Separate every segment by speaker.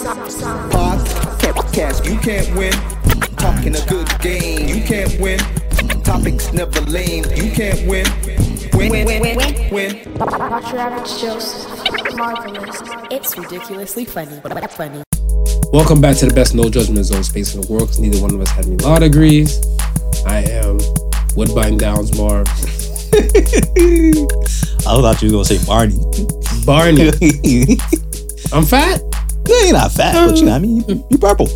Speaker 1: Podcast, you can't win. Talking a good game, you can't win. Topics never lame, you can't win. Win, win, win, win, win.
Speaker 2: Watch your average Joseph. Marvelous.
Speaker 3: It's ridiculously funny, but funny.
Speaker 4: Welcome back to the best no judgment zone space in the world because neither one of us had any law degrees. I am Woodbine Downs Marv.
Speaker 5: I thought you were gonna say Barney.
Speaker 4: Barney. I'm fat.
Speaker 5: You're not fat, but you know, what I mean, you, you purple.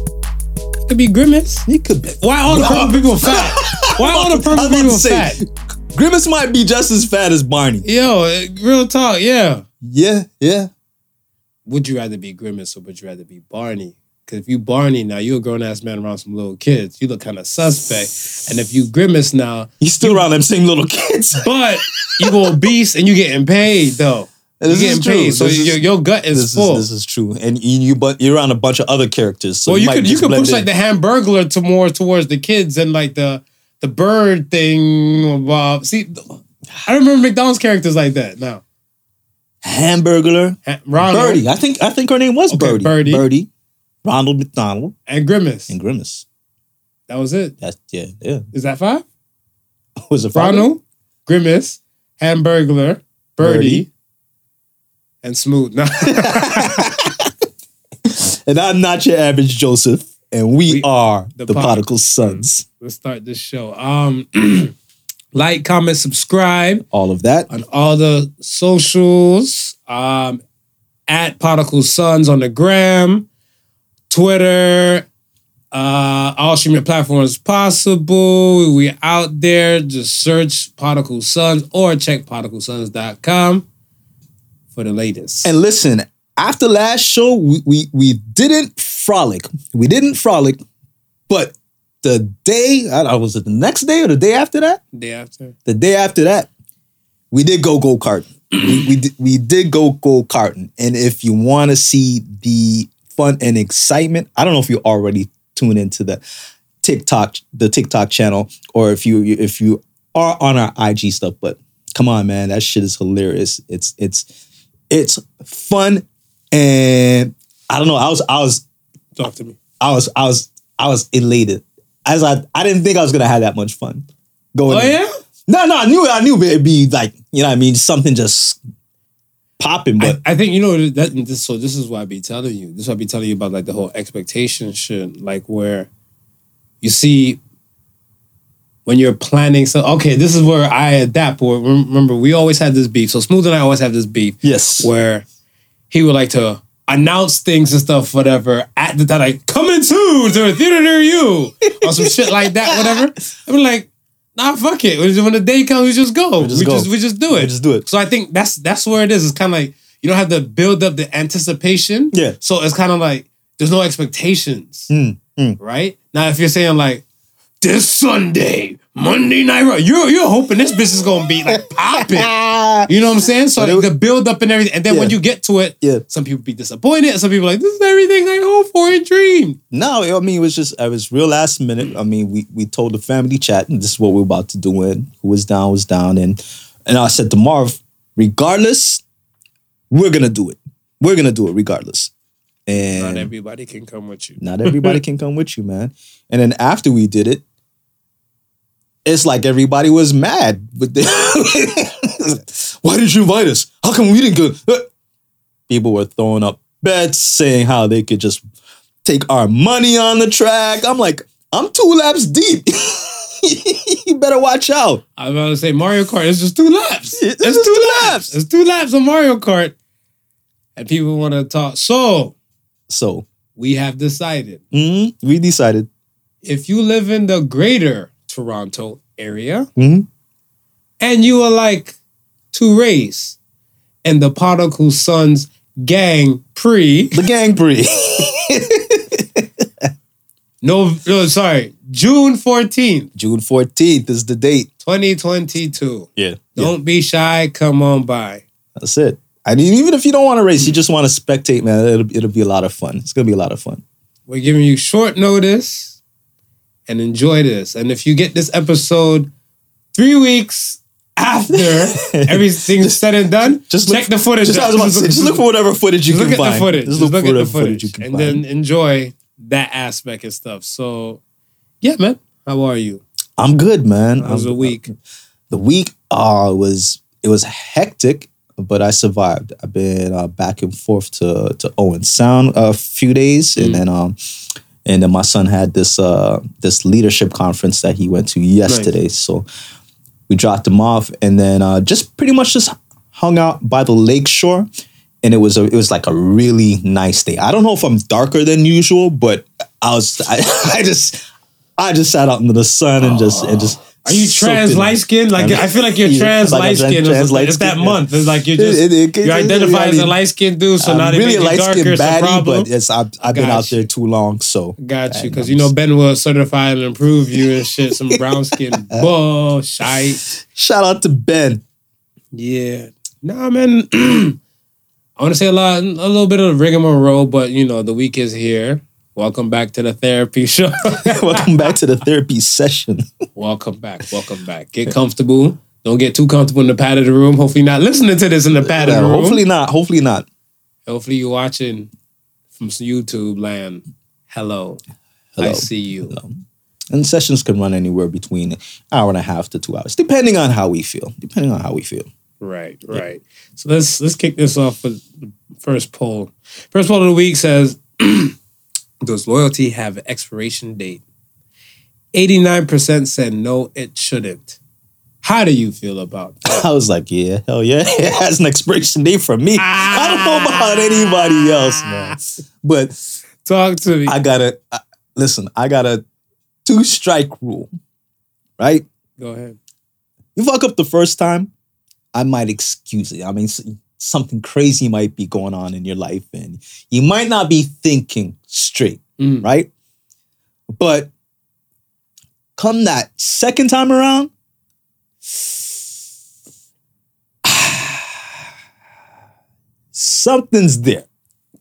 Speaker 4: Could be Grimace.
Speaker 5: You could be.
Speaker 4: Why all the purple people fat? Why all the purple people fat?
Speaker 5: Grimace might be just as fat as Barney.
Speaker 4: Yo, eh, real talk, yeah.
Speaker 5: Yeah, yeah.
Speaker 4: Would you rather be Grimace or would you rather be Barney? Because if you Barney now, you a grown ass man around some little kids. You look kind of suspect. And if you Grimace now,
Speaker 5: you still around them same little kids.
Speaker 4: but you go obese and you getting paid though.
Speaker 5: This is
Speaker 4: getting
Speaker 5: true.
Speaker 4: paid, so
Speaker 5: This
Speaker 4: your, your gut is
Speaker 5: this
Speaker 4: full.
Speaker 5: is this is true, and you, you but you're around a bunch of other characters. So
Speaker 4: well, you could you could push
Speaker 5: in.
Speaker 4: like the Hamburglar to more towards the kids and like the the bird thing. About see, I don't remember McDonald's characters like that. Now,
Speaker 5: Hamburglar,
Speaker 4: Ha- Ronald
Speaker 5: Birdie. I think I think her name was
Speaker 4: Okay,
Speaker 5: Birdie.
Speaker 4: Birdie.
Speaker 5: Birdie, Ronald McDonald,
Speaker 4: and Grimace.
Speaker 5: and Grimace.
Speaker 4: That was it.
Speaker 5: That's yeah, yeah.
Speaker 4: Is that five?
Speaker 5: Was it?
Speaker 4: Ronald, Grimace, Hamburglar, Birdie,
Speaker 5: Birdie.
Speaker 4: And Smooth. No.
Speaker 5: And I'm not your average Joseph, and we,
Speaker 4: We-
Speaker 5: are
Speaker 4: the
Speaker 5: the, Particle Sons.
Speaker 4: Let's start this show. Um, like, comment, subscribe.
Speaker 5: All of that.
Speaker 4: on all the socials. Um, at Particle Sons on the gram, Twitter, uh, all streaming platforms possible. We out there. Just search Particle Sons or check particlesons.com for the latest.
Speaker 5: And listen, after last show, we, we we didn't frolic. We didn't frolic, but the day I don't know, was it the next day or the day after that?
Speaker 4: day after.
Speaker 5: The day after that, we did go go karting. we, we, did, we did go go karting. And if you want to see the fun and excitement, I don't know if you already tuned into the TikTok the TikTok channel or if you if you are on our IG stuff, but come on, man, that shit is hilarious. It's it's it's fun and I don't know. I was I was
Speaker 4: Talk to me.
Speaker 5: I was I was I was elated. As I I didn't think I was gonna have that much fun. Going
Speaker 4: Oh,
Speaker 5: in.
Speaker 4: yeah?
Speaker 5: No, no, I knew I knew it'd be like, you know what I mean, something just popping, but
Speaker 4: I, I think you know that. This, so this is why I be telling you. This is why I be telling you about like the whole expectation shit. Like where you see when you're planning. So okay, this is where I adapt. Or remember, we always had this beef. So Smooth and I always have this beef
Speaker 5: yes.
Speaker 4: where he would like to announce things and stuff, whatever, at the time, like coming soon to a theater near you or some shit like that, whatever. I'm like, nah, fuck it. When the day comes, we just go. We
Speaker 5: just
Speaker 4: just,
Speaker 5: go.
Speaker 4: we just do it.
Speaker 5: We just do it.
Speaker 4: So I think that's that's where it is. It's kind of like you don't have to build up the anticipation.
Speaker 5: Yeah.
Speaker 4: So it's kind of like there's no expectations,
Speaker 5: Mm, mm.
Speaker 4: right? Now if you're saying like this Sunday, Monday night, Raw, you're you're hoping this bitch is gonna be like popping. You know what I'm saying? So like, the build up and everything, and then when you get to it,
Speaker 5: Yeah.
Speaker 4: some people be disappointed. Some people like this is everything I hope for and dream.
Speaker 5: No, I mean it was just it was real last minute. I mean, we we told the family chat and this is what we're about to do and who was down was down and and I said to Marv, regardless, we're gonna do it. We're gonna do it regardless. And
Speaker 4: Not everybody can come with you.
Speaker 5: Not everybody can come with you, man. And then after we did it, it's like everybody was mad. But why didn't you invite us? How come we didn't go? Uh, People were throwing up bets, saying how they could just take our money on the track. I'm like, I'm two laps deep. you better watch out.
Speaker 4: I was about to say Mario Kart. It's just two laps.
Speaker 5: It's
Speaker 4: It's, two
Speaker 5: two
Speaker 4: laps.
Speaker 5: laps.
Speaker 4: It's two laps on Mario Kart, and people want to talk. So
Speaker 5: So
Speaker 4: we have decided
Speaker 5: mhm, we decided.
Speaker 4: if you live in the greater Toronto area
Speaker 5: Mhm.
Speaker 4: and you are like to race in the Particle Sons Gang Prix,
Speaker 5: The gang pre.
Speaker 4: no, no, sorry, June 14th,
Speaker 5: June 14th is the date.
Speaker 4: 2022.
Speaker 5: Yeah.
Speaker 4: Don't be shy. Come on by.
Speaker 5: That's it. I mean, even if you don't want to race, you just want to spectate, man. It'll, it'll be a lot of fun. It's gonna be a lot of fun.
Speaker 4: We're giving you short notice and enjoy this. And if you get this episode three weeks after everything's said and done,
Speaker 5: Just
Speaker 4: check
Speaker 5: look-
Speaker 4: the footage.
Speaker 5: Just, I was say, just look for whatever footage you
Speaker 4: Just
Speaker 5: can
Speaker 4: look at
Speaker 5: find.
Speaker 4: the footage.
Speaker 5: Just
Speaker 4: Just
Speaker 5: look
Speaker 4: at the
Speaker 5: whatever footage you
Speaker 4: footage,
Speaker 5: can
Speaker 4: and
Speaker 5: find.
Speaker 4: then enjoy that aspect and stuff. So, yeah, man. How are you?
Speaker 5: I'm good, man.
Speaker 4: How's
Speaker 5: I'm-
Speaker 4: the week?
Speaker 5: The week uh, was it was hectic, but I survived. I've been uh, back and forth to to Owen Sound a few days,
Speaker 4: Mm.
Speaker 5: and then um, and then my son had this uh this leadership conference that he went to yesterday. So we dropped him off, and then uh, just pretty much just hung out by the lake shore. And it was a, it was like a really nice day. I don't know if I'm darker than usual, but I was I, I just I just sat out in the sun and just and just.
Speaker 4: Are you trans light skin? Like
Speaker 5: Yeah.
Speaker 4: I feel like you're trans
Speaker 5: like
Speaker 4: light skin.
Speaker 5: trans light
Speaker 4: It's that
Speaker 5: yeah.
Speaker 4: month. It's like you're just
Speaker 5: It- it- it-
Speaker 4: you identify
Speaker 5: I
Speaker 4: as a light skinned dude, so now
Speaker 5: I'm
Speaker 4: they
Speaker 5: really
Speaker 4: make you darker.
Speaker 5: skinned
Speaker 4: It's a
Speaker 5: baddie,
Speaker 4: problem.
Speaker 5: but yes, I've, I've been
Speaker 4: Got
Speaker 5: out there too long. So
Speaker 4: Got you, because you know Ben will certify and improve you and shit. Some brown skin uh, bullshit.
Speaker 5: shout out to Ben.
Speaker 4: Yeah. Nah, man. I want to say a lot, a little bit of rigmarole, but you know the week is here. Welcome back to the therapy show.
Speaker 5: Welcome back to the therapy session.
Speaker 4: welcome back. Welcome back. Get comfortable. Don't get too comfortable in the pad of the room. Hopefully, not listening to this in the pad of
Speaker 5: Yeah,
Speaker 4: the room.
Speaker 5: hopefully not. Hopefully not.
Speaker 4: Hopefully, you're watching from YouTube land. Hello.
Speaker 5: Hello.
Speaker 4: I see you.
Speaker 5: Hello. And sessions can run anywhere between an hour and a half to two hours, depending on how we feel. Depending on how we feel.
Speaker 4: Right, right. So let's let's kick this off with the first poll. First poll of the week says, "Does loyalty have an expiration date?" Eighty nine percent said no, it shouldn't. How do you feel about that?
Speaker 5: I was like, yeah, hell yeah. It has an expiration date for me. I don't know ah. about anybody else, man. But
Speaker 4: Talk to me.
Speaker 5: I got a I- listen, I got a two strike rule, right?
Speaker 4: Go ahead.
Speaker 5: You fuck up the first time, I might excuse it. I mean, something crazy might be going on in your life and you might not be thinking straight,
Speaker 4: Mm.
Speaker 5: right? But come that second time around, something's there.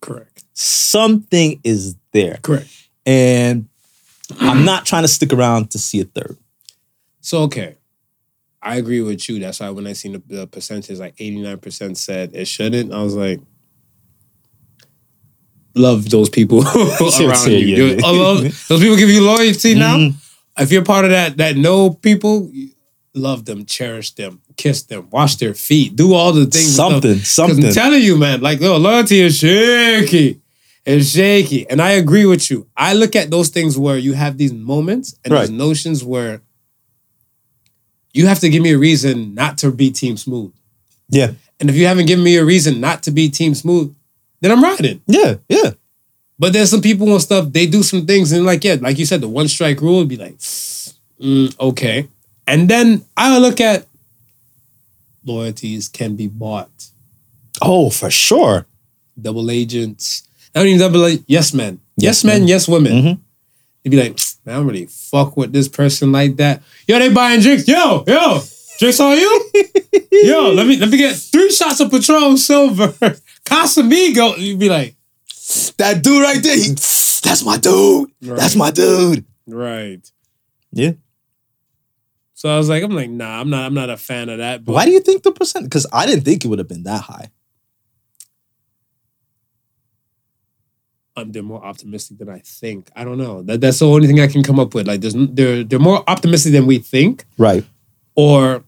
Speaker 4: Correct.
Speaker 5: Something is there.
Speaker 4: Correct.
Speaker 5: And I'm not trying to stick around to see a third.
Speaker 4: So okay, I agree with you. That's why when I seen the, the percentage, like eighty nine percent said it shouldn't. I was like, love those people around you. I love those people give you loyalty now.
Speaker 5: Mhm.
Speaker 4: If you're part of that that know people, love them, cherish them, kiss them, wash their feet, do all the things.
Speaker 5: Something. Something.
Speaker 4: I'm telling you, man, like yo, loyalty is shaky. It's shaky. And I agree with you. I look at those things where you have these moments and these notions where you have to give me a reason not to be team smooth.
Speaker 5: Yeah.
Speaker 4: And if you haven't given me a reason not to be team smooth, then I'm riding.
Speaker 5: Yeah. Yeah.
Speaker 4: But there's some people and stuff, they do some things and like, yeah, like you said, the one strike rule would be like, mm, okay. And then I look at loyalties can be bought.
Speaker 5: Oh, for sure.
Speaker 4: Double agents. I don't even double yes men. Yes,
Speaker 5: Yes
Speaker 4: men,
Speaker 5: men.
Speaker 4: yes women.
Speaker 5: Mhm.
Speaker 4: You'd be like, man, I don't really fuck with this person like that. Yo, they buying drinks. Yo, yo, drinks on you? yo, let me let me get three shots of Patron Silver. Casamigo. You'd be like,
Speaker 5: That dude right there, he, that's my dude. That's my dude.
Speaker 4: right.
Speaker 5: Yeah.
Speaker 4: So I was like, I'm like, nah, I'm not, I'm not a fan of that. But
Speaker 5: Why do you think the percent? Because I didn't think it would have been that high.
Speaker 4: Um, they're more optimistic than I think. I don't know. That, that's the only thing I can come up with. Like, there's, they're they're more optimistic than we think,
Speaker 5: Right.
Speaker 4: or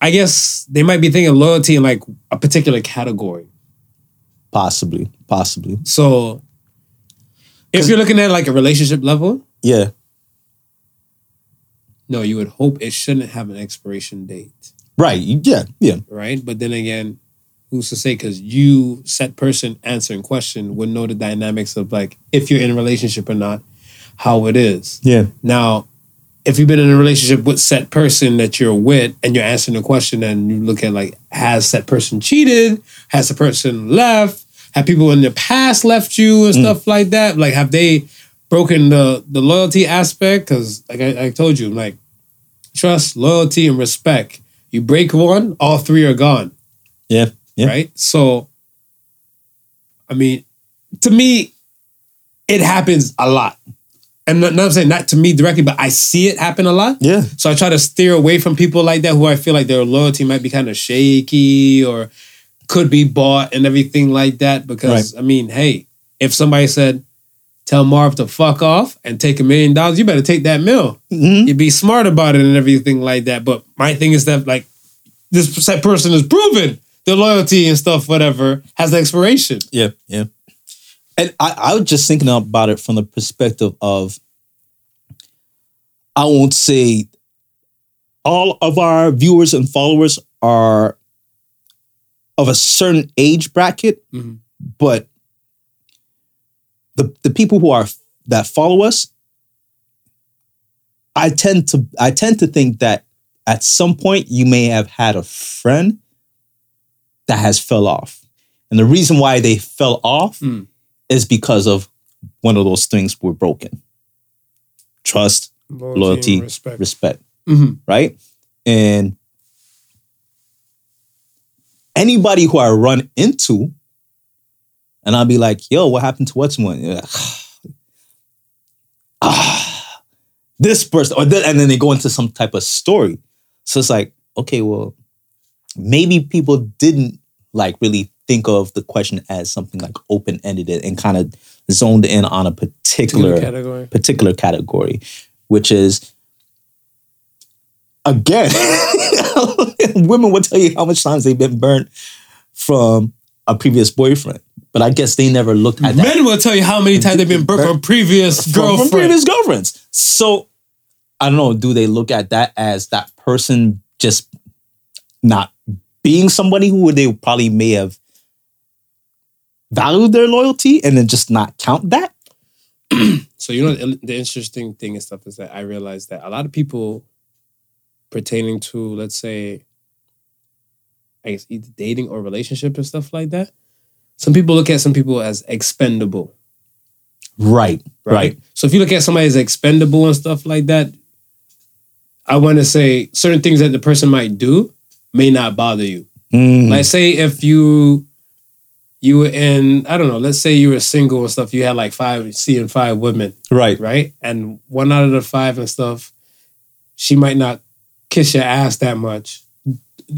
Speaker 4: I guess they might be thinking loyalty in like a particular category.
Speaker 5: Possibly. Possibly.
Speaker 4: So, if you're looking at like a relationship level,
Speaker 5: Yeah.
Speaker 4: no, you would hope it shouldn't have an expiration date,
Speaker 5: Right. Yeah. Yeah.
Speaker 4: right? But then again, who's to say? Because you, set person answering question, would know the dynamics of like if you're in a relationship or not, how it is.
Speaker 5: Yeah.
Speaker 4: Now, if you've been in a relationship with set person that you're with and you're answering the question and you look at like, has that person cheated? Has the person left? Have people in the past left you and mm. stuff like that? Like, have they broken the the loyalty aspect? Because like I, I told you, like trust, loyalty, and respect. You break one, all three are gone.
Speaker 5: Yeah. Yeah.
Speaker 4: Right? So I mean, to me, it happens a lot. and not, not I'm saying not to me directly, but I see it happen a lot.
Speaker 5: Yeah.
Speaker 4: So I try to steer away from people like that who I feel like their loyalty might be kind of shaky or could be bought and everything like that. Because I mean, hey, if somebody said, "Tell Marv to fuck off and take a million dollars," you better take that mill.
Speaker 5: Mhm.
Speaker 4: You be smart about it and everything like that. But my thing is that like this person is proven their loyalty and stuff, whatever, has an expiration.
Speaker 5: Yeah, yeah. And I, I was just thinking about it from the perspective of I won't say all of our viewers and followers are of a certain age bracket,
Speaker 4: Mhm.
Speaker 5: but the the people who are that follow us, I tend to I tend to think that at some point you may have had a friend that has fell off. And the reason why they fell off
Speaker 4: Mm.
Speaker 5: is because of one of those things were broken. Trust, loyalty,
Speaker 4: and respect.
Speaker 5: respect,
Speaker 4: Mhm.
Speaker 5: right? And anybody who I run into, and I'll be like, yo, what happened to what's one? You're like, ah, this person, or th- and then they go into some type of story. So it's like, okay, well, maybe people didn't like really think of the question as something like open ended and kind of zoned in on a particular
Speaker 4: category.
Speaker 5: particular category, which is again, women will tell you how much times they've been burnt from a previous boyfriend. But I guess they never looked at that
Speaker 4: Men will tell you how many times they've been burnt from previous
Speaker 5: from, from previous girlfriends. So I don't know. Do they look at that as that person just not being somebody who they probably may have valued their loyalty and then just not count that?
Speaker 4: So you know the, interesting thing and stuff is that I realized that a lot of people pertaining to let's say I guess either dating or relationship and stuff like that. Some people look at some people as expendable,
Speaker 5: Right.
Speaker 4: right?
Speaker 5: Right.
Speaker 4: So if you look at somebody as expendable and stuff like that, I want to say certain things that the person might do may not bother you.
Speaker 5: Mm,
Speaker 4: Like say if you you were in I don't know, let's say you were single and stuff, you had like five seeing five women,
Speaker 5: right.
Speaker 4: right? And one out of the five and stuff, she might not kiss your ass that much.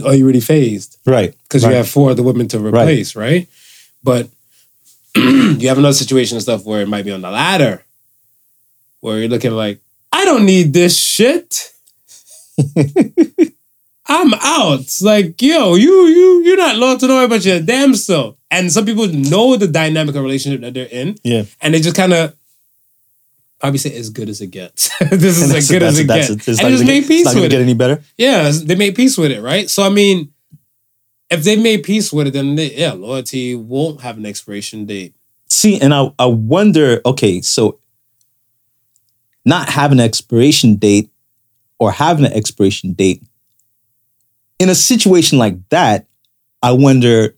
Speaker 4: Are you really phased?
Speaker 5: Right.
Speaker 4: Because
Speaker 5: Right.
Speaker 4: you have four other women to replace, right? But you have another situation and stuff where it might be on the ladder, where you're looking like, I don't need this shit. I'm out. Like, yo, you you you're not loyal to nobody but your damn self. And some people know the dynamic of relationship that they're in,
Speaker 5: Yeah.
Speaker 4: and they just kind of probably say as good as it gets. this is as good as it gets.
Speaker 5: it's
Speaker 4: and just
Speaker 5: gonna get-
Speaker 4: peace
Speaker 5: it's not gonna get any better.
Speaker 4: Yeah, they made peace with it, right? So I mean, if they made peace with it, then they, yeah, loyalty won't have an expiration date.
Speaker 5: See, and I, I wonder, okay, so not having an expiration date or having an expiration date, in a situation like that, I wonder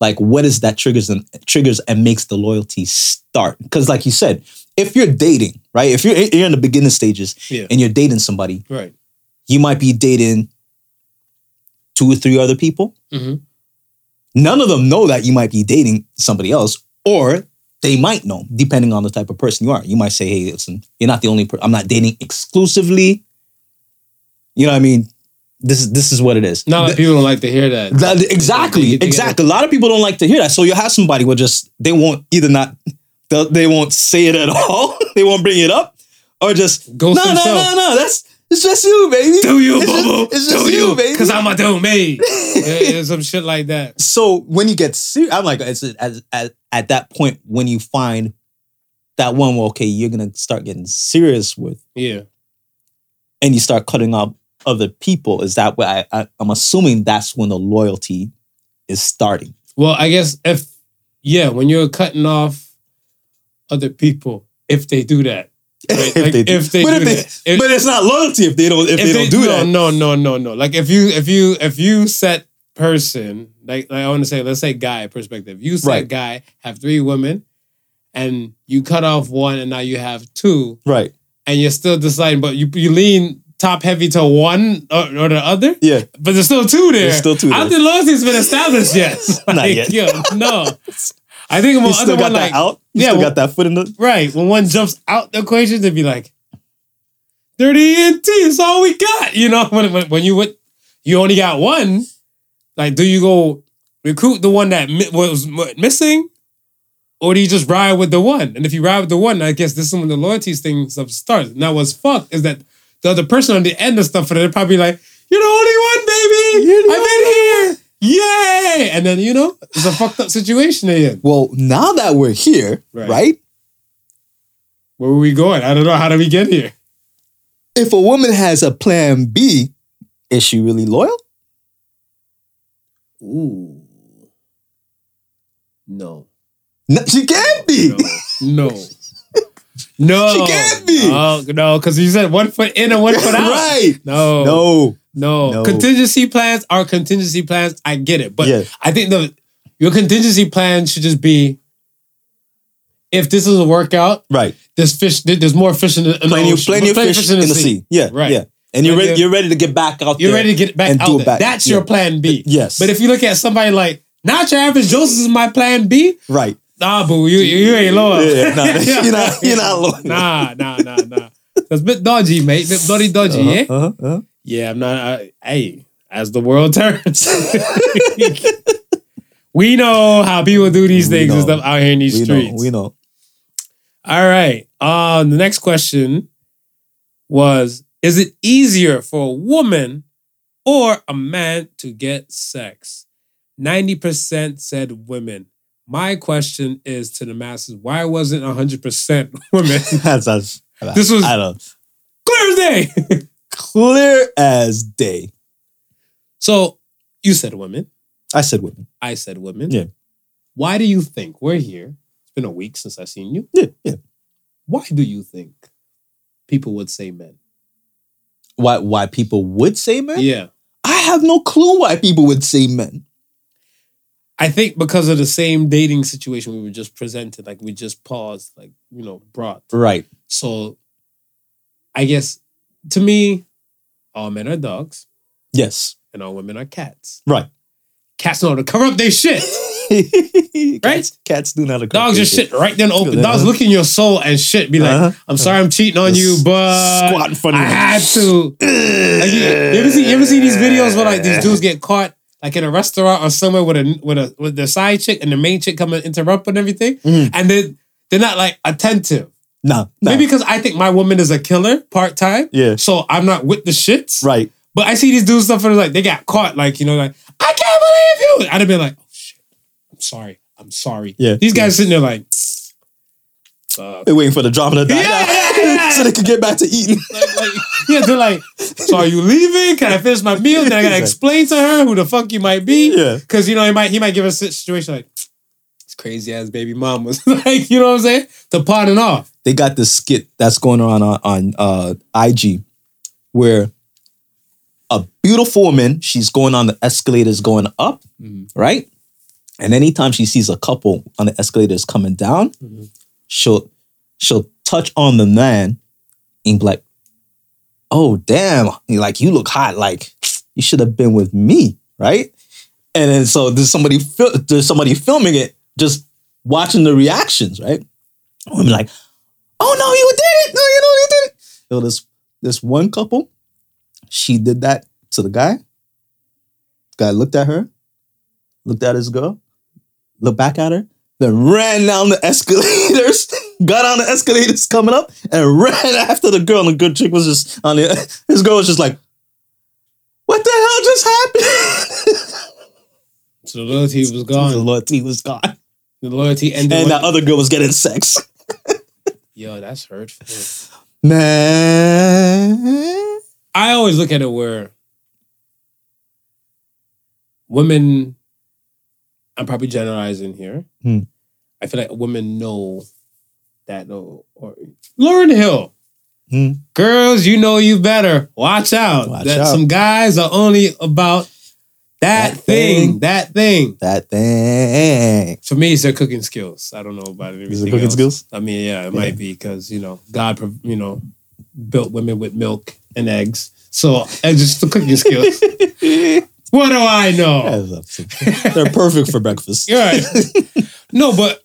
Speaker 5: like what is that triggers and triggers and makes the loyalty start? Because like you said, if you're dating, right? If you're you're in the beginning stages
Speaker 4: Yeah.
Speaker 5: and you're dating somebody,
Speaker 4: Right.
Speaker 5: you might be dating two or three other people.
Speaker 4: Mhm.
Speaker 5: None of them know that you might be dating somebody else, or they might know, depending on the type of person you are. You might say, "Hey, listen, you're not the only person. I'm not dating exclusively." You know what I mean? This is this is what it is.
Speaker 4: Not like
Speaker 5: Th-
Speaker 4: people don't like to hear that.
Speaker 5: that- exactly, exactly. A lot of people don't like to hear that. So you have somebody will just they won't either not they won't say it at all. they won't bring it up, or just
Speaker 4: Ghost
Speaker 5: no, no, no, no. That's it's just you, baby.
Speaker 4: Do you,
Speaker 5: It's just-
Speaker 4: boo
Speaker 5: it's just
Speaker 4: Do
Speaker 5: you,
Speaker 4: you,
Speaker 5: baby.
Speaker 4: Because I'm a do me. some shit like that.
Speaker 5: so when you get serious, I'm like, it's at, at, at that point when you find that one, well, okay, you're gonna start getting serious with,
Speaker 4: Yeah.
Speaker 5: and you start cutting off other people. Is that what I, I I'm assuming that's when the loyalty is starting?
Speaker 4: Well, I guess if yeah, when you're cutting off other people, if they do that, right? Like, if they
Speaker 5: but
Speaker 4: do
Speaker 5: if
Speaker 4: if-
Speaker 5: but it's not loyalty if they don't if, they, don't do
Speaker 4: no,
Speaker 5: that.
Speaker 4: No, no, no, no. Like if you if you if you set person like, like I want to say let's say guy perspective. You set
Speaker 5: Right.
Speaker 4: guy have three women, and you cut off one, and now you have two,
Speaker 5: Right.
Speaker 4: and you're still deciding, but you you lean top heavy to one or, or the other.
Speaker 5: Yeah.
Speaker 4: But there's still two there.
Speaker 5: There's still two
Speaker 4: I don't think loyalty's been established yet.
Speaker 5: Not
Speaker 4: Like,
Speaker 5: yet.
Speaker 4: yo, no. I think
Speaker 5: You
Speaker 4: about
Speaker 5: still got
Speaker 4: one
Speaker 5: that
Speaker 4: like
Speaker 5: out. You
Speaker 4: Yeah,
Speaker 5: still
Speaker 4: well-
Speaker 5: got that foot in the.
Speaker 4: right when one jumps out the equation, they'd be like, "Dirty ENT is all we got." You know, when when, when you would you only got one. Like, do you go recruit the one that mi- was missing, or do you just ride with the one? And if you ride with the one, I guess this is when the loyalty thing stuff starts. Now, what's fucked is that the other person on the end of stuff, and they're probably like, "You're the only one, baby.
Speaker 5: You're the
Speaker 4: I've been here, yay!" And then you know, it's a fucked up situation again.
Speaker 5: Well, now that we're here,
Speaker 4: Right.
Speaker 5: right?
Speaker 4: Where were we going? I don't know. How did we get here?
Speaker 5: If a woman has a plan B, is she really loyal?
Speaker 4: Ooh, no.
Speaker 5: No, she can't be.
Speaker 4: No. No.
Speaker 5: No, she can't be.
Speaker 4: Oh, no, because you said one foot in and one foot out.
Speaker 5: right.
Speaker 4: No.
Speaker 5: No.
Speaker 4: No.
Speaker 5: No.
Speaker 4: Contingency plans are contingency plans. I get it. But
Speaker 5: Yeah.
Speaker 4: I think the your contingency plan should just be if this doesn't work out,
Speaker 5: Right.
Speaker 4: there's fish, there's more fish in the, in the
Speaker 5: Plenty,
Speaker 4: ocean.
Speaker 5: plenty of fish, in the sea. Yeah.
Speaker 4: Right.
Speaker 5: Yeah. And you're ready, you're ready to get back out
Speaker 4: You're
Speaker 5: there.
Speaker 4: ready to get back
Speaker 5: and
Speaker 4: out
Speaker 5: do it
Speaker 4: there.
Speaker 5: back.
Speaker 4: That's
Speaker 5: Yeah.
Speaker 4: your plan B.
Speaker 5: Yes.
Speaker 4: But if you look at somebody like, not your average Joseph is my plan B,
Speaker 5: Right.
Speaker 4: Nah, boo, you you ain't loyal.
Speaker 5: Yeah, nah, you're not- you're not loyal.
Speaker 4: Nah, nah, nah, nah. That's a bit dodgy, mate. Bit dodgy, dodgy, yeah.
Speaker 5: Uh-huh, uh-huh.
Speaker 4: Yeah, I'm not. I, hey, as the world turns, we know how people do these
Speaker 5: We
Speaker 4: things and stuff out here in these
Speaker 5: We
Speaker 4: streets.
Speaker 5: know. We know.
Speaker 4: All right. Um, the next question was: Is it easier for a woman or a man to get sex? Ninety percent said women. My question is to the masses: Why wasn't hundred percent women?
Speaker 5: That's, that's,
Speaker 4: This was-
Speaker 5: I don't
Speaker 4: Clear as day.
Speaker 5: clear as day.
Speaker 4: so you said women.
Speaker 5: I said women.
Speaker 4: I said women.
Speaker 5: Yeah.
Speaker 4: Why do you think we're here? It's been a week since I've seen you.
Speaker 5: Yeah, yeah.
Speaker 4: Why do you think people would say men?
Speaker 5: Why why people would say men?
Speaker 4: Yeah.
Speaker 5: I have no clue why people would say men.
Speaker 4: I think because of the same dating situation we were just presented, like we just paused, like, you know, brought.
Speaker 5: Right.
Speaker 4: So I guess to me, all men are dogs
Speaker 5: Yes.
Speaker 4: and all women are cats.
Speaker 5: Right.
Speaker 4: Cats know how to cover up their shit.
Speaker 5: Cats, cats do not
Speaker 4: Dogs just shit right then open. Dogs look in your soul and shit. Be like,
Speaker 5: Uh-huh.
Speaker 4: I'm sorry I'm cheating on you, but
Speaker 5: Squat in front of
Speaker 4: I had to. Like, you, you ever see you ever see these videos where like these dudes get caught like in a restaurant or somewhere with a with a with the side chick and the main chick come and interrupt and everything,
Speaker 5: Mhm.
Speaker 4: and then they're not like attentive.
Speaker 5: No, no.
Speaker 4: Maybe because I think my woman is a killer part time,
Speaker 5: Yeah.
Speaker 4: so I'm not with the shits.
Speaker 5: Right.
Speaker 4: But I see these dudes stuff and like they got caught, like you know, like I can't believe you. I'd have been like, oh shit, I'm sorry, I'm sorry.
Speaker 5: Yeah,
Speaker 4: these guys sitting there like, fuck.
Speaker 5: They're waiting for the drama to die
Speaker 4: Yeah, yeah, yeah.
Speaker 5: So they can get back to eating.
Speaker 4: like, like, yeah, they're like, so are you leaving? Can I finish my meal? Then I gotta explain to her who the fuck you might be.
Speaker 5: Yeah.
Speaker 4: Because you know, he might he might give us a situation like it's crazy ass baby mom was like, you know what I'm saying? To pawn off.
Speaker 5: They got this skit that's going on on, on uh, IG where a beautiful woman, she's going on the escalators going up,
Speaker 4: Mhm.
Speaker 5: right? And anytime she sees a couple on the escalators coming down,
Speaker 4: Mhm.
Speaker 5: she'll she'll touch on the man and like, "Oh damn, like you look hot. Like you should have been with me, right?" And then so there's somebody fil- there's somebody filming it, just watching the reactions, right? Women like, "Oh no, you did it! No, you know you did it." So this this one couple, she did that to the guy. guy looked at her, looked at his girl, looked back at her, then ran down the escalators, got on the escalators coming up, and ran after the girl. And the good chick was just on the his girl was just like, What the hell just happened?
Speaker 4: So the loyalty was gone.
Speaker 5: the loyalty was gone.
Speaker 4: The loyalty ended.
Speaker 5: And that other girl was getting sex.
Speaker 4: Yo, that's hurtful.
Speaker 5: Man.
Speaker 4: I always look at it where women, I'm probably generalizing here.
Speaker 5: Hmm.
Speaker 4: I feel like women know that, or, or Lauryn Hill,
Speaker 5: Hmm.
Speaker 4: girls, you know you better watch out.
Speaker 5: Watch
Speaker 4: that
Speaker 5: out.
Speaker 4: some guys are only about that,
Speaker 5: That
Speaker 4: thing,
Speaker 5: thing.
Speaker 4: that thing.
Speaker 5: That thing.
Speaker 4: For me, it's their cooking skills. I don't know about it.
Speaker 5: Is it cooking skills?
Speaker 4: I mean, yeah, it
Speaker 5: Yeah.
Speaker 4: might be because you know God, you know, built women with milk and eggs. So it's just the cooking skills. what do I know?
Speaker 5: They're perfect for breakfast.
Speaker 4: You're right. No, but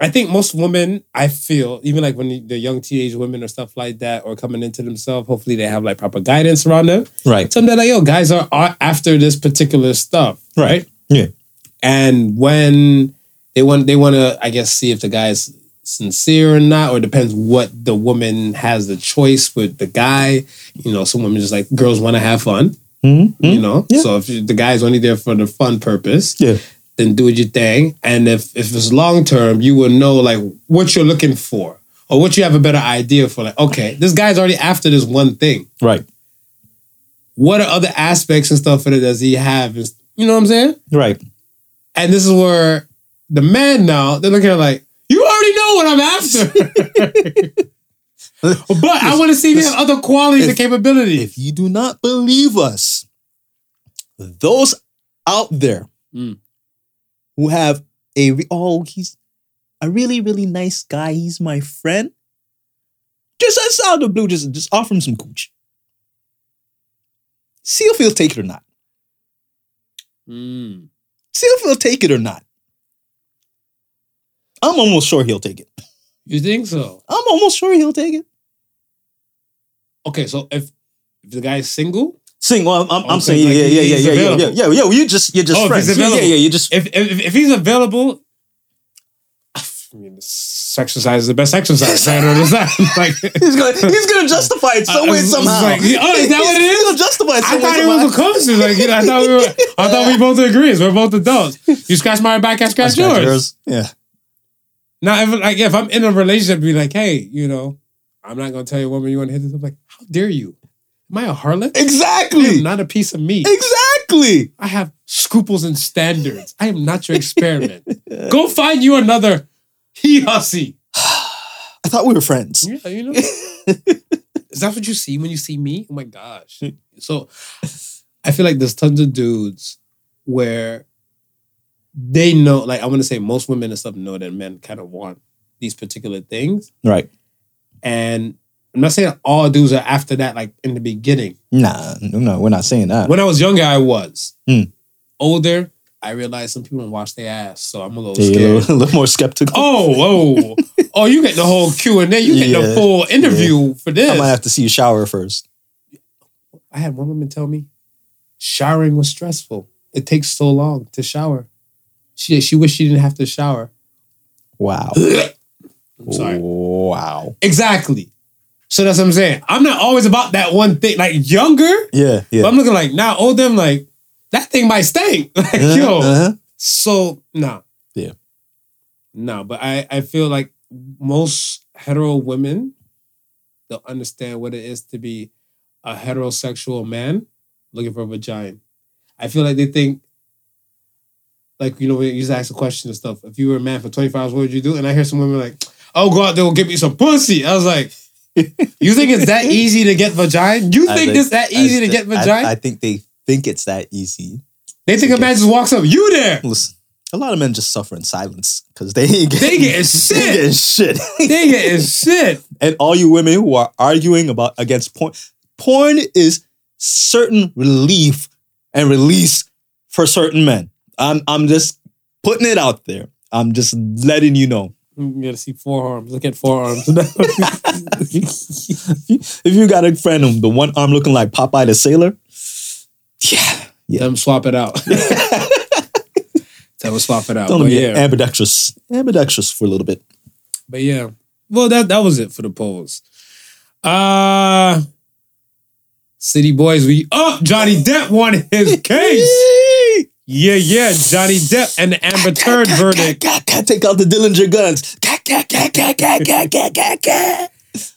Speaker 4: I think most women, I feel, even like when the young teenage women or stuff like that, or coming into themselves, hopefully they have like proper guidance around them.
Speaker 5: Right.
Speaker 4: Some they're like, yo, guys are, are after this particular stuff, right?
Speaker 5: Yeah.
Speaker 4: And when they want, they want to, I guess, see if the guy's sincere or not, or it depends what the woman has the choice with the guy. You know, some women just like girls want to have fun.
Speaker 5: Mm-hmm.
Speaker 4: You know,
Speaker 5: Yeah.
Speaker 4: so if the guy's only there for the fun purpose,
Speaker 5: Yeah.
Speaker 4: Then do your thing. And if if it's long term, you will know like what you're looking for or what you have a better idea for. Like, okay, this guy's already after this one thing.
Speaker 5: Right.
Speaker 4: What are other aspects and stuff that does he have? Is you know what I'm saying?
Speaker 5: Right.
Speaker 4: And this is where the man now they're looking at like you already know what I'm after. but I want to see if you have other qualities and
Speaker 5: If-
Speaker 4: capabilities.
Speaker 5: If you do not believe us, those out there
Speaker 4: Mm.
Speaker 5: Who have a re- oh he's a really really nice guy. He's my friend. Just that's out of the blue. Just just offer him some cooch. See if he'll take it or not.
Speaker 4: Mm.
Speaker 5: See if he'll take it or not. I'm almost sure he'll take it.
Speaker 4: You think so?
Speaker 5: I'm almost sure he'll take it.
Speaker 4: Okay, so if if the guy's single,
Speaker 5: Sing. Well, I'm, I'm,
Speaker 4: Oh,
Speaker 5: saying, yeah, yeah, yeah, yeah, yeah, yeah, yeah, yeah. You just, you're just
Speaker 4: Oh,
Speaker 5: friends.
Speaker 4: he's
Speaker 5: Yeah, yeah, yeah. You just,
Speaker 4: if if, if he's available, I mean, this exercise is the best exercise. I don't understand. Like,
Speaker 5: he's gonna, he's gonna justify it some way somehow.
Speaker 4: like, oh, is that what it
Speaker 5: He's
Speaker 4: is?
Speaker 5: gonna justify it
Speaker 4: I thought it was a coincidence. Like, you know, I thought we were, I thought we both agree. We're both adults. You scratch my back, I scratch,
Speaker 5: Scratch
Speaker 4: yours.
Speaker 5: Yeah.
Speaker 4: Now, if like if I'm in a relationship, be like, hey, you know, I'm not gonna tell you, woman, you want to hit this. I'm like, how dare you? Am I a harlot? Exactly. I am not a piece of meat.
Speaker 5: Exactly.
Speaker 4: I have scruples and standards. I am not your experiment. Go find you another he hussy.
Speaker 5: I thought we were friends.
Speaker 4: Yeah, you know. Is that what you see when you see me? Oh my gosh. Hmm. So I feel like there's tons of dudes where they know, like I want to say most women and stuff know that men kind of want these particular things.
Speaker 5: Right.
Speaker 4: And I'm not saying all dudes are after that, like in the beginning.
Speaker 5: Nah, no, no, we're not saying that.
Speaker 4: When I was younger, I was.
Speaker 5: Mm.
Speaker 4: Older, I realized some people don't wash their ass. So I'm a little
Speaker 5: Yeah, you're a
Speaker 4: scared.
Speaker 5: little, a little more skeptical.
Speaker 4: Oh, oh, oh! You get the whole Q and A. You get the full interview for this.
Speaker 5: I might have to see you shower first.
Speaker 4: I had one woman tell me showering was stressful. It takes so long to shower. She she wished she didn't have to shower.
Speaker 5: Wow.
Speaker 4: I'm sorry.
Speaker 5: Wow.
Speaker 4: Exactly. So that's what I'm saying. I'm not always about that one thing. Like younger,
Speaker 5: Yeah.
Speaker 4: but
Speaker 5: Yeah.
Speaker 4: I'm looking like now older. I'm like that thing might stink. Like
Speaker 5: Uh-huh,
Speaker 4: yo.
Speaker 5: uh-huh.
Speaker 4: So nah.
Speaker 5: Yeah.
Speaker 4: No, but I I feel like most hetero women don't understand what it is to be a heterosexual man looking for a vagina. I feel like they think like you know when you used to ask a question and stuff. If you were a man for 24 hours, what would you do? And I hear some women like, "Oh, go out there and get me some pussy." I was like, "You think it's that easy to get vagina? You
Speaker 5: I
Speaker 4: think it's that easy to get vagina?
Speaker 5: I, think they think it's that easy.
Speaker 4: they think a man just walks up, you there?
Speaker 5: Listen, a lot of men just suffer in silence because they ain't getting,
Speaker 4: They getting
Speaker 5: they
Speaker 4: shit.
Speaker 5: getting shit.
Speaker 4: They getting shit.
Speaker 5: and all you women who are arguing about against porn, porn is certain relief and release for certain men. I'm I'm just putting it out there. I'm just letting you know.
Speaker 4: You gotta see forearms. Look at forearms.
Speaker 5: if you got a friend with the one arm looking like Popeye the Sailor, yeah, yeah.
Speaker 4: Them swap it out. Tell them swap it out.
Speaker 5: Don't
Speaker 4: But
Speaker 5: be
Speaker 4: yeah.
Speaker 5: ambidextrous, ambidextrous for a little bit.
Speaker 4: But yeah. Well, that that was it for the polls. Uh City Boys, we up. Johnny Depp won his case. Yeah, yeah, Johnny Depp and the Amber Turd verdict.
Speaker 5: Take out the Dillinger guns.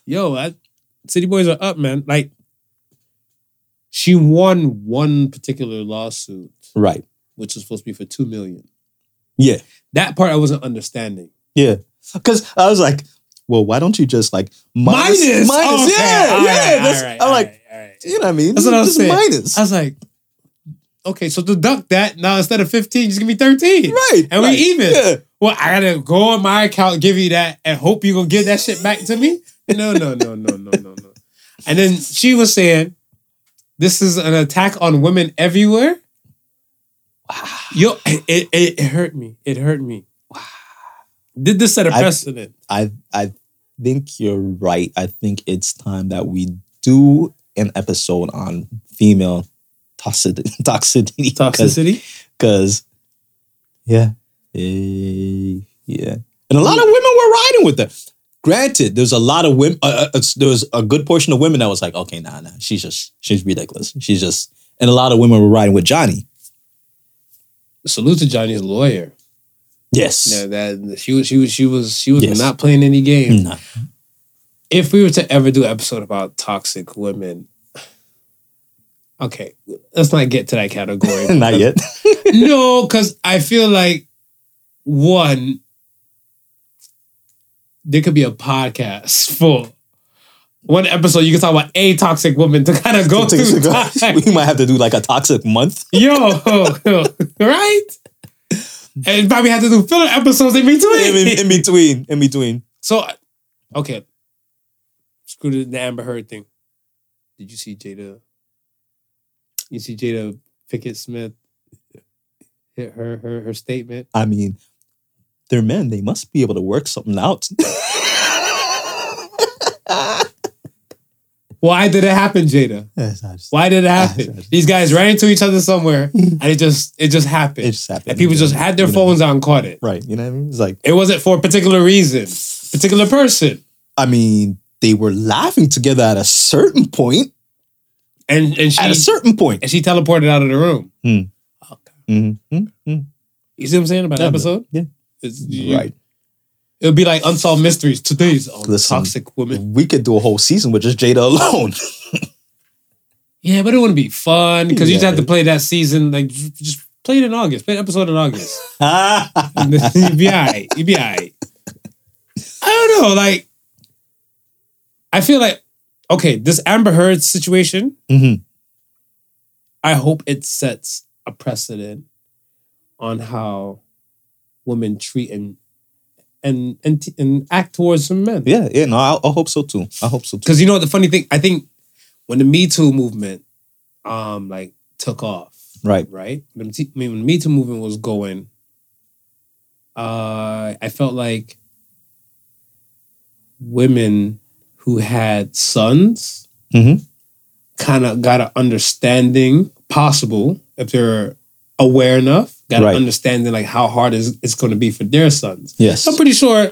Speaker 4: Yo, I, City Boys are up, man. Like, she won one particular lawsuit,
Speaker 5: right?
Speaker 4: Which was supposed to be for two million.
Speaker 5: Yeah,
Speaker 4: that part I wasn't understanding.
Speaker 5: Yeah, because I was like, well, why don't you just like minus
Speaker 4: minus?
Speaker 5: minus.
Speaker 4: Okay.
Speaker 5: yeah,
Speaker 4: all
Speaker 5: yeah.
Speaker 4: Right, all right,
Speaker 5: I'm
Speaker 4: all
Speaker 5: like,
Speaker 4: right, all right.
Speaker 5: you know what I mean?
Speaker 4: That's what I was
Speaker 5: just
Speaker 4: saying.
Speaker 5: minus.
Speaker 4: I was like, okay, so deduct that. Now instead of 15, just give me 13.
Speaker 5: right.
Speaker 4: And
Speaker 5: right.
Speaker 4: we even.
Speaker 5: Yeah.
Speaker 4: Well, I gotta go on my account, give you that, and hope you gonna give that shit back to me? No, no, no, no, no, no, no. And then she was saying, this is an attack on women everywhere. Yo, it, it, it hurt me. It hurt me. Wow. Did this set a precedent?
Speaker 5: I I think you're right. I think it's time that we do an episode on female toxicity. Toxicity.
Speaker 4: Toxicity?
Speaker 5: Because, yeah, Eh, yeah, and a lot of women were riding with her. Granted, there's a lot of women. Uh, uh, there was a good portion of women that was like, okay, nah, nah, she's just she's ridiculous. She's just, and a lot of women were riding with Johnny.
Speaker 4: Salute to Johnny's lawyer.
Speaker 5: Yes.
Speaker 4: Yeah, that she was she was she was she was
Speaker 5: Yes.
Speaker 4: not playing any games.
Speaker 5: Nah.
Speaker 4: If we were to ever do an episode about toxic women, okay, let's not get to that category.
Speaker 5: Not yet.
Speaker 4: no, because I feel like one, there could be a podcast for one episode. You can talk about a toxic woman to kind of go through time.
Speaker 5: we might have to do like a toxic month.
Speaker 4: Yo, right? And probably have to do filler episodes in between.
Speaker 5: in, in- in between, in between.
Speaker 4: So, okay, screw the, the Amber Heard thing. Did you see Jada? You see Jada Pinkett Smith? Hit her her her statement.
Speaker 5: I mean, they're men. They must be able to work something out.
Speaker 4: Why did it happen, Jada?
Speaker 5: Just-
Speaker 4: Why did it happen?
Speaker 5: I-
Speaker 4: These guys ran into each other somewhere, and it just it just happened.
Speaker 5: It just happened.
Speaker 4: and people just had their
Speaker 5: You know,
Speaker 4: phones out and caught it.
Speaker 5: Right. You know what I mean? It's like,
Speaker 4: It wasn't for a particular reason, particular person,
Speaker 5: I mean, they were laughing together at a certain point.
Speaker 4: And and she
Speaker 5: At a certain
Speaker 4: and she teleported out of the room.
Speaker 5: Mhm, mhm, mhm.
Speaker 4: You see what I'm saying about the
Speaker 5: Yeah,
Speaker 4: episode?
Speaker 5: yeah.
Speaker 4: It's, you-
Speaker 5: Right.
Speaker 4: It would be like unsolved mysteries. Today's on
Speaker 5: Listen.
Speaker 4: toxic women.
Speaker 5: We could do a whole season with just Jada alone.
Speaker 4: Yeah, but it wouldn't be fun because you just have to play that season. Like just play it in August. Play an episode in August.
Speaker 5: mm-hmm.
Speaker 4: You'd be alright. You'd be alright. I don't know. Like, I feel like okay, this Amber Heard situation.
Speaker 5: Mhm.
Speaker 4: I hope it sets a precedent on how women treat and and and, and act towards some men.
Speaker 5: Yeah, yeah, no, I, I hope so too. I hope so too.
Speaker 4: Because you know what the funny thing, I think when the Me Too movement um like took off,
Speaker 5: Right.
Speaker 4: right? When the T- I mean, when the Me Too movement was going, uh, I felt like women who had sons
Speaker 5: Mhm.
Speaker 4: kind of got an understanding possible if they're aware enough, got
Speaker 5: Right.
Speaker 4: an understanding like how hard is it's going to be for their sons.
Speaker 5: Yes.
Speaker 4: I'm pretty sure.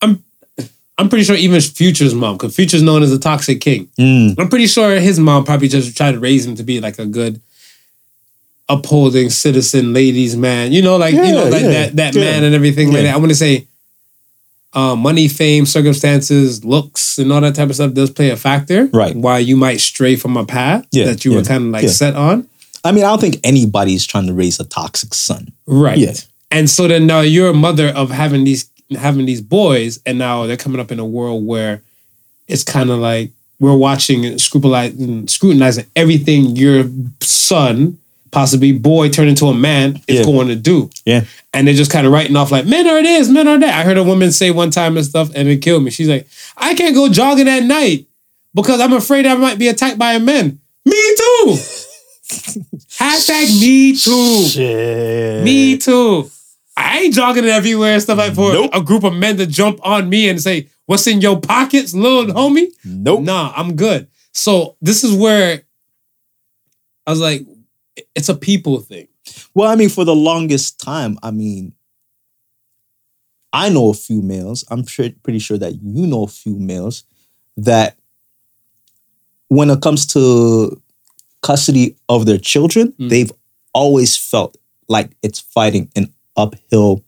Speaker 4: I'm I'm pretty sure even Future's mom, because Future's known as a toxic king.
Speaker 5: Mm,
Speaker 4: I'm pretty sure his mom probably just tried to raise him to be like a good upholding citizen, ladies man. You know, like you know, like
Speaker 5: yeah,
Speaker 4: that that
Speaker 5: yeah.
Speaker 4: man and everything like that. I want to say, uh, money, fame, circumstances, looks, and all that type of stuff does play a factor.
Speaker 5: Right.
Speaker 4: Why you might stray from a path
Speaker 5: Yeah,
Speaker 4: that you were kind of like
Speaker 5: yeah.
Speaker 4: set on.
Speaker 5: I mean, I don't think anybody's trying to raise a toxic son.
Speaker 4: Right.
Speaker 5: Yeah.
Speaker 4: And so then now you're a mother of having these having these boys, and now they're coming up in a world where it's kind of like we're watching and scrutinizing, scrutinizing everything your son, possibly boy, turn into a man is
Speaker 5: Yeah.
Speaker 4: going to do.
Speaker 5: Yeah.
Speaker 4: And they're just kind of writing off like men are this, men are that. I heard a woman say one time and stuff, and it killed me. She's like, I can't go jogging at night because I'm afraid I might be attacked by a man. Me too. Hashtag me too.
Speaker 5: Shit.
Speaker 4: Me too. I ain't jogging everywhere and stuff like for
Speaker 5: Nope.
Speaker 4: a group of men to jump on me and say, What's in your pockets, little homie?
Speaker 5: Nope.
Speaker 4: Nah, I'm good. So this is where I was like, it's a people thing.
Speaker 5: Well, I mean, for the longest time, I mean, I know a few males. I'm sure, pretty sure that you know a few males that when it comes to custody of their children,
Speaker 4: Mm.
Speaker 5: they've always felt like it's fighting an uphill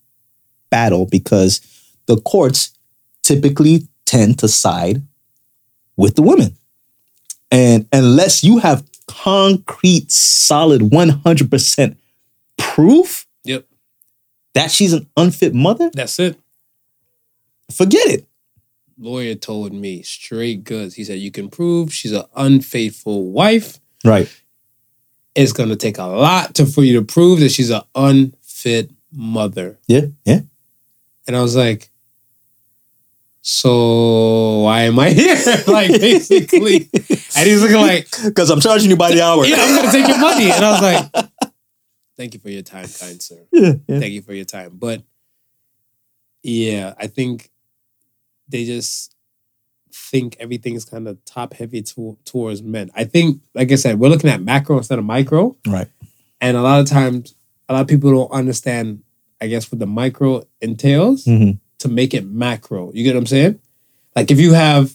Speaker 5: battle because the courts typically tend to side with the women. And unless you have concrete, solid 100% proof
Speaker 4: Yep.
Speaker 5: that she's an unfit mother,
Speaker 4: That's it.
Speaker 5: forget it.
Speaker 4: Lawyer told me straight goods. He said, You can prove she's an unfaithful wife.
Speaker 5: Right.
Speaker 4: It's gonna take a lot to for you to prove that she's an unfit mother.
Speaker 5: Yeah. Yeah.
Speaker 4: And I was like, so why am I here? like basically. And he's looking like,
Speaker 5: Because I'm charging you by the hour.
Speaker 4: yeah, I'm gonna take your money. And I was like, thank you for your time, kind sir.
Speaker 5: Yeah, yeah.
Speaker 4: Thank you for your time. But Yeah, I think they just think everything's kind of top heavy to, towards men. I think, like I said, we're looking at macro instead of micro.
Speaker 5: Right.
Speaker 4: And a lot of times, a lot of people don't understand, I guess, what the micro entails
Speaker 5: Mhm.
Speaker 4: To make it macro. You get what I'm saying? Like if you have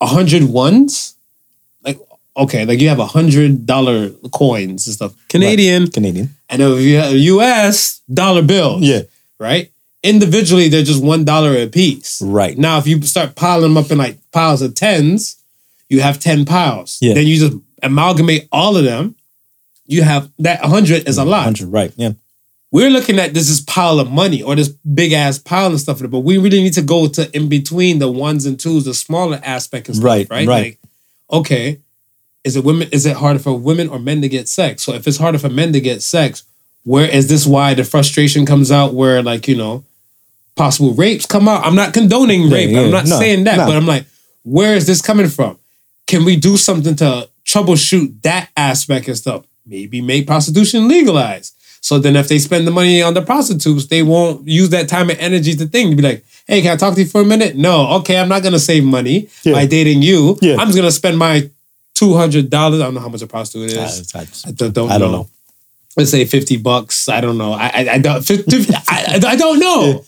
Speaker 4: a hundred ones, like okay, like you have a hundred dollar coins and stuff, Canadian,
Speaker 5: Canadian.
Speaker 4: and if you have U.S. dollar bills,
Speaker 5: Yeah.
Speaker 4: right? Individually, they're just one dollar a piece.
Speaker 5: Right.
Speaker 4: Now, if you start piling them up in like piles of tens, you have 10 piles.
Speaker 5: Yeah.
Speaker 4: Then you just amalgamate all of them. You have that 100 is a lot.
Speaker 5: 100, right. Yeah.
Speaker 4: We're looking at this as pile of money or this big ass pile and stuff, but we really need to go to in between the ones and twos, the smaller aspect and stuff,
Speaker 5: Right,
Speaker 4: right?
Speaker 5: right.
Speaker 4: Like, okay, is it women? Is it harder for women or men to get sex? So if it's harder for men to get sex, where is this why the frustration comes out? Where like you know, possible rapes come out. I'm not condoning
Speaker 5: Yeah,
Speaker 4: rape.
Speaker 5: yeah,
Speaker 4: I'm not
Speaker 5: no,
Speaker 4: saying that,
Speaker 5: no.
Speaker 4: but I'm like, where is this coming from? Can we do something to troubleshoot that aspect and stuff? Maybe make prostitution legalized. So then if they spend the money on the prostitutes, they won't use that time and energy to think to be like, hey, can I talk to you for a minute? No, okay, I'm not gonna save money
Speaker 5: Yeah.
Speaker 4: by dating you.
Speaker 5: Yeah.
Speaker 4: I'm just gonna spend my two hundred dollars. I don't know how much a prostitute is.
Speaker 5: I, I,
Speaker 4: I don't, don't
Speaker 5: I don't
Speaker 4: know.
Speaker 5: know.
Speaker 4: Let's say fifty bucks. I don't know. I I, I don't. 50, I, I I don't know.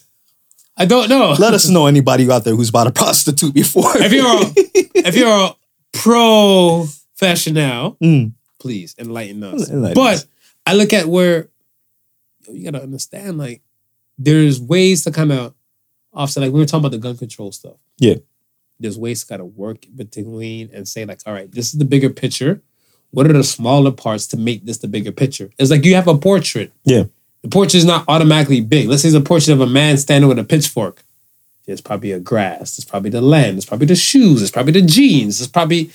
Speaker 4: I don't know.
Speaker 5: Let us know anybody out there who's bought a prostitute before.
Speaker 4: if you're a, if you're a professional,
Speaker 5: Mm.
Speaker 4: please enlighten us.
Speaker 5: Enlighten
Speaker 4: but
Speaker 5: us.
Speaker 4: I look at where yo, you gotta understand, like there's ways to kind of offset. Like we were talking about the gun control stuff.
Speaker 5: Yeah.
Speaker 4: there's ways to kind of work between and say like, all right, this is the bigger picture. What are the smaller parts to make this the bigger picture? It's like you have a portrait.
Speaker 5: Yeah.
Speaker 4: The portrait is not automatically big. Let's say it's a portrait of a man standing with a pitchfork. There's probably a grass. There's probably the land. There's probably the shoes. There's probably the jeans. There's probably,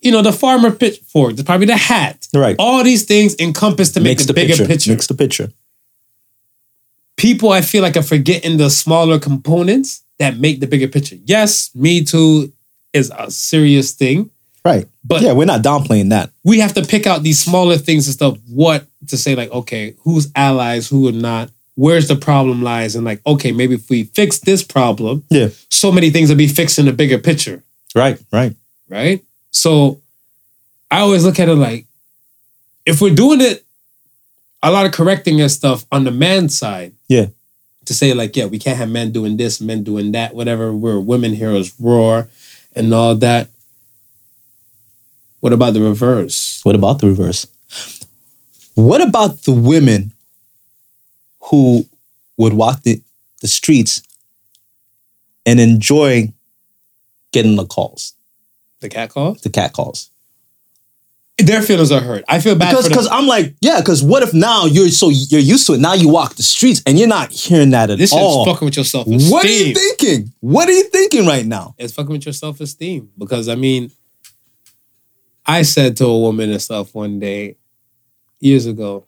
Speaker 4: you know, the farmer pitchfork. There's probably the hat.
Speaker 5: Right.
Speaker 4: All these things encompass to make
Speaker 5: Makes
Speaker 4: a
Speaker 5: the
Speaker 4: bigger
Speaker 5: picture.
Speaker 4: picture.
Speaker 5: Makes the picture.
Speaker 4: People, I feel like, are forgetting the smaller components that make the bigger picture. Yes, Me Too is a serious thing,
Speaker 5: Right.
Speaker 4: but
Speaker 5: yeah, we're not downplaying that.
Speaker 4: we have to pick out these smaller things and stuff. What to say, like, okay, who's allies, who are not? Where's the problem lies? And like, okay, maybe if we fix this problem,
Speaker 5: Yeah.
Speaker 4: so many things will be fixed in the bigger picture,
Speaker 5: Right. Right.
Speaker 4: right? So I always look at it like, if we're doing it, a lot of correcting and stuff on the man side.
Speaker 5: Yeah.
Speaker 4: To say like, yeah, we can't have men doing this, men doing that, whatever. We're women heroes roar and all that. What about the reverse?
Speaker 5: What about the reverse? What about the women who would walk the, the streets and enjoy getting the calls,
Speaker 4: The cat calls?
Speaker 5: the cat calls?
Speaker 4: Their feelings are hurt. I feel bad
Speaker 5: Because because I'm like, yeah, because what if now you're so you're used to it. Now you walk the streets and you're not hearing that at
Speaker 4: this
Speaker 5: all.
Speaker 4: fucking with your self esteem.
Speaker 5: What are you thinking? What are you thinking right now?
Speaker 4: It's fucking with your self esteem because I mean, I said to a woman and stuff one day years ago,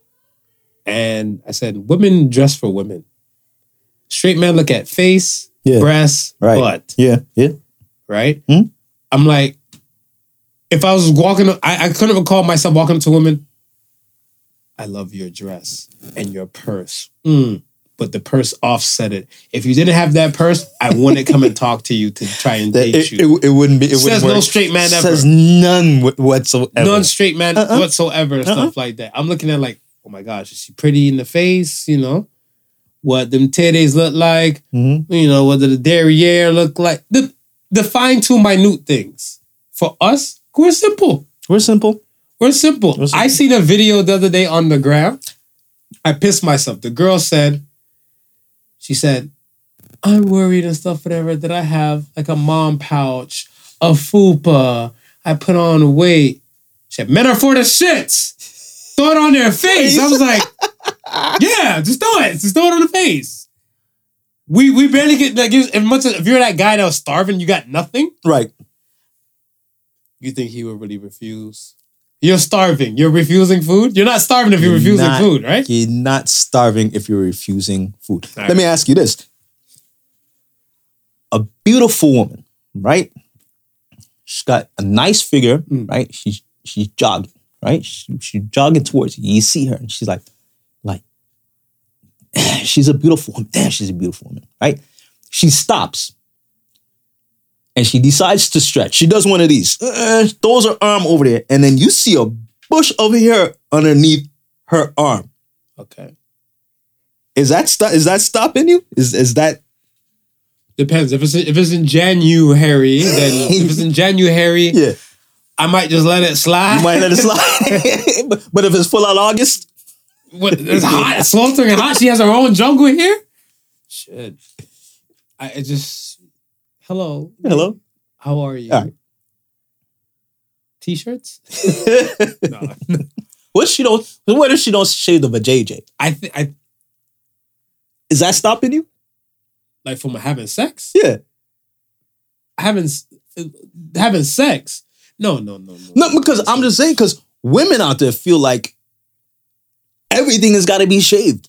Speaker 4: and I said, "Women dress for women. Straight men look at face,
Speaker 5: Yeah.
Speaker 4: breasts,
Speaker 5: Right.
Speaker 4: butt,
Speaker 5: Yeah, yeah.
Speaker 4: right?"
Speaker 5: Hmm?
Speaker 4: I'm like, if I was walking, I, I couldn't recall myself walking up to a woman. I love your dress and your purse. Mm, but the purse offset it. If you didn't have that purse, I wouldn't come and talk to you to try and date
Speaker 5: it,
Speaker 4: you.
Speaker 5: it, it wouldn't be. It
Speaker 4: Says
Speaker 5: wouldn't
Speaker 4: no
Speaker 5: work.
Speaker 4: straight man ever.
Speaker 5: Says none wh- whatsoever.
Speaker 4: Non straight man
Speaker 5: Uh-uh.
Speaker 4: whatsoever and stuff like that. I'm looking at like, oh my gosh, is she pretty in the face? You know, what them titties look like?
Speaker 5: Mhm.
Speaker 4: You know, what the derriere look like? The the fine tune minute things. For us, we're simple.
Speaker 5: We're simple.
Speaker 4: We're simple.
Speaker 5: We're simple.
Speaker 4: I seen a video the other day on the gram. I pissed myself. The girl said, she said, I'm worried and stuff, whatever, that I have like a mom pouch, a fupa. I put on weight. She said, men are for the shits. Throw it on their face. I was like, yeah, just throw it. Just throw it on the face. We we barely get like as much as if you're that guy that was starving, you got nothing.
Speaker 5: Right.
Speaker 4: You think he would really refuse? You're starving. You're refusing food. You're not starving if you're,
Speaker 5: You're
Speaker 4: refusing
Speaker 5: not-
Speaker 4: food, right?
Speaker 5: You're not starving if you're refusing food.
Speaker 4: All
Speaker 5: Let
Speaker 4: right.
Speaker 5: me ask you this. A beautiful woman, right? She's got a nice figure,
Speaker 4: Mm.
Speaker 5: right? She's she's jogging, right? She, she's jogging towards you. You see her, and she's like, like, she's a beautiful woman. Damn, she's a beautiful woman, right? She stops. And she decides to stretch. She does one of these. Uh, throws her arm over there. And then you see a bush over here underneath her arm.
Speaker 4: Okay.
Speaker 5: Is that sto- is that stopping you? Is is that
Speaker 4: Depends. If it's if it's in January, then if it's in January,
Speaker 5: yeah?
Speaker 4: I might just let it slide.
Speaker 5: You might let it slide. but, but if it's full out August,
Speaker 4: What, it's hot, it's sweltering hot. She has her own jungle here. Shit. I just hello.
Speaker 5: hello.
Speaker 4: How are you?
Speaker 5: All right.
Speaker 4: T-shirts? no.
Speaker 5: what she don't? What if she don't shave the vajayjay?
Speaker 4: I think I
Speaker 5: Is that stopping you?
Speaker 4: like from having sex.
Speaker 5: Yeah.
Speaker 4: Having having sex. No, no, no, no.
Speaker 5: No, because I'm just saying, because women out there feel like everything has got to be shaved.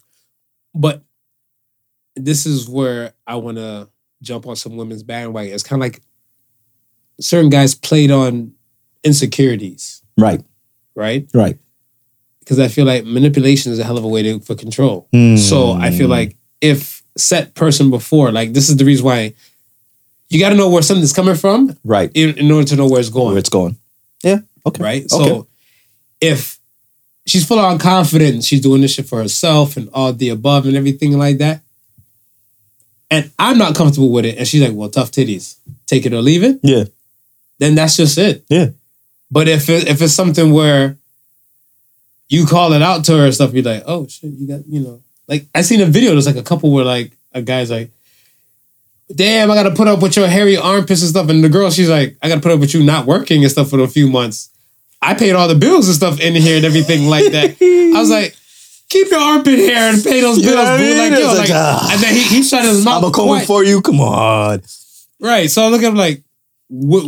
Speaker 4: But this is where I want to jump on some women's bandwagon. It's kind of like certain guys played on insecurities,
Speaker 5: Right.
Speaker 4: right?
Speaker 5: Right.
Speaker 4: Because I feel like manipulation is a hell of a way to, for control. So I feel hmm. like if set person before, like this is the reason why you got to know where something's coming from
Speaker 5: right
Speaker 4: in, in order to know where it's going,
Speaker 5: where it's going. Yeah. Okay.
Speaker 4: right?
Speaker 5: Okay.
Speaker 4: So if she's full on confident, she's doing this shit for herself and all the above and everything like that, and I'm not comfortable with it, and she's like, "Well, tough titties, take it or leave it,"
Speaker 5: Yeah.
Speaker 4: then that's just it.
Speaker 5: Yeah.
Speaker 4: But if it, if it's something where you call it out to her and stuff, you're like, "Oh shit, you got you know." Like I seen a video. There's like a couple where like a guy's like, "Damn, I got to put up with your hairy armpits and stuff," and the girl she's like, "I got to put up with you not working and stuff for a few months." I paid all the bills and stuff in here and everything like that. I was like, "Keep your armpit hair and pay those
Speaker 5: You know
Speaker 4: bills,
Speaker 5: I mean?
Speaker 4: Like, yo, like,
Speaker 5: like, ah.
Speaker 4: and then he he shut his mouth.
Speaker 5: I'm coming
Speaker 4: quiet.
Speaker 5: for you. Come on.
Speaker 4: Right. So I look at him like, what,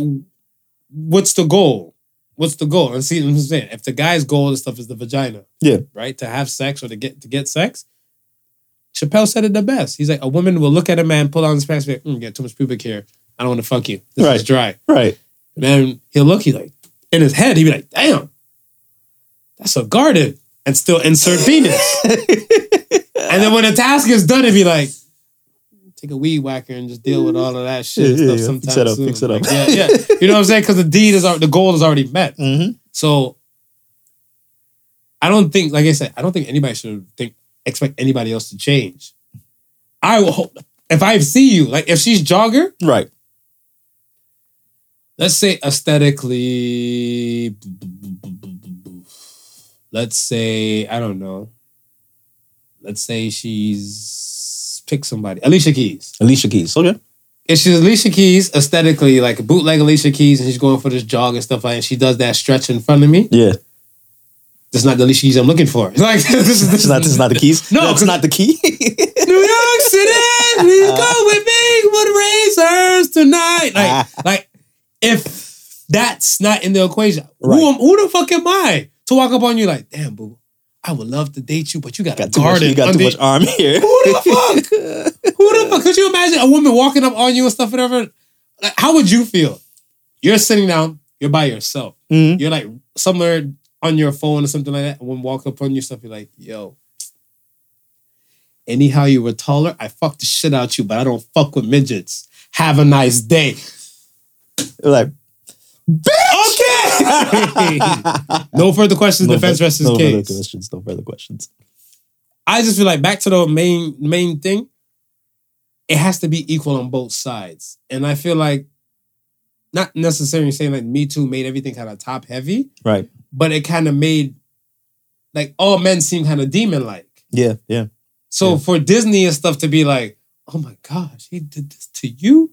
Speaker 4: what's the goal? What's the goal? And see I'm saying. If the guy's goal and stuff is the vagina,
Speaker 5: Yeah.
Speaker 4: right, to have sex or to get to get sex, Chappelle said it the best. He's like, a woman will look at a man, pull on his pants, be like, mm, get too much pubic hair. I don't want to fuck you. This is dry.
Speaker 5: Right.
Speaker 4: And then he'll look, he's like, in his head, he'd be like, damn, that's a garden. And still insert penis. and then when the task is done, it'd be like, take a weed whacker and just deal with all of that shit
Speaker 5: Yeah, yeah,
Speaker 4: stuff
Speaker 5: yeah.
Speaker 4: sometime
Speaker 5: Fix it up,
Speaker 4: soon.
Speaker 5: fix it up.
Speaker 4: Like, yeah, yeah. You know what I'm saying? Because the deed is the goal is already met.
Speaker 5: Mm-hmm.
Speaker 4: So I don't think, like I said, I don't think anybody should think expect anybody else to change. I will hope if I see you, like if she's jogger,
Speaker 5: Right.
Speaker 4: let's say aesthetically, let's say, I don't know. Let's say she's pick somebody. Alicia Keys.
Speaker 5: Alicia Keys. Okay.
Speaker 4: If she's Alicia Keys aesthetically, like bootleg Alicia Keys, and she's going for this jog and stuff like and she does that stretch in front of me,
Speaker 5: Yeah.
Speaker 4: that's not the Alicia Keys I'm looking for. Like this is
Speaker 5: This is not. This is not the keys.
Speaker 4: No, 'cause-
Speaker 5: not the key.
Speaker 4: New York City, please uh. go with me with razors tonight. Like, ah. like if that's not in the equation,
Speaker 5: Right.
Speaker 4: who, who the fuck am I to walk up on you like, damn, boo, I would love to date you, but you got,
Speaker 5: got
Speaker 4: a
Speaker 5: too much. You got too
Speaker 4: under-
Speaker 5: much arm here.
Speaker 4: Who the fuck? Who the fuck? Could you imagine a woman walking up on you and stuff, whatever? Like, how would you feel? You're sitting down, you're by yourself.
Speaker 5: Mhm.
Speaker 4: You're like somewhere on your phone or something like that. And when walk up on you, stuff, you're like, yo. Anyhow, you were taller, I fucked the shit out you, but I don't fuck with midgets. Have a nice day.
Speaker 5: like
Speaker 4: Okay. No further questions. Defense
Speaker 5: fur-
Speaker 4: rests his
Speaker 5: no further
Speaker 4: case.
Speaker 5: questions. No further questions.
Speaker 4: I just feel like back to the main main thing. It has to be equal on both sides, and I feel like not necessarily saying like Me Too made everything kind of top heavy,
Speaker 5: Right.
Speaker 4: but it kind of made like all men seem kind of demon like.
Speaker 5: Yeah. Yeah.
Speaker 4: So
Speaker 5: Yeah.
Speaker 4: for Disney and stuff to be like, oh my gosh, he did this to you.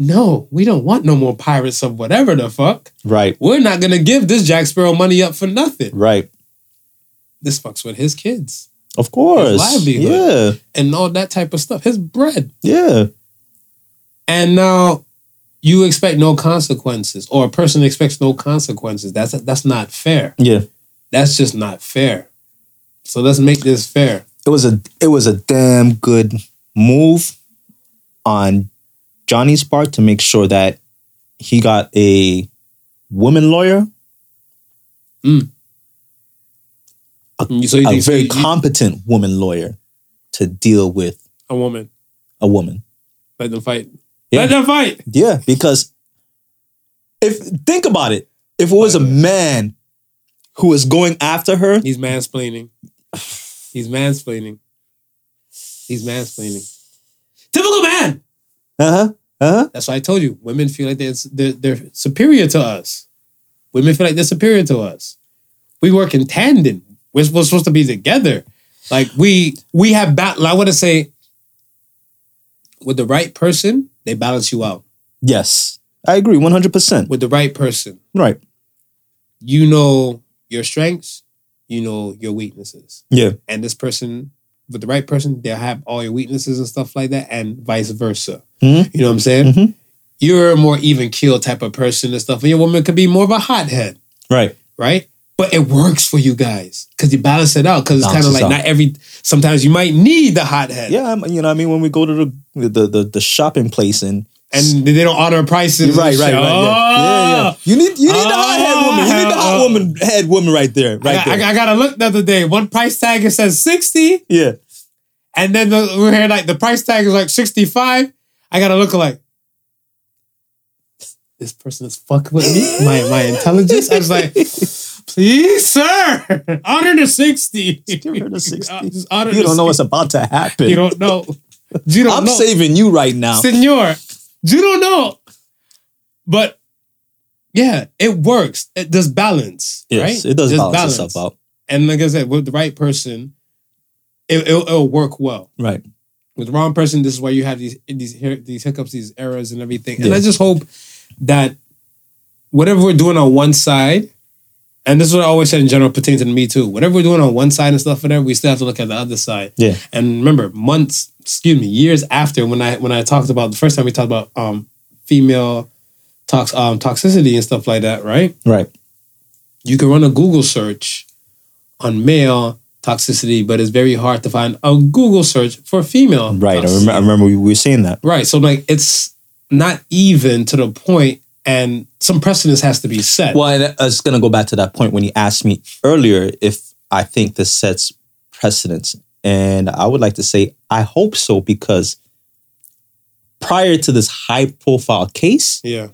Speaker 4: No, we don't want no more pirates of whatever the fuck.
Speaker 5: Right.
Speaker 4: We're not gonna give this Jack Sparrow money up for nothing.
Speaker 5: Right.
Speaker 4: This fucks with his kids
Speaker 5: Of course.
Speaker 4: livelihood.
Speaker 5: Yeah.
Speaker 4: and all that type of stuff. His bread.
Speaker 5: Yeah.
Speaker 4: And now you expect no consequences, or a person expects no consequences. That's that's not fair.
Speaker 5: Yeah.
Speaker 4: That's just not fair. So let's make this fair.
Speaker 5: It was a it was a damn good move on Johnny's part to make sure that he got a woman lawyer,
Speaker 4: mm. Mm, So you
Speaker 5: a
Speaker 4: think so
Speaker 5: very
Speaker 4: you-
Speaker 5: competent woman lawyer to deal with
Speaker 4: a woman?
Speaker 5: a woman.
Speaker 4: Let them fight.
Speaker 5: Yeah.
Speaker 4: Let them fight.
Speaker 5: Yeah, because if think about it, if it was a man who was going after her,
Speaker 4: He's mansplaining. He's mansplaining. He's mansplaining. Typical man.
Speaker 5: Uh huh, uh huh,
Speaker 4: That's why I told you. Women feel like they're, they're they're superior to us. Women feel like they're superior to us. We work in tandem. We're supposed, supposed to be together. Like we we have bat. I want to say, with the right person, they balance you out.
Speaker 5: yes, I agree, one hundred percent.
Speaker 4: With the right person,
Speaker 5: Right?
Speaker 4: you know your strengths, you know your weaknesses.
Speaker 5: Yeah,
Speaker 4: and this person with the right person, they'll have all your weaknesses and stuff like that, and vice versa.
Speaker 5: Mhm.
Speaker 4: You know what I'm saying?
Speaker 5: Mhm.
Speaker 4: You're a more even keel type of person and stuff, and your woman could be more of a hothead,
Speaker 5: right.
Speaker 4: right? But it works for you guys because you balance it out. Because it's kind of like
Speaker 5: out.
Speaker 4: not every. Sometimes you might need the hothead,
Speaker 5: Yeah, you know, what I mean, when we go to the the the, the shopping place and
Speaker 4: and they don't honor prices.
Speaker 5: right, right, right, yeah. yeah, yeah.
Speaker 4: Oh!
Speaker 5: You need you need the hot head woman. You need the hot
Speaker 4: Oh.
Speaker 5: woman head woman right there,
Speaker 4: I,
Speaker 5: right
Speaker 4: got,
Speaker 5: there.
Speaker 4: I, I got to look the other day. One price tag it says sixty.
Speaker 5: yeah,
Speaker 4: And then the, we're here like the price tag is like 65. I gotta look like this person is fucking with me. My my intelligence. I was like, please, sir, honor the 60.
Speaker 5: Give her the 60.
Speaker 4: Uh, just
Speaker 5: you don't know what's about to happen.
Speaker 4: You don't know. You don't
Speaker 5: I'm
Speaker 4: know.
Speaker 5: saving you right now.
Speaker 4: Senor, you don't know. But yeah, it works. It does balance.
Speaker 5: Yes,
Speaker 4: right?
Speaker 5: it does
Speaker 4: There's
Speaker 5: balance, itself out.
Speaker 4: And like I said, with the right person, it, it'll, it'll work well.
Speaker 5: Right.
Speaker 4: with the wrong person, this is why you have these these these hiccups, these errors, and everything. And
Speaker 5: Yeah.
Speaker 4: I just hope that whatever we're doing on one side, and this is what I always said in general pertains to me too. Whatever we're doing on one side and stuff, whatever, we still have to look at the other side.
Speaker 5: Yeah.
Speaker 4: And remember, months, excuse me, years after when I when I talked about the first time we talked about um female tox um toxicity and stuff like that, right?
Speaker 5: Right.
Speaker 4: You can run a Google search on male toxicity, but it's very hard to find a Google search for female.
Speaker 5: Right. I remember, I remember we were saying that.
Speaker 4: Right. So like it's not even to the point and some precedence has to be set.
Speaker 5: Well, and I was going to go back to that point when you asked me earlier if I think this sets precedence. And I would like to say, I hope so, because prior to this high profile case,
Speaker 4: Yeah.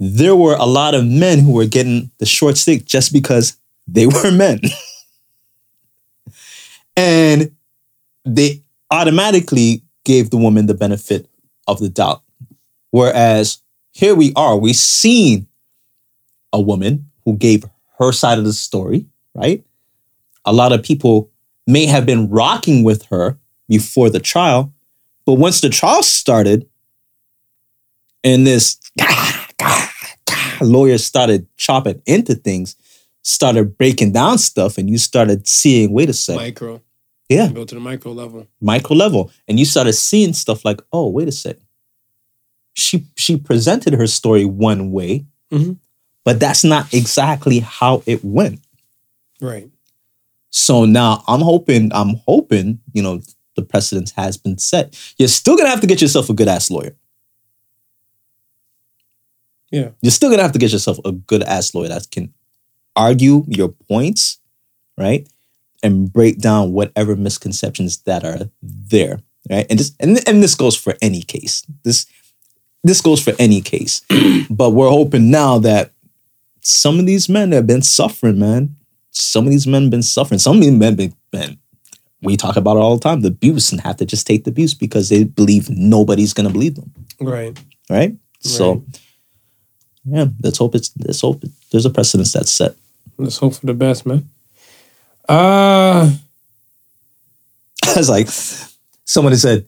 Speaker 5: there were a lot of men who were getting the short stick just because they were men. and they automatically gave the woman the benefit of the doubt. Whereas here we are, we've seen a woman who gave her side of the story, right? A lot of people may have been rocking with her before the trial, but once the trial started and this lawyers started chopping into things, started breaking down stuff, and you started seeing, wait a second,
Speaker 4: Micro.
Speaker 5: yeah,
Speaker 4: Go to the micro level.
Speaker 5: micro level, and you started seeing stuff like, oh, wait a second. She she presented her story one way,
Speaker 4: Mhm.
Speaker 5: but that's not exactly how it went.
Speaker 4: Right.
Speaker 5: So now I'm hoping, I'm hoping, you know, the precedence has been set. You're still gonna have to get yourself a good ass lawyer.
Speaker 4: Yeah.
Speaker 5: You're still gonna have to get yourself a good ass lawyer that can argue your points, right? And break down whatever misconceptions that are there. Right. And this and, and this goes for any case. This this goes for any case. but we're hoping now that some of these men have been suffering, man. Some of these men have been suffering. Some of these men been, been we talk about it all the time, the abuse and have to just take the abuse because they believe nobody's gonna believe them.
Speaker 4: Right.
Speaker 5: Right? So yeah, let's hope it's let's hope it, there's a precedence that's set.
Speaker 4: Let's hope for the best, man. Uh
Speaker 5: I was like, somebody said,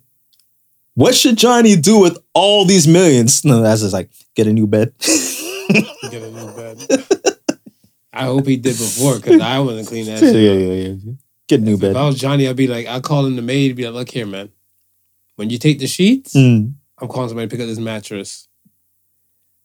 Speaker 5: What should Johnny do with all these millions? No, that's just like, get a new bed.
Speaker 4: get a new bed. I hope he did before because I wouldn't clean that shit.
Speaker 5: yeah, yeah, yeah. Get new
Speaker 4: If
Speaker 5: bed.
Speaker 4: If I was Johnny, I'd be like, I'd call in the maid, be like, look here, man. When you take the sheets,
Speaker 5: Mm.
Speaker 4: I'm calling somebody to pick up this mattress.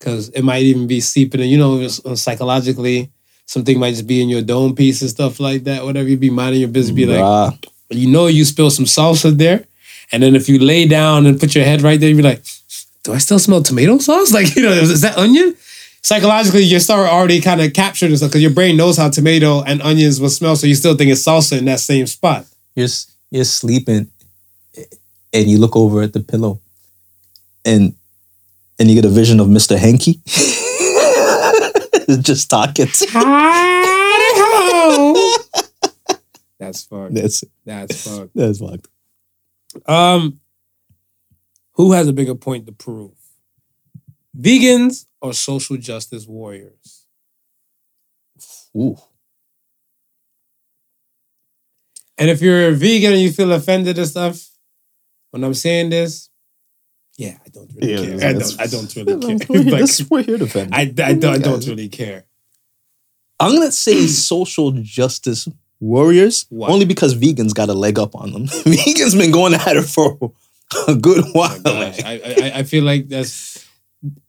Speaker 4: Cause it might even be seeping in, you know, uh, psychologically, something might just be in your dome piece and stuff like that. Whatever you be minding your business, be like, you know, you spill some salsa there. And then if you lay down and put your head right there, you be like, do I still smell tomato sauce? Like, you know, is that onion? Psychologically, you start already kind of captured and stuff because your brain knows how tomato and onions will smell. So you still think it's salsa in that same spot.
Speaker 5: you're, you're sleeping and you look over at the pillow, and and you get a vision of Mister Henke just talking.
Speaker 4: That's fucked.
Speaker 5: That's
Speaker 4: That's fucked.
Speaker 5: that's fucked.
Speaker 4: Um, who has a bigger point to prove? Vegans or social justice warriors?
Speaker 5: Ooh.
Speaker 4: And if you're a vegan and you feel offended and stuff, when I'm saying this, yeah, I don't really
Speaker 5: Yeah,
Speaker 4: care. I don't, I don't really care. Like,
Speaker 5: that's- here to defend.
Speaker 4: I, I, don't, I don't really care.
Speaker 5: I'm gonna say social justice warriors
Speaker 4: Why?
Speaker 5: only because vegans got a leg up on them. vegans been going at it for a good oh while.
Speaker 4: Oh gosh, I, I, I feel like that's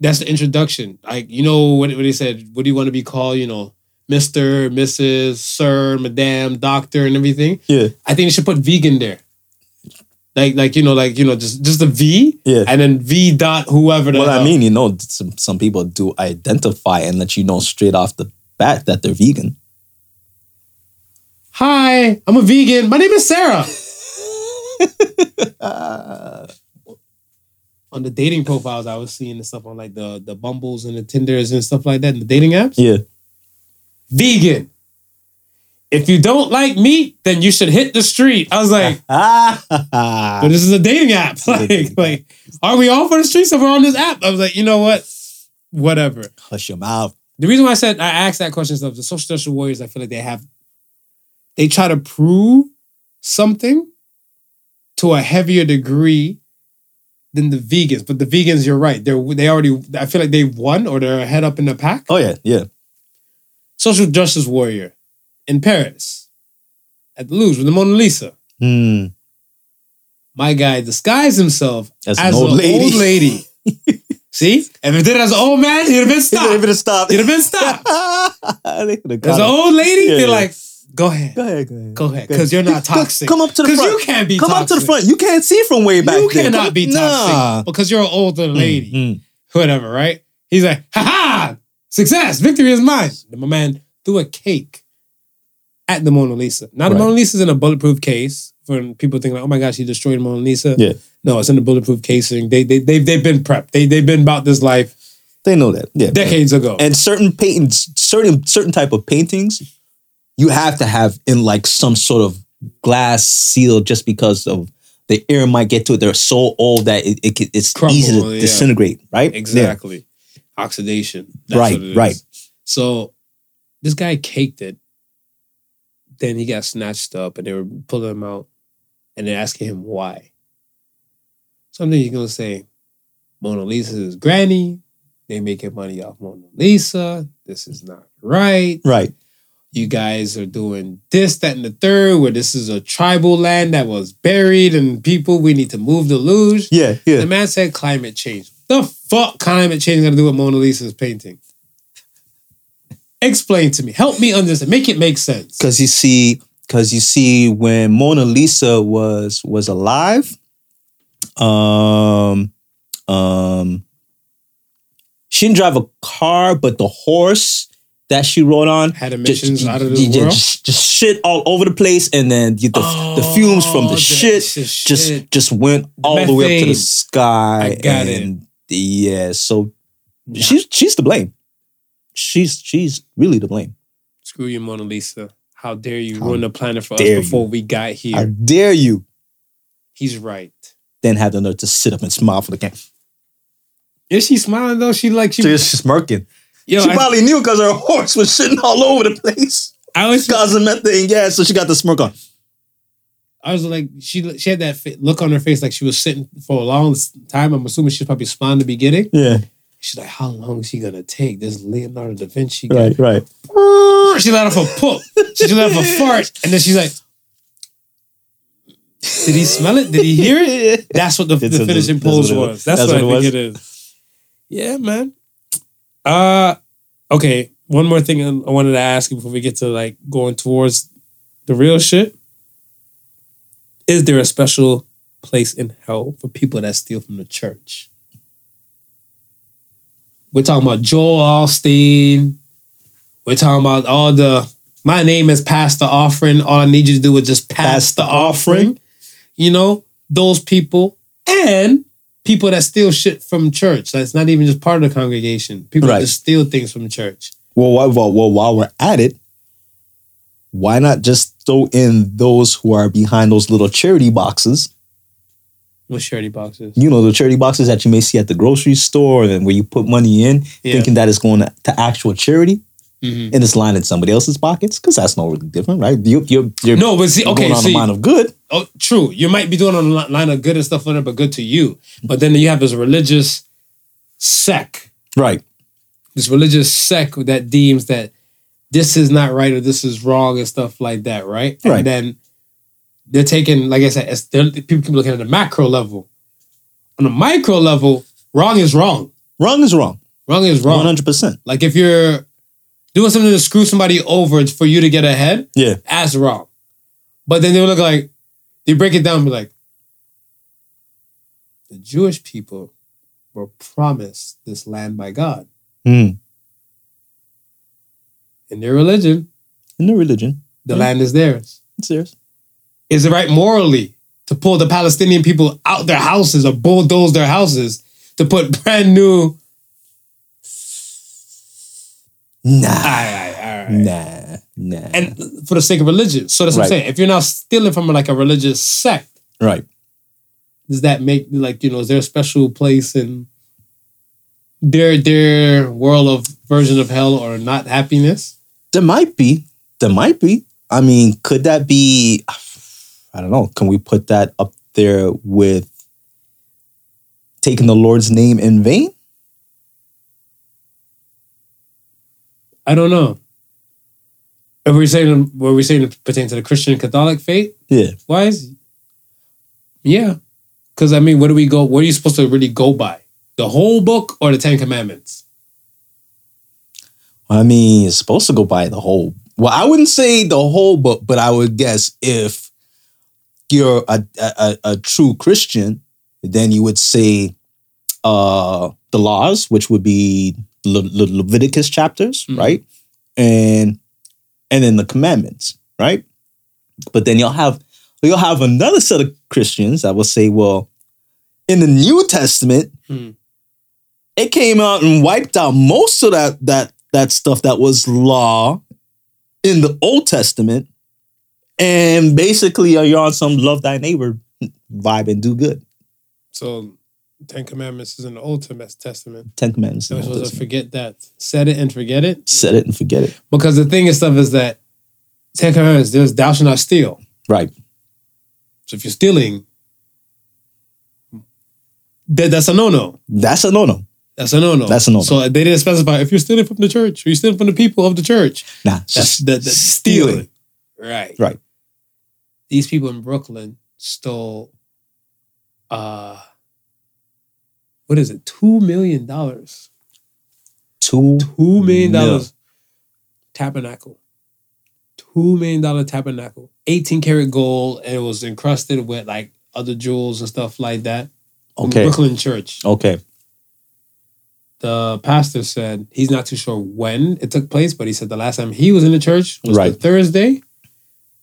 Speaker 4: that's the introduction. Like you know what, what they said. What do you want to be called? You know, Mister, Mrs., Sir, Madame, Doctor, and everything.
Speaker 5: yeah,
Speaker 4: I think they should put vegan there. Like like you know like you know just just a V
Speaker 5: yeah.
Speaker 4: and then V dot whoever.
Speaker 5: Well, I mean, you know, some some people do identify and let you know straight off the bat that they're vegan.
Speaker 4: hi, I'm a vegan. My name is Sarah. On the dating profiles, I was seeing the stuff on like the the Bumbles and the Tinders and stuff like that in the dating apps.
Speaker 5: yeah,
Speaker 4: Vegan. If you don't like meat, then you should hit the street. I was like, ah. but this is a dating app. Like, like, are we all for the streets if we're on this app? I was like, you know what? Whatever.
Speaker 5: hush your mouth.
Speaker 4: The reason why I said I asked that question is the social justice warriors, I feel like they have they try to prove something to a heavier degree than the vegans. But the vegans, you're right. They're they already I feel like they won or they're ahead up in the pack.
Speaker 5: Oh yeah, yeah.
Speaker 4: Social justice warrior in Paris at the Louvre with the Mona Lisa.
Speaker 5: Hmm.
Speaker 4: My guy disguised himself
Speaker 5: As
Speaker 4: as,
Speaker 5: an old
Speaker 4: an
Speaker 5: lady.
Speaker 4: old lady. See? If it did as an old man, he'd have been stopped. He'd have been stopped.
Speaker 5: They could've
Speaker 4: been
Speaker 5: stopped.
Speaker 4: As
Speaker 5: an
Speaker 4: old lady,
Speaker 5: Yeah,
Speaker 4: they're
Speaker 5: yeah.
Speaker 4: like, go ahead.
Speaker 5: Go ahead, go ahead.
Speaker 4: Because you're not toxic.
Speaker 5: Come up to the front.
Speaker 4: Because you can't be toxic.
Speaker 5: Come
Speaker 4: toxic.
Speaker 5: up to the front. You can't see from way back
Speaker 4: You
Speaker 5: there.
Speaker 4: cannot be toxic
Speaker 5: Nah.
Speaker 4: because you're an older lady.
Speaker 5: Mm,
Speaker 4: Whatever, right? He's like, ha ha! Success! Victory is mine. Then my man threw a cake at the Mona Lisa. Now, the
Speaker 5: Right.
Speaker 4: Mona Lisa's in a bulletproof case. For people think like, oh my gosh, he destroyed the Mona Lisa.
Speaker 5: Yeah.
Speaker 4: No, it's in a bulletproof casing. They, they, they've, they've been prepped. They, they've been about this life
Speaker 5: They know that. Yeah.
Speaker 4: decades ago.
Speaker 5: And certain paintings, certain certain type of paintings, you have to have in like some sort of glass seal just because of the air might get to it. They're so old that it, it, it's
Speaker 4: Crumble,
Speaker 5: easy to
Speaker 4: yeah.
Speaker 5: disintegrate, right?
Speaker 4: Exactly. Oxidation.
Speaker 5: Right,
Speaker 4: what it is.
Speaker 5: right.
Speaker 4: So this guy caked it. Then he got snatched up and they were pulling him out and they're asking him why. Something you're gonna say, Mona Lisa is granny. They making money off Mona Lisa. This is not right.
Speaker 5: Right.
Speaker 4: You guys are doing this, that, and the third, where this is a tribal land that was buried and people, we need to move the luge.
Speaker 5: Yeah. Yeah.
Speaker 4: The man said climate change. The fuck climate change got to do with Mona Lisa's painting? Explain to me. Help me understand. Make it make sense.
Speaker 5: Because you see, because you see, when Mona Lisa was was alive, um, um, she didn't drive a car, but the horse that she wrote on
Speaker 4: Had emissions out of
Speaker 5: j-
Speaker 4: this world.
Speaker 5: Just, just shit all over the place, and then the, the oh, fumes from
Speaker 4: Oh,
Speaker 5: the
Speaker 4: the-
Speaker 5: shit just just went all the way up to the sky.
Speaker 4: I got it.
Speaker 5: yeah, so she's she's to blame. She's she's really to blame.
Speaker 4: Screw you, Mona Lisa. How dare you
Speaker 5: How
Speaker 4: ruin the planet for us before we got here?
Speaker 5: How dare you
Speaker 4: He's right.
Speaker 5: then have the nerve to sit up and smile for the camera?
Speaker 4: Is she smiling though? She like she.
Speaker 5: She's smirking.
Speaker 4: Yo,
Speaker 5: she
Speaker 4: I,
Speaker 5: probably knew because her horse was shitting all over the place,
Speaker 4: I was.
Speaker 5: causing methane gas. So she got the smirk on.
Speaker 4: I was like, she she had that look on her face like she was sitting for a long time. I'm assuming she's probably in the beginning.
Speaker 5: Yeah,
Speaker 4: She's like, how long is she gonna take? This Leonardo da Vinci guy.
Speaker 5: right, right.
Speaker 4: She let off a poop. She let off a fart, and then she's like, "Did he smell it? Did he hear it?" That's what the, the finishing pose
Speaker 5: was.
Speaker 4: That's,
Speaker 5: That's
Speaker 4: what,
Speaker 5: what
Speaker 4: I think it is. Yeah, man. Uh, okay. One more thing I wanted to ask you before we get to like going towards the real shit. Is there a special place in hell for people that steal from the church? We're talking about Joel Osteen. We're talking about all the. My name is Pastor Offering. All I need you to do is just pass, the offering. You know, those people and people that steal shit from church. That's not even just part of the congregation. People
Speaker 5: Right.
Speaker 4: that just steal things from church.
Speaker 5: Well, while, well, well, while we're at it, why not just throw in those who are behind those little charity boxes?
Speaker 4: With charity boxes.
Speaker 5: You know, the charity boxes that you may see at the grocery store and where you put money in,
Speaker 4: Yeah.
Speaker 5: thinking that it's going to, to actual charity,
Speaker 4: Mhm.
Speaker 5: and it's lining somebody else's pockets because that's not really different, right? You, you're, you're
Speaker 4: No, but see,
Speaker 5: you're
Speaker 4: okay,
Speaker 5: going on
Speaker 4: see,
Speaker 5: the line of good.
Speaker 4: oh, true. You might be doing on the line of good and stuff like that, but good to you. But then you have this religious sect,
Speaker 5: Right.
Speaker 4: this religious sect that deems that this is not right or this is wrong and stuff like that, right?
Speaker 5: Right.
Speaker 4: And then they're taking, like I said, it's, they're, people keep looking at the macro level. On the micro level, wrong is wrong.
Speaker 5: Wrong is wrong.
Speaker 4: Wrong is wrong.
Speaker 5: 100%.
Speaker 4: Like if you're doing something to screw somebody over for you to get ahead,
Speaker 5: Yeah.
Speaker 4: that's wrong. But then they look like they break it down and be like, the Jewish people were promised this land by God.
Speaker 5: Mm.
Speaker 4: In their religion,
Speaker 5: In their religion.
Speaker 4: the
Speaker 5: Mm.
Speaker 4: land is theirs.
Speaker 5: It's theirs.
Speaker 4: Is it right morally to pull the Palestinian people out their houses or bulldoze their houses to put brand new?
Speaker 5: Nah.
Speaker 4: All right, all right.
Speaker 5: Nah. Nah.
Speaker 4: And for the sake of religion. So that's what I'm saying. If you're now stealing from like a religious sect,
Speaker 5: right.
Speaker 4: does that make like you know is there a special place in their their world of version of hell or not happiness
Speaker 5: There might be. There might be. I mean, could that be? I don't know. Can we put that up there with taking the Lord's name in vain?
Speaker 4: I don't know are we saying were we saying it pertains to the christian catholic faith
Speaker 5: Yeah.
Speaker 4: wise yeah because i mean what do we go what are you supposed to really go by the whole book or the ten commandments
Speaker 5: I mean, it's supposed to go by the whole. Well, I wouldn't say the whole book, but I would guess if you're a a, a, a true Christian, then you would say uh, the laws, which would be Le- Le- Leviticus chapters,
Speaker 4: Mhm.
Speaker 5: right, and and then the commandments, right. But then you'll have you'll have another set of Christians that will say, well, in the New Testament,
Speaker 4: Hmm.
Speaker 5: it came out and wiped out most of that that that stuff that was law in the Old Testament, and basically you're on some love thy neighbor vibe and do good.
Speaker 4: so ten commandments is in the old testament
Speaker 5: Ten Commandments.
Speaker 4: we're supposed to forget that set it and forget it
Speaker 5: Set it and forget it.
Speaker 4: because the thing and stuff is that ten commandments there's thou shalt not steal
Speaker 5: Right.
Speaker 4: So if you're stealing, that, that's a no-no.
Speaker 5: That's a no no.
Speaker 4: That's a no-no.
Speaker 5: That's a no-no.
Speaker 4: So they didn't specify if you're stealing from the church or you're stealing from the people of the church.
Speaker 5: Nah,
Speaker 4: That's
Speaker 5: it's just
Speaker 4: that, that's stealing. Right.
Speaker 5: Right.
Speaker 4: These people in Brooklyn stole uh what is it? Two million dollars.
Speaker 5: Two.
Speaker 4: Two million dollars tabernacle. Two million dollar tabernacle. 18 karat gold, and it was encrusted with like other jewels and stuff like that.
Speaker 5: Okay.
Speaker 4: Brooklyn Church.
Speaker 5: Okay.
Speaker 4: The pastor said he's not too sure when it took place, but he said the last time he was in the church was
Speaker 5: Right.
Speaker 4: the Thursday.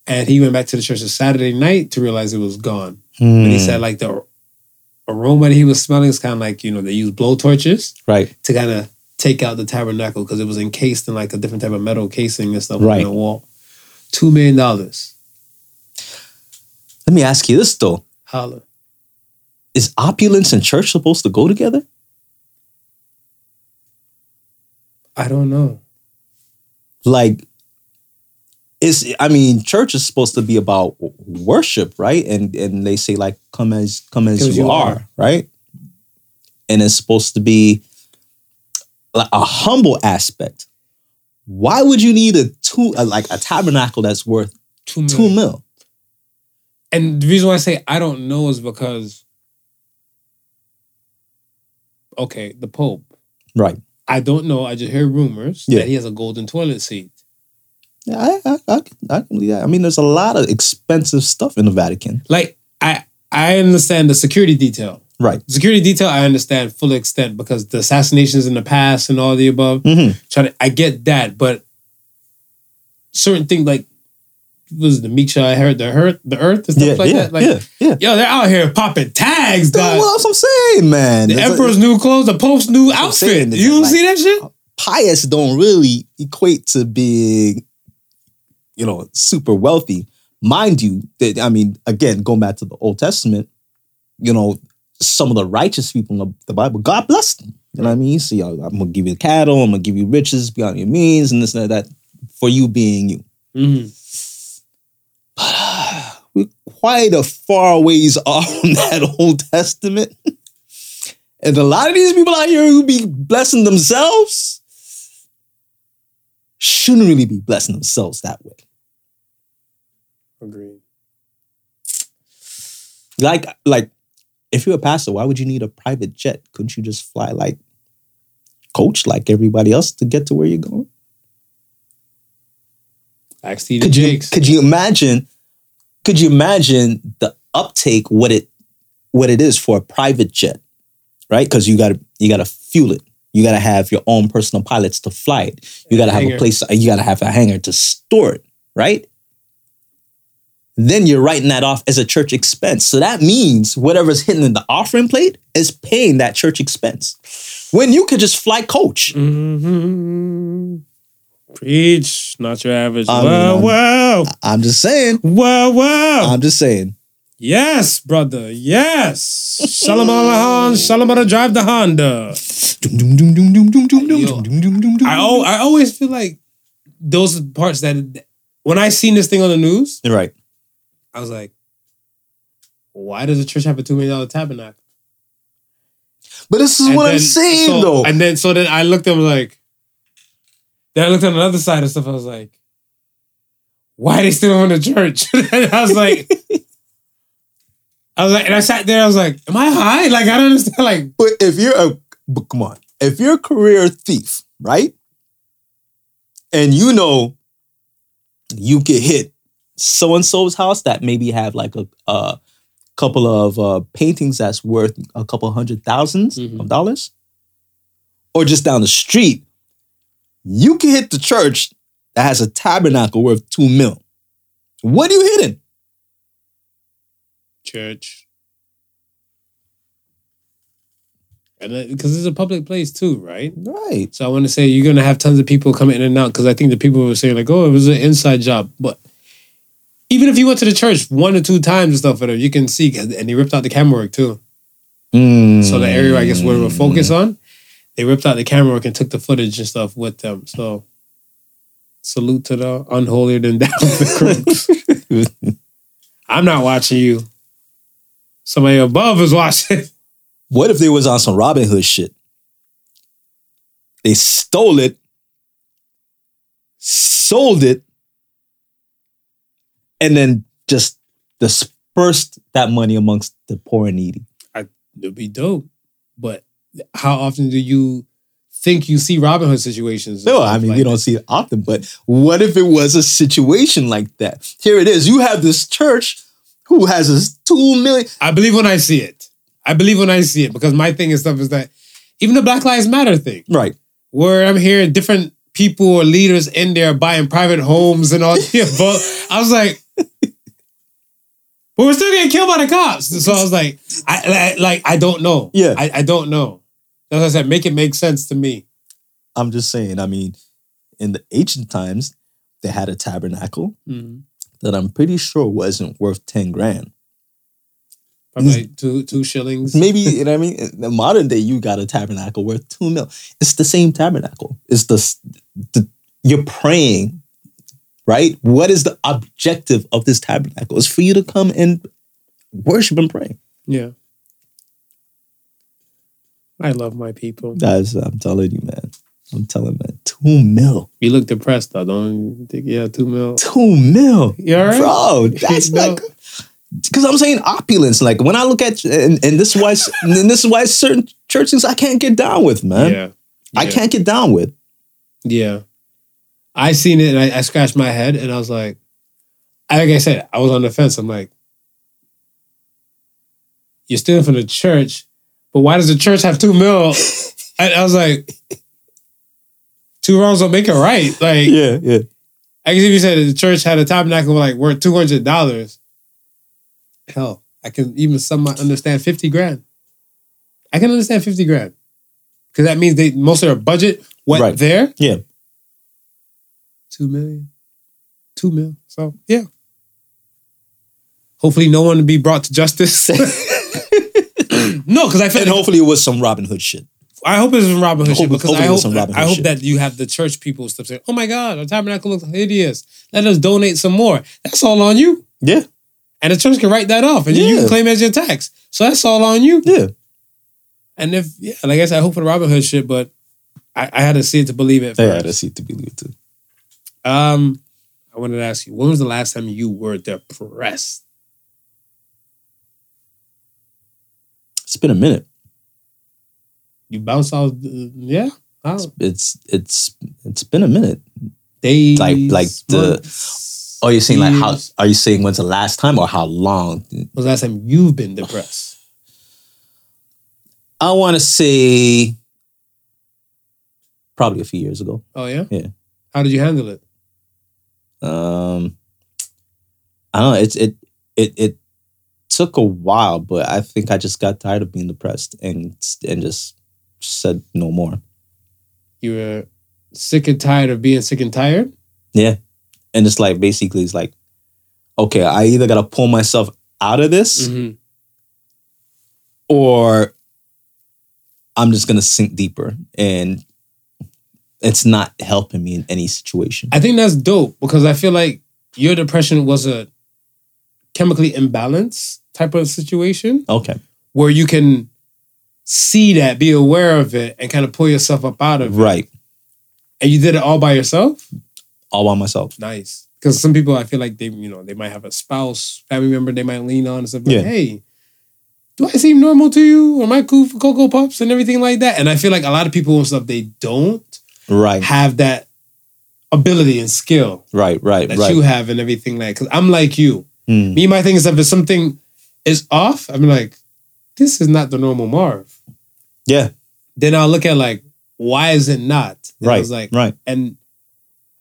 Speaker 4: And he went back to the church the Saturday night to realize it was gone.
Speaker 5: Hmm,
Speaker 4: But he said like the aroma that he was smelling is kind of like, you know, they use blow torches
Speaker 5: right.
Speaker 4: to kind of take out the tabernacle because it was encased in like a different type of metal casing and stuff
Speaker 5: Right.
Speaker 4: on the wall. Two million dollars.
Speaker 5: Let me ask you this though:
Speaker 4: Holla.
Speaker 5: Is opulence and church supposed to go together?
Speaker 4: I don't know.
Speaker 5: like it's i mean church is supposed to be about worship right and and they say like come as come as you,
Speaker 4: you
Speaker 5: are,
Speaker 4: are.
Speaker 5: right and it's supposed to be like a humble aspect why would you need a two a, like a tabernacle that's worth
Speaker 4: Two million.
Speaker 5: two mil
Speaker 4: And the reason why I say I don't know is because, okay, the Pope.
Speaker 5: right
Speaker 4: I don't know. I just hear rumors
Speaker 5: Yeah.
Speaker 4: that he has a golden toilet seat.
Speaker 5: Yeah I, I, I, can- I can believe that i mean there's a lot of expensive stuff in the vatican
Speaker 4: Like I, I understand the security detail.
Speaker 5: right
Speaker 4: Security detail, I understand full extent because the assassinations in the past and all the above.
Speaker 5: hmm
Speaker 4: Try to, I get that, but certain things like was the Meek Shall heard the Earth, the Earth and stuff
Speaker 5: Yeah,
Speaker 4: like
Speaker 5: yeah,
Speaker 4: that. Like,
Speaker 5: yeah, yeah.
Speaker 4: yo, they're out here popping tags,
Speaker 5: Dude,
Speaker 4: dog.
Speaker 5: what else I'm saying, man?
Speaker 4: the
Speaker 5: It's like-
Speaker 4: Emperor's new clothes, the Pope's new outfit.
Speaker 5: saying
Speaker 4: You don't
Speaker 5: like-
Speaker 4: see that shit?
Speaker 5: pious don't really equate to being, you know, super wealthy. Mind you, that I mean, again, going back to the Old Testament, you know, some of the righteous people in the, Bible, God blessed them. You know what I mean? So I'm gonna give you cattle, I'm gonna give you riches beyond your means, and this and that for you being you.
Speaker 4: Mhm.
Speaker 5: We're quite a far ways off from that Old Testament. And a lot of these people out here who be blessing themselves shouldn't really be blessing themselves that way.
Speaker 4: Agreed.
Speaker 5: Like, like if you're a pastor, why would you need a private jet? Couldn't you just fly like coach like everybody else to get to where you're going?
Speaker 4: Ask T the
Speaker 5: Could you
Speaker 4: Jakes.
Speaker 5: could you imagine? Could you imagine the uptake what it what it is for a private jet, right? Because you got to you got to fuel it. You got to have your own personal pilots to fly it. You got to have
Speaker 4: Hangar.
Speaker 5: a place. You got to have a hangar to store it, right? Then you're writing that off as a church expense. So that means whatever's hitting in the offering plate is paying that church expense. When you could just fly coach.
Speaker 4: Mhm. Preach, not your average.
Speaker 5: I mean,
Speaker 4: wow,
Speaker 5: I'm-
Speaker 4: wow,
Speaker 5: I'm just saying.
Speaker 4: wow, wow.
Speaker 5: I'm just saying.
Speaker 4: yes, brother. Yes. Shalom Alahan, Shalom Ala drive the Honda. I, I always feel like those parts that when I seen this thing on the news,
Speaker 5: Right.
Speaker 4: I was like, why does the church have a two million dollar tabernacle?
Speaker 5: But this is
Speaker 4: And
Speaker 5: what I'm saying,
Speaker 4: so-
Speaker 5: though.
Speaker 4: And then so then I looked at him like, then I looked on the other side of stuff. I was like, why are they still on the church? and I was like, I was like, and I sat there. I was like, am I high? Like I don't understand. Like
Speaker 5: But if you're a, but come on, if you're a career thief, right? And you know you get hit so and so's house that maybe have like a, a couple of uh, paintings that's worth a couple hundred 1000s
Speaker 4: Mhm.
Speaker 5: of dollars, or just down the street, you can hit the church that has a tabernacle worth two mil. What are you hitting?
Speaker 4: church. And because it's a public place too, right?
Speaker 5: Right.
Speaker 4: So I want to say you're gonna have tons of people come in and out because I think the people were saying like, oh, it was an inside job. But even if you went to the church one or two times and stuff, whatever, you can see. And they ripped out the camera work too. So the area I guess where we're focused mm. on, they ripped out the camera work and took the footage and stuff with them. So salute to the unholier than thou the crooks. I'm not watching you. Somebody above is watching.
Speaker 5: What if they was on some Robin Hood shit? They stole it, sold it, and then just dispersed that money amongst the poor and needy.
Speaker 4: It'd be dope. But how often do you think you see Robin Hood situations?
Speaker 5: No, I mean
Speaker 4: like
Speaker 5: we don't see it often, but what if it was a situation like that? Here it is. You have this church who has this two million.
Speaker 4: I believe when I see it. I believe when I see it because my thing and stuff is that even the Black Lives Matter thing,
Speaker 5: Right.
Speaker 4: where I'm hearing different people or leaders in there buying private homes and all the above. I was like, but we're still getting killed by the cops. So I was like, I like, like I don't know.
Speaker 5: Yeah.
Speaker 4: I, I don't know. That's what I said. Make it make sense to me.
Speaker 5: I'm just saying, I mean, in the ancient times, they had a tabernacle mm-hmm. that I'm pretty sure wasn't worth 10 grand.
Speaker 4: Probably mm. like two two shillings.
Speaker 5: Maybe, you know what I mean? In the modern day, you got a tabernacle worth two mil. It's the same tabernacle. It's the, the you're praying, right? What is the objective of this tabernacle? is for you to come and worship and pray.
Speaker 4: Yeah. I love my people.
Speaker 5: Guys, I'm telling you, man. I'm telling man, two mil.
Speaker 4: You look depressed though, don't you think? Yeah, two mil.
Speaker 5: Two mil.
Speaker 4: You all right?
Speaker 5: Bro, that's
Speaker 4: No.
Speaker 5: like because I'm saying opulence. Like when I look at and, and this is why and this is why certain churches I can't get down with, man.
Speaker 4: Yeah.
Speaker 5: I can't get down with.
Speaker 4: Yeah. I seen it and I, I scratched my head and I was like, like I said, I was on the fence. I'm like, you're stealing from the church, but why does the church have two mil? and I was like, two wrongs don't make it right. Like,
Speaker 5: Yeah, yeah.
Speaker 4: I guess if you said the church had a tabernacle like worth two hundred dollars, hell, I can even some understand fifty grand. I can understand fifty grand because that means they most of their budget went
Speaker 5: Right.
Speaker 4: there.
Speaker 5: Yeah.
Speaker 4: two million, two mil. So yeah. Hopefully, no one will be brought to justice. no, because I feel
Speaker 5: And
Speaker 4: like
Speaker 5: hopefully it was some Robin Hood shit.
Speaker 4: I hope it's some Robin Hood
Speaker 5: Hope-
Speaker 4: shit because I
Speaker 5: it was
Speaker 4: hope
Speaker 5: some Robin
Speaker 4: I hope that you have the church people stuff saying, "Oh my God, our tabernacle looks hideous. Let us donate some more." That's all on you,
Speaker 5: Yeah.
Speaker 4: and the church can write that off, and you can claim it as your tax. So that's all on you.
Speaker 5: Yeah.
Speaker 4: And if yeah, like I said, I hope for the Robin Hood shit, but I, I had to see it to believe it.
Speaker 5: Yeah,
Speaker 4: to
Speaker 5: see it to believe it too.
Speaker 4: Um, I wanted to ask you, when was the last time you were depressed?
Speaker 5: It's been a minute.
Speaker 4: You bounced off, uh, yeah. How?
Speaker 5: It's it's it's been a minute.
Speaker 4: Days,
Speaker 5: Like- like the-
Speaker 4: months,
Speaker 5: Oh, you're saying like how are you saying when's the last time or how long?
Speaker 4: When was the last time you've been depressed?
Speaker 5: I want to say probably a few years ago.
Speaker 4: Oh yeah,
Speaker 5: Yeah.
Speaker 4: How did you handle it?
Speaker 5: Um, I don't know. It's it it it took a while, but I think I just got tired of being depressed and and just said no more.
Speaker 4: You were sick and tired of being sick and tired.
Speaker 5: Yeah, and it's like basically it's like, okay, I either gotta pull myself out of this
Speaker 4: Mhm.
Speaker 5: or I'm just gonna sink deeper, and it's not helping me in any situation.
Speaker 4: I think that's dope because I feel like your depression was a chemically imbalanced type of situation
Speaker 5: Okay,
Speaker 4: where you can see that, be aware of it, and kind of pull yourself up out of it.
Speaker 5: right,
Speaker 4: And you did it all by yourself.
Speaker 5: all by myself.
Speaker 4: Nice. Because some people, I feel like they, you know, they might have a spouse, family member they might lean on and stuff. Like,
Speaker 5: Yeah.
Speaker 4: hey, do I seem normal to you? Or am I cool for Cocoa Puffs and everything like that? And I feel like a lot of people and stuff, they don't
Speaker 5: Right,
Speaker 4: have that ability and skill
Speaker 5: right, right,
Speaker 4: that
Speaker 5: right.
Speaker 4: you have and everything like. Because I'm like you.
Speaker 5: Mm.
Speaker 4: Me, my thing is that if something is off, I'm like, this is not the normal Marv.
Speaker 5: Yeah,
Speaker 4: Then I'll look at like, why is it not? And I was like,
Speaker 5: right.
Speaker 4: and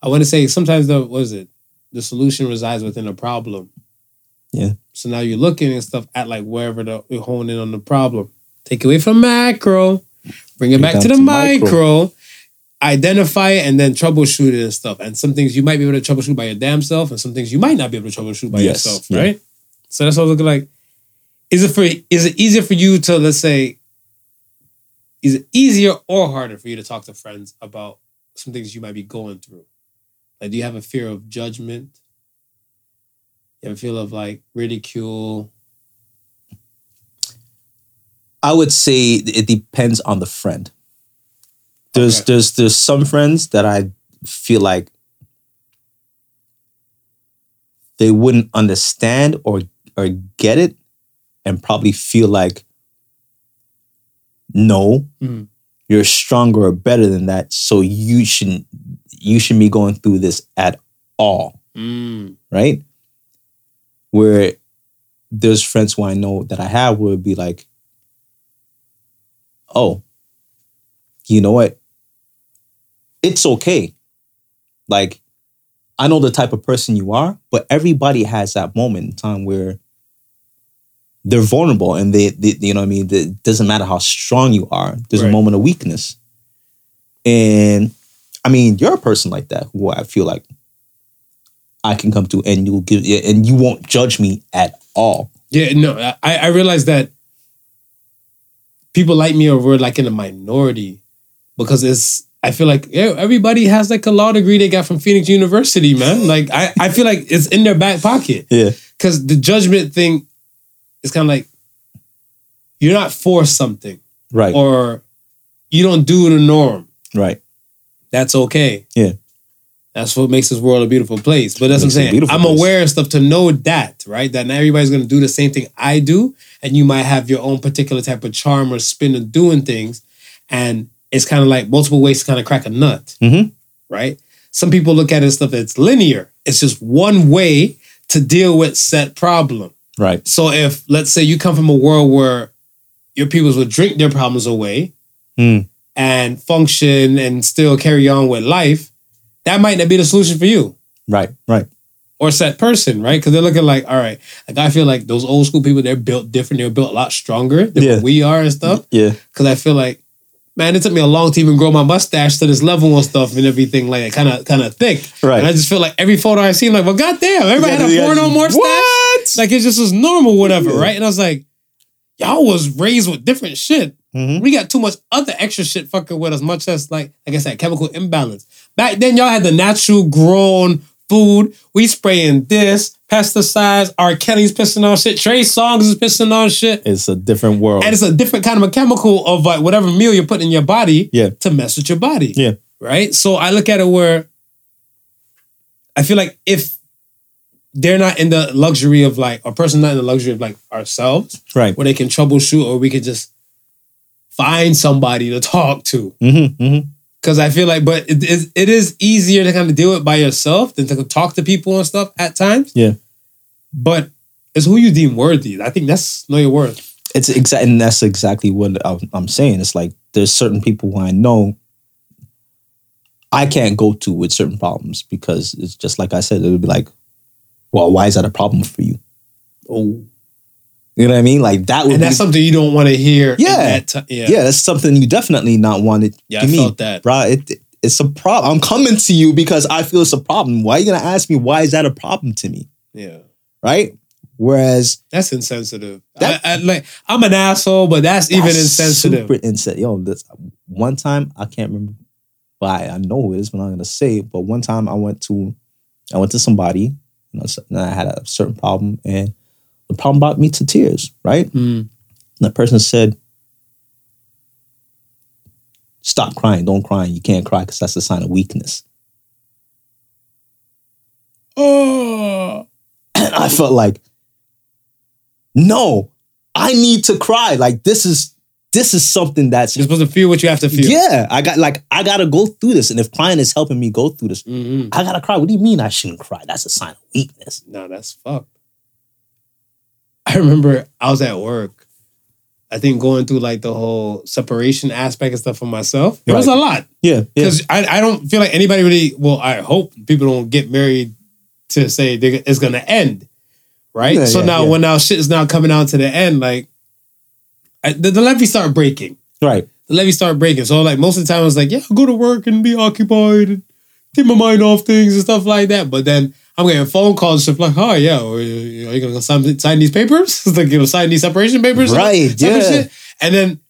Speaker 4: I want to say sometimes the what is it? The solution resides within a problem.
Speaker 5: Yeah.
Speaker 4: So now you're looking and stuff at like wherever the you're honing in on the problem. Take it away from macro, bring it
Speaker 5: Bring
Speaker 4: back to the
Speaker 5: to
Speaker 4: micro,
Speaker 5: micro.
Speaker 4: Identify it, and then troubleshoot it and stuff. And some things you might be able to troubleshoot by your damn self, and some things you might not be able to troubleshoot by
Speaker 5: Yes.
Speaker 4: yourself,
Speaker 5: Yeah.
Speaker 4: right? So that's what I was looking like. Is it for is it easier for you to let's say is it easier or harder for you to talk to friends about some things you might be going through? Like, do you have a fear of judgment? You have a feel of like ridicule?
Speaker 5: I would say it depends on the friend. There's
Speaker 4: Okay.
Speaker 5: there's there's some friends that I feel like they wouldn't understand or or get it and probably feel like no
Speaker 4: Mhm.
Speaker 5: you're stronger or better than that so you shouldn't you shouldn't be going through this at all
Speaker 4: Mm.
Speaker 5: right? Where there's friends who I know that I have would be like, oh, you know what? It's okay. Like, I know the type of person you are, but everybody has that moment in time where they're vulnerable and they, they you know what I mean? It doesn't matter how strong you are, there's
Speaker 4: Right.
Speaker 5: a moment of weakness. And I mean, you're a person like that who I feel like I can come to and you'll give and you won't judge me at all.
Speaker 4: Yeah, no, I, I realize that people like me are we're like in a minority because it's I feel like yeah, everybody has like a law degree they got from Phoenix University, man. Like I, I feel like it's in their back pocket.
Speaker 5: Yeah.
Speaker 4: Cause the judgment thing is kind of like you're not for something
Speaker 5: Right.
Speaker 4: or you don't do the norm.
Speaker 5: right.
Speaker 4: That's okay.
Speaker 5: Yeah.
Speaker 4: That's what makes this world a beautiful place. But that's what I'm
Speaker 5: Makes it a
Speaker 4: saying. I'm
Speaker 5: place.
Speaker 4: aware of stuff to know that, right? That not everybody's gonna do the same thing I do. And you might have your own particular type of charm or spin of doing things. And it's kind of like multiple ways to kind of crack a nut.
Speaker 5: Mhm.
Speaker 4: Right? Some people look at it as stuff that's linear. It's just one way to deal with set problem.
Speaker 5: Right.
Speaker 4: So if let's say you come from a world where your peoples would drink their problems away
Speaker 5: Mm.
Speaker 4: and function and still carry on with life, that might not be the solution for you.
Speaker 5: Right, right.
Speaker 4: or set person, right? Because they're looking like, all right, like I feel like those old school people, they're built different. They're built a lot stronger than
Speaker 5: Yeah.
Speaker 4: we are and stuff.
Speaker 5: Yeah.
Speaker 4: Because I feel like, man, it took me a long time to even grow my mustache to this level and stuff and everything like kind of kind of thick.
Speaker 5: Right.
Speaker 4: And I just feel like every photo I see, like, well, goddamn, everybody had a
Speaker 5: Yeah,
Speaker 4: porno
Speaker 5: yeah.
Speaker 4: mustache.
Speaker 5: What?
Speaker 4: Like it just was normal, whatever,
Speaker 5: Yeah.
Speaker 4: right? And I was like, y'all was raised with different shit.
Speaker 5: Mhm.
Speaker 4: We got too much other extra shit fucking with us, much as like, like I said, chemical imbalance. Back then, y'all had the natural grown food. We spraying this, pesticides. R. Kelly's pissing on shit. Trey Songz is pissing on shit.
Speaker 5: It's a different world.
Speaker 4: And it's a different kind of a chemical of like whatever meal you're putting in your body
Speaker 5: Yeah.
Speaker 4: to mess with your body.
Speaker 5: Yeah.
Speaker 4: Right? So I look at it where I feel like if they're not in the luxury of like a person not in the luxury of like ourselves,
Speaker 5: right.
Speaker 4: where they can troubleshoot or we can just find somebody to talk to.
Speaker 5: Mm-hmm, mm-hmm.
Speaker 4: Cause I feel like, but it is it is easier to kind of deal it by yourself than to talk to people and stuff at times.
Speaker 5: Yeah.
Speaker 4: But it's who you deem worthy. I think that's know your worth.
Speaker 5: It's exact, and that's exactly what I'm- I'm saying. It's like there's certain people who I know I can't go to with certain problems because it's just like I said. It'll be like, well, why is that a problem for you?
Speaker 4: Oh,
Speaker 5: You know what I mean? Like that would be
Speaker 4: and
Speaker 5: be,
Speaker 4: that's something you don't want to hear. in
Speaker 5: Yeah.
Speaker 4: that ti- yeah,
Speaker 5: yeah. that's something you definitely not want it.
Speaker 4: Yeah,
Speaker 5: to
Speaker 4: I
Speaker 5: me,
Speaker 4: felt that.
Speaker 5: bro. It, it's a problem. I'm coming to you because I feel it's a problem. Why are you gonna ask me why is that a problem to me?
Speaker 4: yeah.
Speaker 5: Right? Whereas
Speaker 4: That's insensitive.
Speaker 5: That-
Speaker 4: I, I, like I'm an asshole, but that's, even insensitive.
Speaker 5: Super insensitive. Yo, this one time I can't remember why I know who it is, but I'm gonna say it. But one time I went to I went to somebody, and I had a certain problem, and the problem brought me to tears, right?
Speaker 4: Mm.
Speaker 5: And that person said, Stop crying, don't cry. You can't cry because that's a sign of weakness.
Speaker 4: Oh,
Speaker 5: And I felt like, no, I need to cry. Like this is this is something that's
Speaker 4: you're supposed to feel what you have to feel.
Speaker 5: Yeah, I got like I gotta go through this, and if crying is helping me go through this,
Speaker 4: hmm
Speaker 5: I gotta cry. What do you mean I shouldn't cry? That's a sign of weakness.
Speaker 4: No, that's fucked. I remember I was at work. I think going through like the whole separation aspect and stuff for myself. It was a lot
Speaker 5: Yeah, yeah,
Speaker 4: because I, I don't feel like anybody really. Well, I hope people don't get married to say they, it's gonna end, right?
Speaker 5: Yeah,
Speaker 4: so
Speaker 5: yeah,
Speaker 4: now
Speaker 5: yeah.
Speaker 4: when now shit is now coming out to the end, like I, the, the levee start breaking.
Speaker 5: right.
Speaker 4: The levee start breaking. So like most of the time, I was like, yeah, I'll go to work and be occupied and keep my mind off things and stuff like that. But then I'm getting phone calls and stuff like, oh yeah, you are you gonna sign, sign these papers? like you know, sign these separation papers,
Speaker 5: Right,
Speaker 4: Type
Speaker 5: yeah.
Speaker 4: shit. And then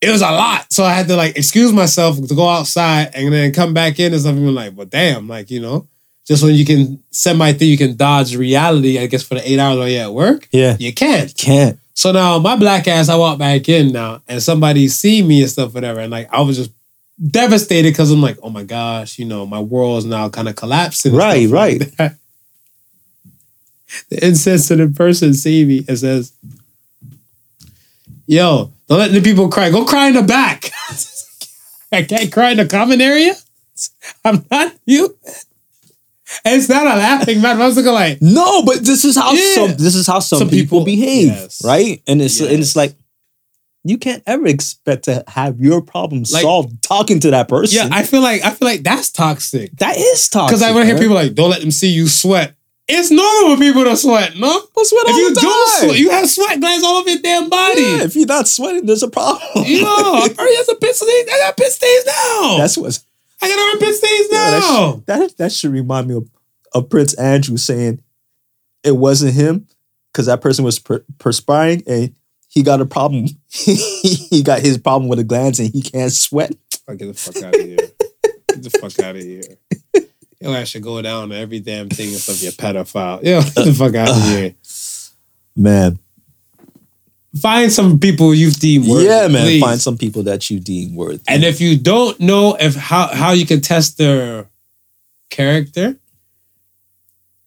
Speaker 4: it was a lot, so I had to like excuse myself to go outside and then come back in and stuff. And like, well, damn, like you know, just when you can semi think you can dodge reality, I guess for the eight hours while you're at work,
Speaker 5: Yeah,
Speaker 4: you can't.
Speaker 5: can't.
Speaker 4: So now my black ass, I walk back in now, and somebody see me and stuff, whatever, and like I was just devastated because I'm like, oh my gosh, you know, my world's now kind of collapsing. and
Speaker 5: Right,
Speaker 4: like
Speaker 5: right.
Speaker 4: that. The insensitive person see me and says, "Yo, don't let the people cry. Go cry in the back. I can't cry in the common area. I'm not you." And it's not a laughing matter. I was looking like,
Speaker 5: No, but this is how
Speaker 4: Yeah.
Speaker 5: some this is how some,
Speaker 4: Some
Speaker 5: people,
Speaker 4: people-
Speaker 5: behave,
Speaker 4: yes.
Speaker 5: right? And it's and it's like you can't ever expect to have your problem
Speaker 4: Like-
Speaker 5: solved talking to that person.
Speaker 4: yeah, I feel like I feel like that's toxic.
Speaker 5: that is toxic.
Speaker 4: Because I want to hear people like, don't let them see you sweat. It's normal for people to sweat, no?
Speaker 5: Well, sweat
Speaker 4: If
Speaker 5: all
Speaker 4: you don't sweat, you have sweat glands all over your damn body.
Speaker 5: Yeah, if you're not sweating, there's a problem.
Speaker 4: Yo, I already have some pit stains. I got pit stains now.
Speaker 5: That's what
Speaker 4: I got already pit stains
Speaker 5: Yeah, that,
Speaker 4: now.
Speaker 5: that that should remind me of, of Prince Andrew saying it wasn't him because that person was per- perspiring and he got a problem. he got his problem with the glands and he can't sweat.
Speaker 4: Oh, get the fuck out of here. Get the fuck out of here. Yo, I should go down to every damn thing and stuff. You pedophile. Yo, get the fuck out of uh, here.
Speaker 5: Man,
Speaker 4: Find some people you deem worthy.
Speaker 5: yeah, man.
Speaker 4: please.
Speaker 5: Find some people that you deem worthy.
Speaker 4: And if you don't know if how how you can test their character,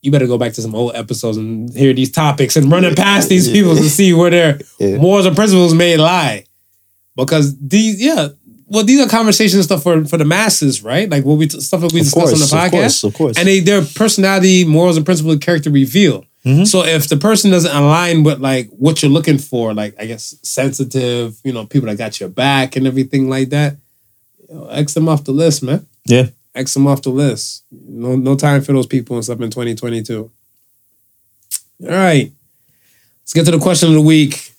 Speaker 4: you better go back to some old episodes and hear these topics and running past these people to see where their
Speaker 5: Yeah.
Speaker 4: morals and principles may lie. Because these, yeah, well, these are conversations stuff for for the masses, right? Like what we stuff that we
Speaker 5: of
Speaker 4: discuss
Speaker 5: course,
Speaker 4: on the
Speaker 5: of
Speaker 4: podcast,
Speaker 5: course, of course.
Speaker 4: and they their personality, morals, and principles, and character reveal.
Speaker 5: Mhm.
Speaker 4: So if the person doesn't align with like what you're looking for, like I guess sensitive, you know, people that got your back and everything like that, you know, X them off the list, man.
Speaker 5: yeah,
Speaker 4: X them off the list. No, no time for those people and stuff in 2022. All right. Let's get to the question of the week.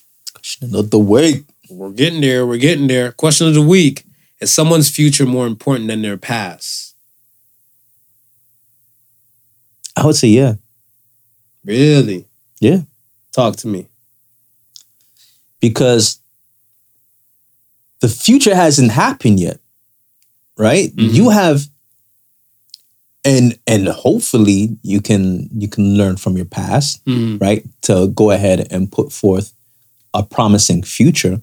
Speaker 5: Not the way.
Speaker 4: We're getting there. We're getting there. Question of the week Is someone's future more important than their past?
Speaker 5: I would say yeah.
Speaker 4: Really?
Speaker 5: Yeah.
Speaker 4: Talk to me.
Speaker 5: because the future hasn't happened yet right
Speaker 4: Mhm.
Speaker 5: you have and and hopefully you can you can learn from your past
Speaker 4: Mm,
Speaker 5: right to go ahead and put forth a promising future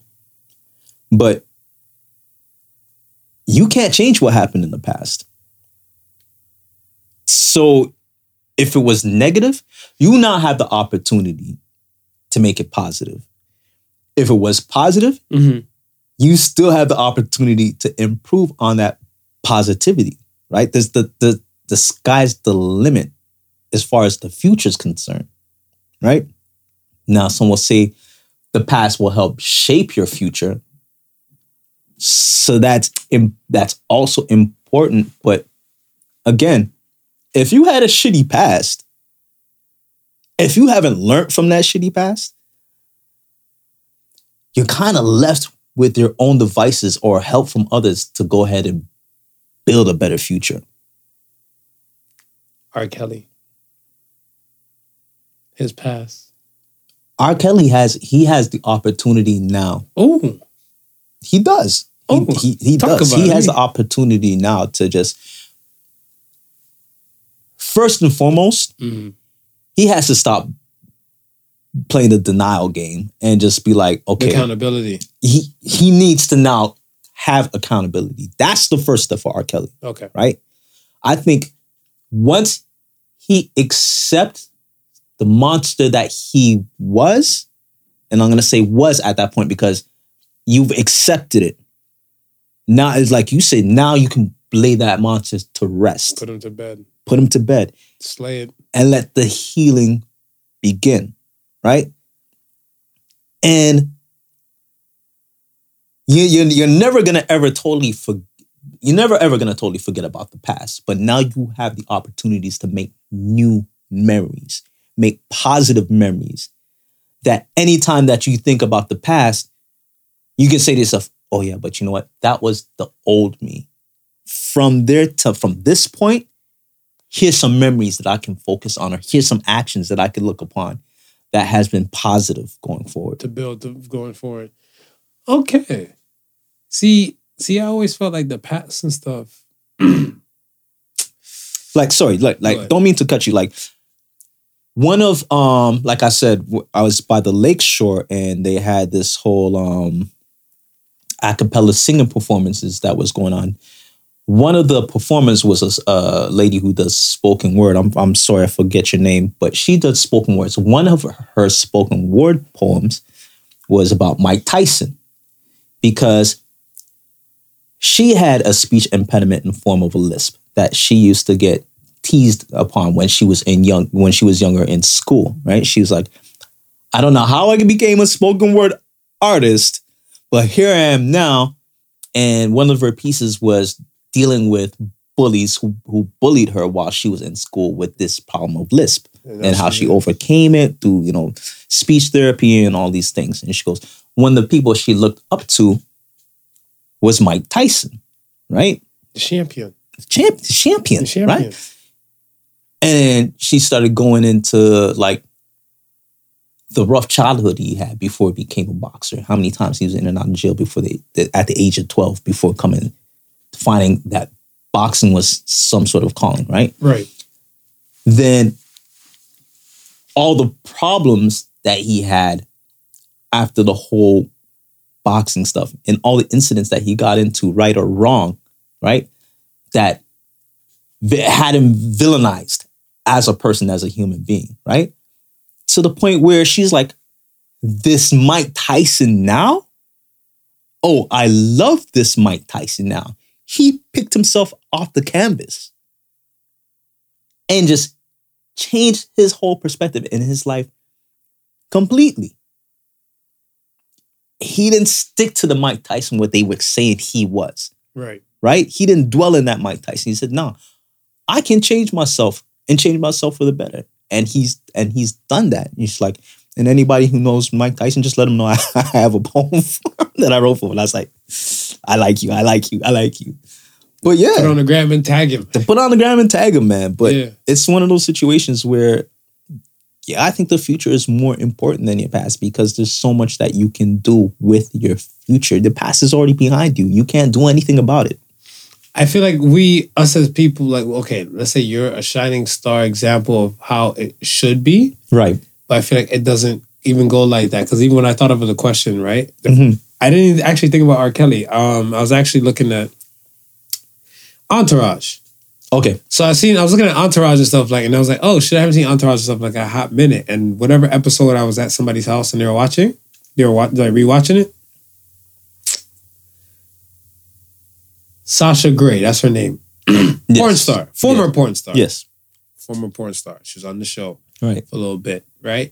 Speaker 5: but you can't change what happened in the past so if it was negative you now have the opportunity to make it positive if it was positive
Speaker 4: mhm.
Speaker 5: you still have the opportunity to improve on that positivity, right? There's the the the sky's the limit as far as the future is concerned, right? Now, some will say the past will help shape your future, so that's that's also important. But again, if you had a shitty past, if you haven't learned from that shitty past, you're kind of left with your own devices or help from others to go ahead and build a better future.
Speaker 4: R. Kelly. His past.
Speaker 5: R. Kelly has he has the opportunity now.
Speaker 4: Oh,
Speaker 5: He does. He,
Speaker 4: Oh,
Speaker 5: he, he
Speaker 4: talk
Speaker 5: does. He
Speaker 4: it.
Speaker 5: has the opportunity now to just first and foremost,
Speaker 4: mm,
Speaker 5: he has to stop playing the denial game and just be like, okay,
Speaker 4: accountability.
Speaker 5: he he needs to now have accountability. That's the first step for R. Kelly.
Speaker 4: Okay.
Speaker 5: right? I think once he accepts the monster that he was, and I'm gonna say was at that point because you've accepted it. Now it's like you said, now you can lay that monster to rest,
Speaker 4: Put him to bed.
Speaker 5: put him to bed,
Speaker 4: Slay it.
Speaker 5: and let the healing begin, right? And you, you're, you're never gonna ever totally forget. You're never ever gonna totally forget about the past, but now you have the opportunities to make new memories, make positive memories. That anytime that you think about the past, you can say to yourself, "Oh yeah, but you know what? That was the old me." From there to from this point, here's some memories that I can focus on, or here's some actions that I can look upon that has been positive going forward.
Speaker 4: to build the, going forward. Okay. See, see, I always felt like the past and stuff.
Speaker 5: Like, sorry, like, like, don't mean to cut you. Like, one of, um, like I said, I was by the lake shore, and they had this whole um, a cappella singing performances that was going on. One of the performers was a lady who does spoken word. I'm, I'm sorry, I forget your name, but she does spoken words. One of her spoken word poems was about Mike Tyson because she had a speech impediment in form of a lisp that she used to get teased upon when she was in young when she was younger in school right she was like i don't know how i became a spoken word artist but here i am now and one of her pieces was dealing with bullies who, who bullied her while she was in school with this problem of lisp and how she overcame it through you know speech therapy and all these things and she goes one of the people she looked up to was mike tyson right
Speaker 4: The champion.
Speaker 5: Champ- champion,
Speaker 4: The champion.
Speaker 5: right and she started going into like the rough childhood he had before he became a boxer how many times he was in and out of jail before they at the age of 12 before coming finding that boxing was some sort of calling right
Speaker 4: Right.
Speaker 5: then all the problems that he had after the whole boxing stuff and all the incidents that he got into, right or wrong, right, that had him villainized as a person, as a human being, right? To the point where she's like, this Mike Tyson now? Oh, I love this Mike Tyson now. He picked himself off the canvas and just changed his whole perspective in his life completely. He didn't stick to the Mike Tyson what they were saying he was.
Speaker 4: Right.
Speaker 5: right? He didn't dwell in that Mike Tyson. He said, "No, I can change myself and change myself for the better." And he's and he's done that. And He's like, and anybody who knows Mike Tyson, just let him know I, I have a poem that I wrote for him. And I was like, I like you, I like you, I like you. But yeah,
Speaker 4: Put on the gram and tag him.
Speaker 5: to put on the gram and tag him, man. But
Speaker 4: Yeah.
Speaker 5: it's one of those situations where, yeah, I think the future is more important than your past because there's so much that you can do with your future. The past is already behind you. You can't do anything about it.
Speaker 4: I feel like we, us as people, like, okay, let's say you're a shining star example of how it should be,
Speaker 5: Right.
Speaker 4: but I feel like it doesn't even go like that. Because even when I thought of the question, right,
Speaker 5: Mhm.
Speaker 4: I didn't actually think about R. Kelly. Um, I was actually looking at Entourage.
Speaker 5: Okay.
Speaker 4: So I seen, I was looking at Entourage and stuff like, and I was like, oh shit, I haven't seen Entourage and stuff like a hot minute. And whatever episode I was at somebody's house and they were watching, they were wa- like rewatching it. Sasha Grey, that's her name. Porn star, former
Speaker 5: Yeah.
Speaker 4: porn star.
Speaker 5: Yes.
Speaker 4: Former porn star. She was on the show
Speaker 5: Right.
Speaker 4: for a little bit, right?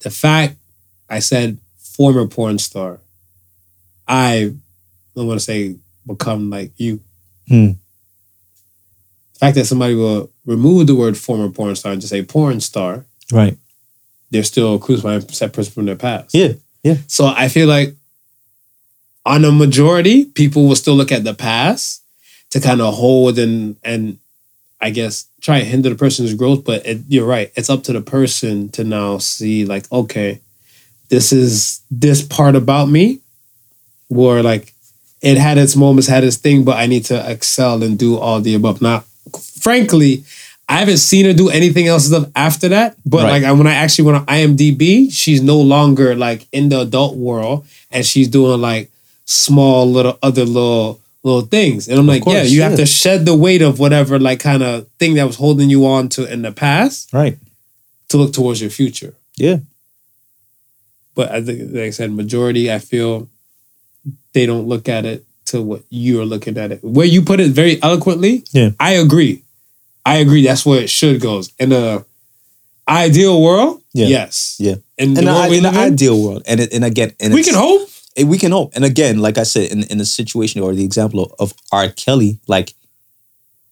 Speaker 4: The fact I said former porn star, I don't want to say become like you.
Speaker 5: Hmm.
Speaker 4: The fact that somebody will remove the word former porn star and just say porn star,
Speaker 5: Right.
Speaker 4: they're still crucifying that person from their past.
Speaker 5: Yeah. Yeah.
Speaker 4: So I feel like on a majority, people will still look at the past to kind of hold and and I guess try and hinder the person's growth. But it, you're right; it's up to the person to now see like, okay, this is this part about me, where like it had its moments, had its thing, but I need to excel and do all the above. Now, frankly. I haven't seen her do anything else stuff after that, but
Speaker 5: Right.
Speaker 4: like when I actually went on IMDb, she's no longer like in the adult world, and she's doing like small little other little little things. And I'm like,
Speaker 5: course,
Speaker 4: yeah, you have to shed the weight of whatever like kind of thing that was holding you on to in the past
Speaker 5: Right.
Speaker 4: to look towards your future.
Speaker 5: Yeah.
Speaker 4: But I think, like I said, majority, I feel they don't look at it to what you're looking at it. Where you put it very eloquently,
Speaker 5: Yeah.
Speaker 4: I agree. I agree. That's where it should goes. In a ideal world,
Speaker 5: Yeah.
Speaker 4: yes.
Speaker 5: Yeah.
Speaker 4: In the
Speaker 5: In, the, in the ideal world, and it, and again, and
Speaker 4: we can hope.
Speaker 5: We can hope. And again, like I said, in in the situation or the example of, R. Kelly, like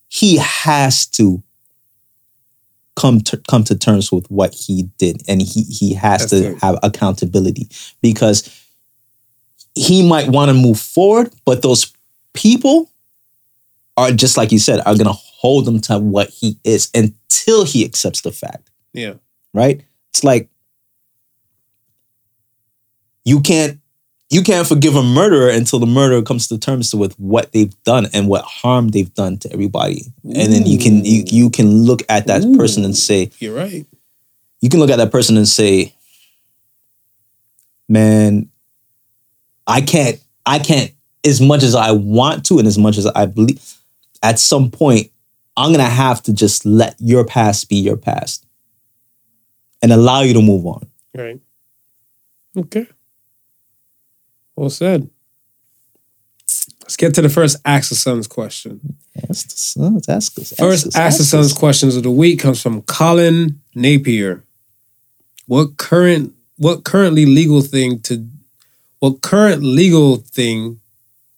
Speaker 5: he has to come to come to terms with what he did, and he he has
Speaker 4: That's
Speaker 5: to have accountability because he might want to move forward, but those people are just like you said, are gonna hold him to what he is until he accepts the fact
Speaker 4: Yeah.
Speaker 5: right? It's like you can't you can't forgive a murderer until the murderer comes to terms with what they've done and what harm they've done to everybody. And then you can you, you can look at that person and say,
Speaker 4: You're right.
Speaker 5: you can look at that person and say, man, I can't, I can't, as much as I want to and as much as I believe, at some point, I'm gonna have to just let your past be your past and allow you to move on.
Speaker 4: Right. Okay. Well said. Let's get to the first Ask the Sons question.
Speaker 5: Ask the sons, ask us.
Speaker 4: First
Speaker 5: us,
Speaker 4: Ask the
Speaker 5: us.
Speaker 4: Sons questions of the week comes from Colin Napier. What current what currently legal thing to what current legal thing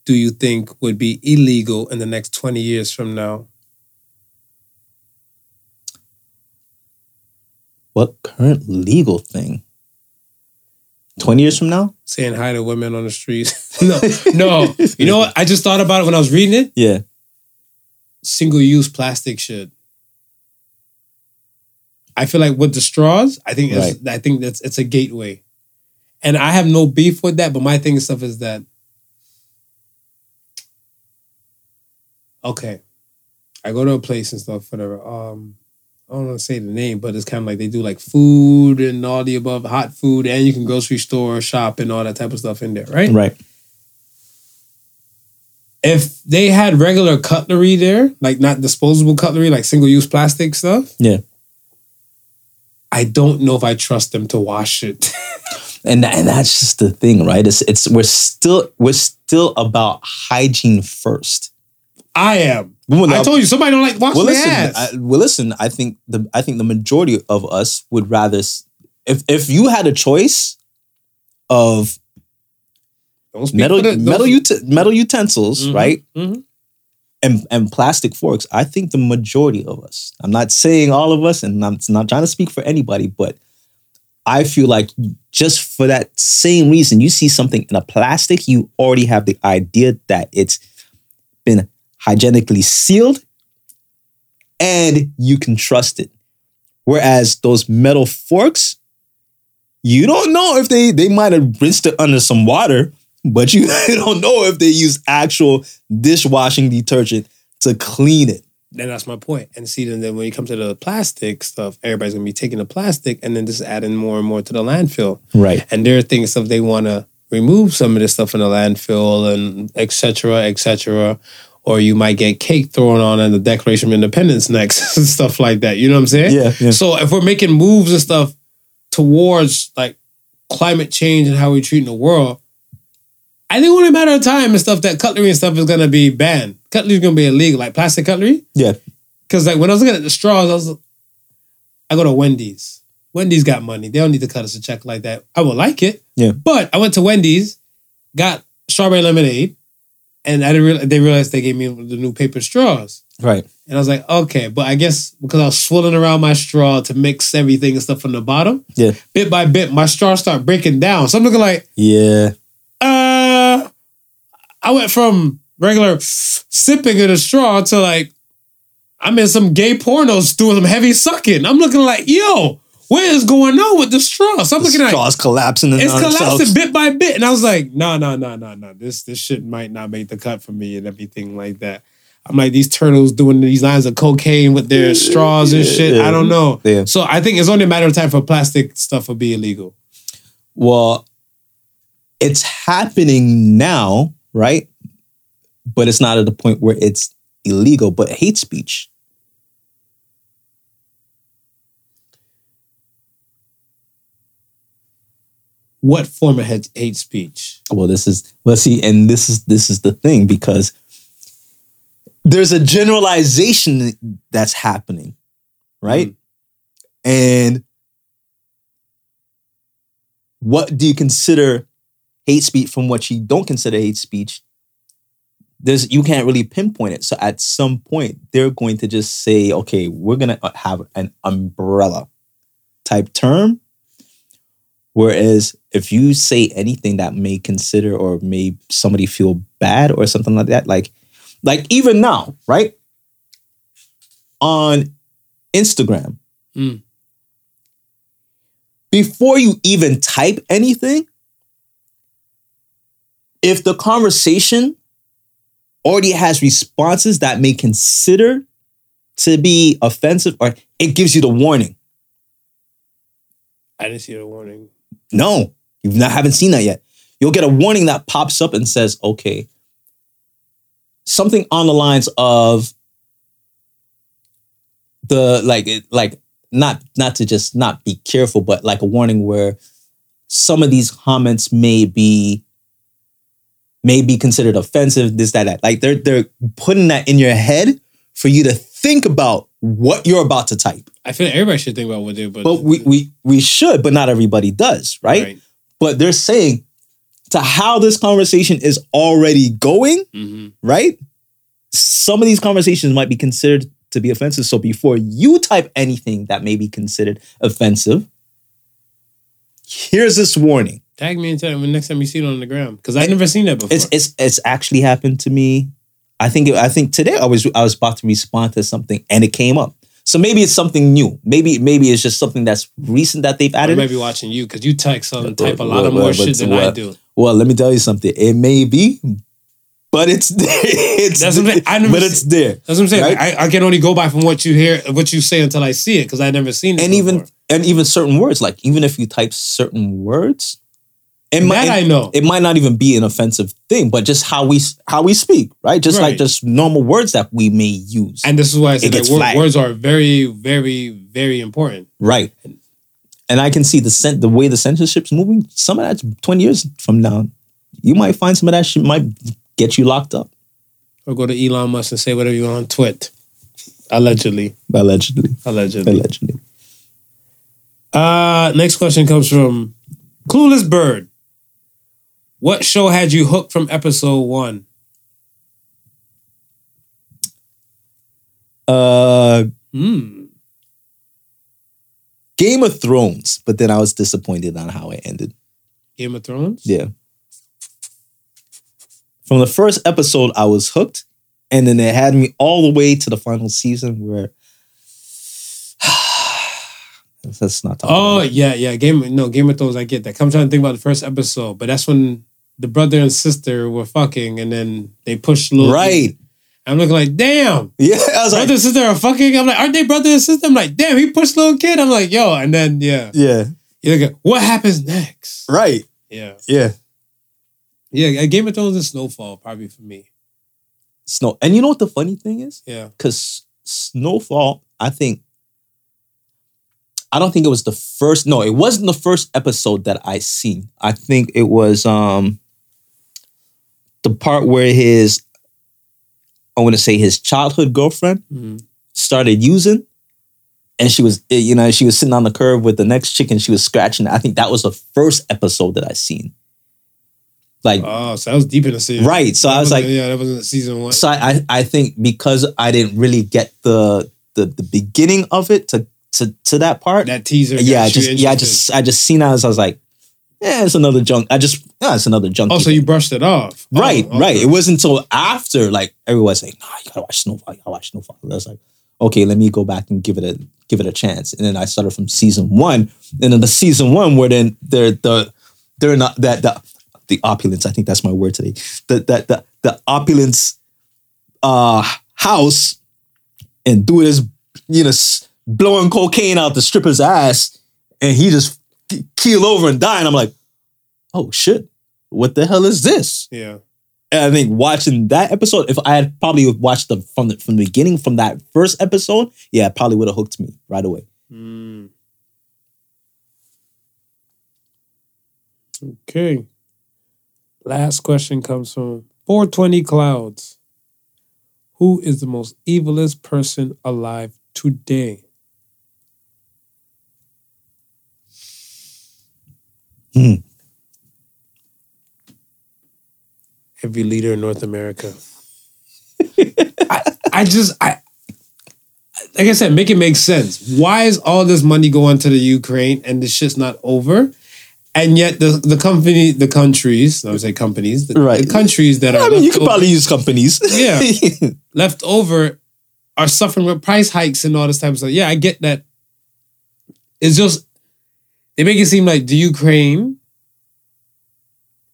Speaker 4: do you think would be illegal in the next 20 years from now?
Speaker 5: What current legal thing? 20 years from now?
Speaker 4: Saying hi to women on the streets. no, no. You know what? I just thought about it when I was reading it.
Speaker 5: Yeah.
Speaker 4: single use plastic shit. I feel like with the straws, I think it's, I think that's it's a gateway, and I have no beef with that. But my thing and stuff is that okay, I go to a place and stuff, whatever. Um, I don't want to say the name, but it's kind of like they do like food and all the above, hot food, and you can grocery store shop and all that type of stuff in there, right?
Speaker 5: Right.
Speaker 4: if they had regular cutlery there, like not disposable cutlery, like single use plastic stuff,
Speaker 5: Yeah.
Speaker 4: I don't know if I trust them to wash it.
Speaker 5: And, and that's just the thing, right? It's it's we're still we're still about hygiene first.
Speaker 4: I am.
Speaker 5: Well,
Speaker 4: I told you somebody don't like wash
Speaker 5: well, listen,
Speaker 4: ass.
Speaker 5: I, well, listen. I think the I think the majority of us would rather if if you had a choice of metal
Speaker 4: the-
Speaker 5: metal ut- metal utensils,
Speaker 4: Mhm,
Speaker 5: right?
Speaker 4: mhm.
Speaker 5: And and plastic forks. I think the majority of us. I'm not saying all of us, and I'm not trying to speak for anybody, but I feel like just for that same reason, you see something in a plastic, you already have the idea that it's been hygienically sealed and you can trust it. Whereas those metal forks, you don't know if they they might have rinsed it under some water, but you don't know if they use actual dishwashing detergent to clean it.
Speaker 4: Then that's my point. And see, then, then when you come to the plastic stuff, everybody's gonna be taking the plastic and then just adding more and more to the landfill.
Speaker 5: Right.
Speaker 4: And there are things if they want to remove some of this stuff in the landfill and et cetera, et cetera. Or you might get cake thrown on in the Declaration of Independence next and stuff like that. You know what I'm saying?
Speaker 5: Yeah, yeah.
Speaker 4: So if we're making moves and stuff towards like climate change and how we're treating the world, I think only a matter of time and stuff that cutlery and stuff is gonna be banned. Cutlery is gonna be illegal, like plastic cutlery.
Speaker 5: Yeah.
Speaker 4: Cause like when I was looking at the straws, I was I go to Wendy's. Wendy's got money. They don't need to cut us a check like that. I would like it.
Speaker 5: Yeah.
Speaker 4: But I went to Wendy's, got strawberry lemonade, and I didn't realize they realized they gave me the new paper straws.
Speaker 5: Right.
Speaker 4: And I was like, okay, but I guess because I was swirling around my straw to mix everything and stuff from the bottom,
Speaker 5: Yeah.
Speaker 4: bit by bit, my straw start breaking down. So I'm looking like,
Speaker 5: Yeah.
Speaker 4: uh, I went from regular sipping of the straw to like, I'm in some gay pornos doing some heavy sucking. I'm looking like, yo, what is going on with the straw? So I'm
Speaker 5: The
Speaker 4: looking like,
Speaker 5: straws collapsing
Speaker 4: it's collapsing
Speaker 5: themselves.
Speaker 4: bit by bit. And I was like, no, no, no, no, no. This this shit might not make the cut for me and everything like that. I'm like these turtles doing these lines of cocaine with their straws and shit. I don't know.
Speaker 5: Yeah.
Speaker 4: So I think it's only a matter of time for plastic stuff will be illegal.
Speaker 5: Well, it's happening now, right? But it's not at the point where it's illegal, but hate speech.
Speaker 4: What form of hate, hate speech?
Speaker 5: Well, this is well see, and this is this is the thing because there's a generalization that's happening, right? Mm-hmm. And what do you consider hate speech from what you don't consider hate speech? There's you can't really pinpoint it. So at some point, they're going to just say, okay, we're gonna have an umbrella type term. Whereas if you say anything that may consider or may somebody feel bad or something like that, like like even now, right? On Instagram,
Speaker 4: Mm.
Speaker 5: before you even type anything, if the conversation already has responses that may consider to be offensive, or it gives you the warning.
Speaker 4: I didn't see the warning.
Speaker 5: No, you not haven't seen that yet. You'll get a warning that pops up and says, okay, something on the lines of the like like not not to just not be careful, but like a warning where some of these comments may be may be considered offensive, this, that, that. Like they're they're putting that in your head for you to think about what you're about to type.
Speaker 4: I feel like everybody should think about what they but,
Speaker 5: But we we we should, but not everybody does, right? but they're saying to how this conversation is already going,
Speaker 4: hmm
Speaker 5: right? Some of these conversations might be considered to be offensive. So before you type anything that may be considered offensive, here's this warning.
Speaker 4: Tag me and tell me next time you see it on the ground because I've never seen that before.
Speaker 5: It's it's it's actually happened to me. I think it, I think today I was I was about to respond to something and it came up. So maybe it's something new. Maybe maybe it's just something that's recent that they've added.
Speaker 4: may be watching you because you text and type a
Speaker 5: Well,
Speaker 4: lot of more
Speaker 5: but
Speaker 4: shit than I do.
Speaker 5: Well, let me tell you something. It may be, but it's it's
Speaker 4: That's what I'm saying. I never
Speaker 5: but it's there.
Speaker 4: That's what I'm saying.
Speaker 5: Right?
Speaker 4: I, I can only go by from what you hear, what you say until I see it because I've never seen it.
Speaker 5: and even and even certain words, like even if you type certain words, it
Speaker 4: that
Speaker 5: might
Speaker 4: I know.
Speaker 5: it might not even be an offensive thing, but just how we how we speak, right? Just like just normal words that we may use,
Speaker 4: and this is why I said that
Speaker 5: gets
Speaker 4: wor- words are very, very, very important.
Speaker 5: right? And I can see the sen- the way the censorship's moving. Some of that's twenty years from now, you might find some of that shit might get you locked up,
Speaker 4: Or go to Elon Musk and say whatever you want on Twit. Allegedly.
Speaker 5: allegedly,
Speaker 4: Allegedly.
Speaker 5: allegedly.
Speaker 4: Uh, next question comes from Clueless Bird. What show had you hooked from episode one?
Speaker 5: Uh,
Speaker 4: Hmm.
Speaker 5: Game of Thrones, but then I was disappointed on how it ended.
Speaker 4: Game of Thrones?
Speaker 5: Yeah. From the first episode, I was hooked, and then it had me all the way to the final season where. Let's not talk.
Speaker 4: Oh yeah, yeah. Game no Game of Thrones. I get that. I'm trying to think about the first episode, but that's when the brother and sister were fucking, and then they pushed little.
Speaker 5: right.
Speaker 4: I'm looking like, damn.
Speaker 5: Yeah, I was
Speaker 4: Brother
Speaker 5: like,
Speaker 4: and sister are fucking. I'm like, aren't they brother and sister? I'm like, damn, he pushed little kid. I'm like, yo, and then yeah,
Speaker 5: yeah,
Speaker 4: you look at what happens next.
Speaker 5: right,
Speaker 4: Yeah,
Speaker 5: yeah.
Speaker 4: yeah. Game of Thrones and Snowfall probably for me.
Speaker 5: Snow, and you know what the funny thing is?
Speaker 4: Yeah.
Speaker 5: Because Snowfall, I think, I don't think it was the first. No, it wasn't the first episode that I seen. I think it was um the part where his, I want to say his childhood girlfriend
Speaker 4: Mhm.
Speaker 5: started using, and she was, eh, you know, she was sitting on the curb with the next chick, and she was scratching. I think that was the first episode that I seen. Like
Speaker 4: Oh, so that was deep in the season.
Speaker 5: Right, so
Speaker 4: That
Speaker 5: I was like-
Speaker 4: yeah, that wasn't season one.
Speaker 5: so I, I think because I didn't really get the the the beginning of it to to to that part.
Speaker 4: that teaser.
Speaker 5: yeah, I just yeah, I just I just seen as I was like, yeah, it's another junk. I just yeah, it's another junk.
Speaker 4: Oh, so you brushed it off.
Speaker 5: right,
Speaker 4: Oh,
Speaker 5: right.
Speaker 4: okay.
Speaker 5: It wasn't until after like everyone's like, nah, you gotta watch Snowfall. You gotta watch Snowfall. I was like, okay, let me go back and give it a give it a chance. And then I started from season one, and then the season one where then they're the they're not that the the opulence. I think that's my word today. The that the the opulence uh house and doing this, you know, blowing cocaine out the stripper's ass, and he just keel over and die. And I'm like, oh shit, what the hell is this?
Speaker 4: Yeah.
Speaker 5: And I think watching that episode, if I had probably watched the from the from the beginning from that first episode, yeah, it probably would have hooked me right away.
Speaker 4: Mm. Okay. Last question comes from 420 Clouds. Who is the most evilest person alive today?
Speaker 5: Hmm.
Speaker 4: Every leader in North America. I, I just I like I said, make it make sense. Why is all this money going to the Ukraine and this shit's not over? And yet the the company, the countries, I would say companies, the,
Speaker 5: Right.
Speaker 4: the countries that are
Speaker 5: I mean, you could
Speaker 4: over-
Speaker 5: probably use companies.
Speaker 4: Yeah. left over are suffering with price hikes and all this type of stuff. Yeah, I get that. It's just they make it seem like the Ukraine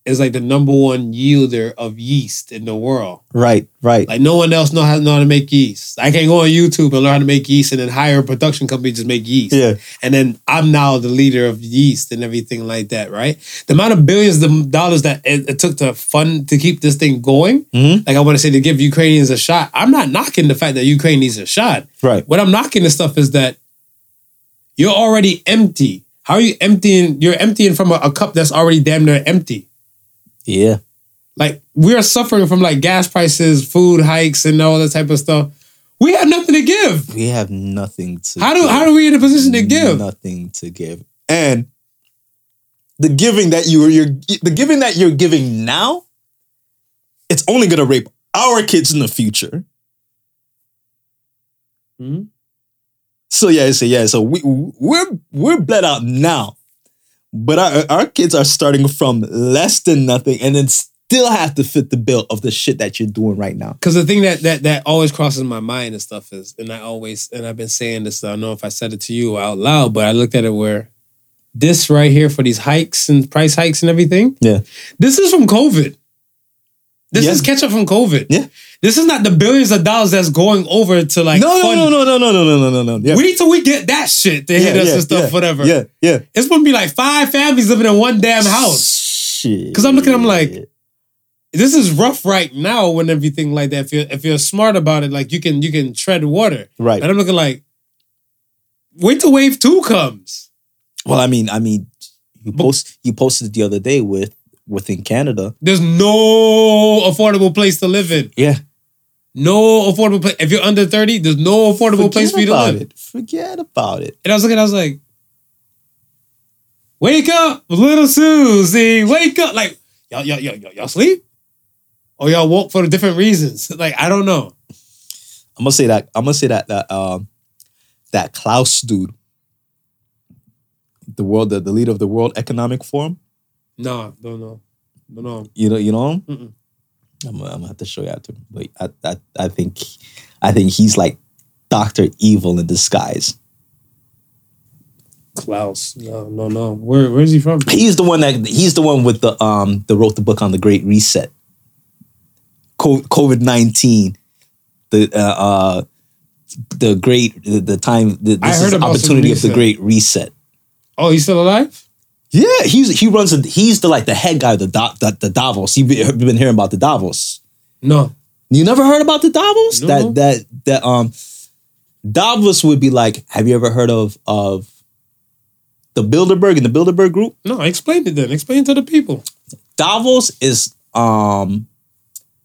Speaker 4: is like the number one yielder of yeast in the world.
Speaker 5: right, right.
Speaker 4: Like no one else know how know how to make yeast. I can go on YouTube and learn how to make yeast and then hire a production company to make yeast.
Speaker 5: Yeah.
Speaker 4: And then I'm now the leader of yeast and everything like that, right? The amount of billions of dollars that it, it took to fund to keep this thing going,
Speaker 5: Mhm.
Speaker 4: like I want to say to give Ukrainians a shot. I'm not knocking the fact that Ukraine needs a shot.
Speaker 5: Right.
Speaker 4: What I'm knocking the stuff is that you're already empty. How are you emptying? You're emptying from a, a cup that's already damn near empty.
Speaker 5: Yeah.
Speaker 4: Like we're suffering from like gas prices, food hikes, and all that type of stuff. We have nothing to give.
Speaker 5: We have nothing to
Speaker 4: How do
Speaker 5: give.
Speaker 4: how are we in a position to give?
Speaker 5: Nothing to give. And the giving that you are you're the giving that you're giving now, it's only gonna rape our kids in the future.
Speaker 4: Mhm.
Speaker 5: So yeah, so yeah, so we we're we're bled out now, but our our kids are starting from less than nothing, and then still have to fit the bill of the shit that you're doing right now.
Speaker 4: Because the thing that that that always crosses my mind and stuff is, and I always and I've been saying this. I don't know if I said it to you out loud, but I looked at it where this right here for these hikes and price hikes and everything.
Speaker 5: Yeah.
Speaker 4: This is from COVID. This
Speaker 5: Yeah.
Speaker 4: is catch up from COVID.
Speaker 5: Yeah.
Speaker 4: This is not the billions of dollars that's going over to like
Speaker 5: No, no, no, no, no, no, no, no, no, no, no. Yeah.
Speaker 4: Wait till we get that shit to hit us
Speaker 5: yeah,
Speaker 4: and stuff,
Speaker 5: yeah,
Speaker 4: whatever.
Speaker 5: Yeah, yeah.
Speaker 4: It's gonna be like five families living in one damn house.
Speaker 5: Shit.
Speaker 4: 'Cause I'm looking, I'm like, This is rough right now when everything like that. If you're if you're smart about it, like you can you can tread water.
Speaker 5: right.
Speaker 4: And I'm looking like, wait till wave two comes.
Speaker 5: Well, I mean, I mean, you post you posted the other day with within Canada.
Speaker 4: There's no affordable place to live in.
Speaker 5: Yeah.
Speaker 4: No affordable place. If you're under 30, there's no affordable place for you to live.
Speaker 5: it. Forget about it.
Speaker 4: And I was looking, I was like, wake up, little Susie, wake up. Like, y'all, y'all, y'all, y'all, y'all sleep, or y'all woke for different reasons. Like I don't know.
Speaker 5: I'm gonna say that. I'm gonna say that that um that Klaus dude, the world, the, the leader of the World Economic Forum.
Speaker 4: No, don't know, don't know.
Speaker 5: You know, you know him.
Speaker 4: Mm-mm.
Speaker 5: I'm, gonna- I'm gonna have to show you after. But I, I, I think, I think he's like Doctor Evil in disguise.
Speaker 4: Klaus. No, no, no. Where, where's he from?
Speaker 5: He's the one that he's the one with the um that wrote the book on the Great Reset. COVID nineteen, the uh, uh the great the, the time the,
Speaker 4: I heard
Speaker 5: is
Speaker 4: about
Speaker 5: opportunity of the. Great Reset.
Speaker 4: Oh, he's still alive?
Speaker 5: Yeah, he's he runs a, he's the like the head guy of the the, the Davos. You've been been hearing about the Davos.
Speaker 4: No.
Speaker 5: You never heard about the Davos?
Speaker 4: No.
Speaker 5: That that that um Davos would be like, have you ever heard of of the Bilderberg and the Bilderberg group?
Speaker 4: No, explain it then. Explain to the people.
Speaker 5: Davos is um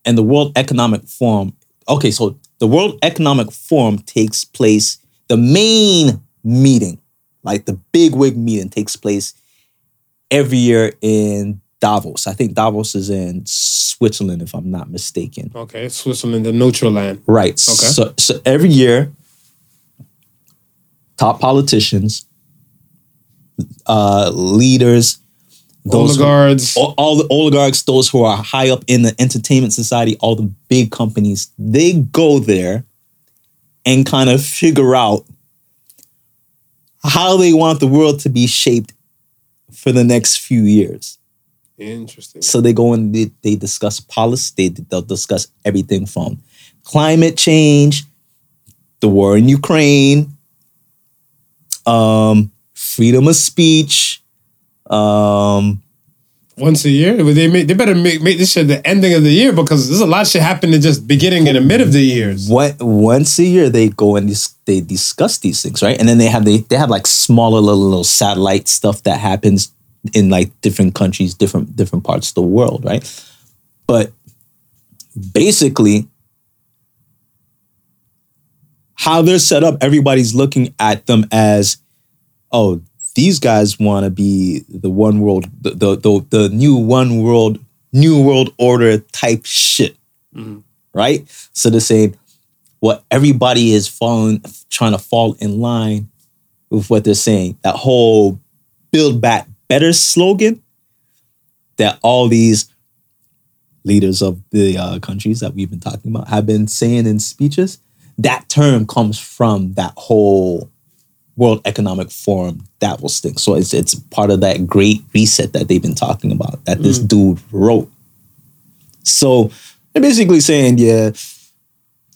Speaker 5: and the World Economic Forum. Okay, so the World Economic Forum takes place, the main meeting, like the big wig meeting takes place every year in Davos. I think Davos is in Switzerland, if I'm not mistaken.
Speaker 4: Okay, Switzerland, the neutral land.
Speaker 5: Right.
Speaker 4: Okay.
Speaker 5: So so every year, top politicians, uh, leaders, those who-
Speaker 4: Oligarchs.
Speaker 5: all, all the oligarchs, those who are high up in the entertainment society, all the big companies, they go there and kind of figure out how they want the world to be shaped for the next few years.
Speaker 4: Interesting.
Speaker 5: So they go and they, they discuss policy. They, they'll discuss everything from climate change, the war in Ukraine, um, freedom of speech, um,
Speaker 4: Once a year? They make, they better make, make this shit the ending of the year because there's a lot of shit happening just beginning and the mid of the years.
Speaker 5: what once a year they go and dis- they discuss these things, right? And then they have they they have like smaller little little satellite stuff that happens in like different countries, different different parts of the world, right? But basically, how they're set up, everybody's looking at them as, oh, these guys want to be the one world, the, the the the new one world, new world order type shit, mm-hmm. right? So they're saying, well, everybody is falling, trying to fall in line with what they're saying. That whole "Build Back Better" slogan that all these leaders of the uh, countries that we've been talking about have been saying in speeches. That term comes from that whole World Economic Forum Davos thing. So it's it's part of that great reset that they've been talking about that this dude wrote. So they're basically saying, yeah,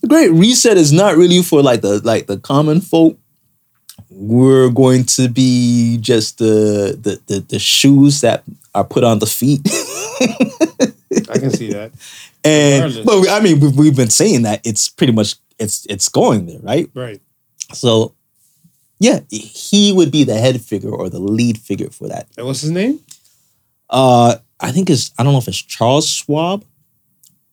Speaker 5: the great reset is not really for like the like the common folk. We're going to be just the the the, the shoes that are put on the feet.
Speaker 4: I can see that.
Speaker 5: and but I mean we've, we've been saying that it's pretty much it's it's going there, right?
Speaker 4: Right.
Speaker 5: So yeah, he would be the head figure or the lead figure for that.
Speaker 4: And what's his name?
Speaker 5: Uh, I think it's I don't know if it's Charles Schwab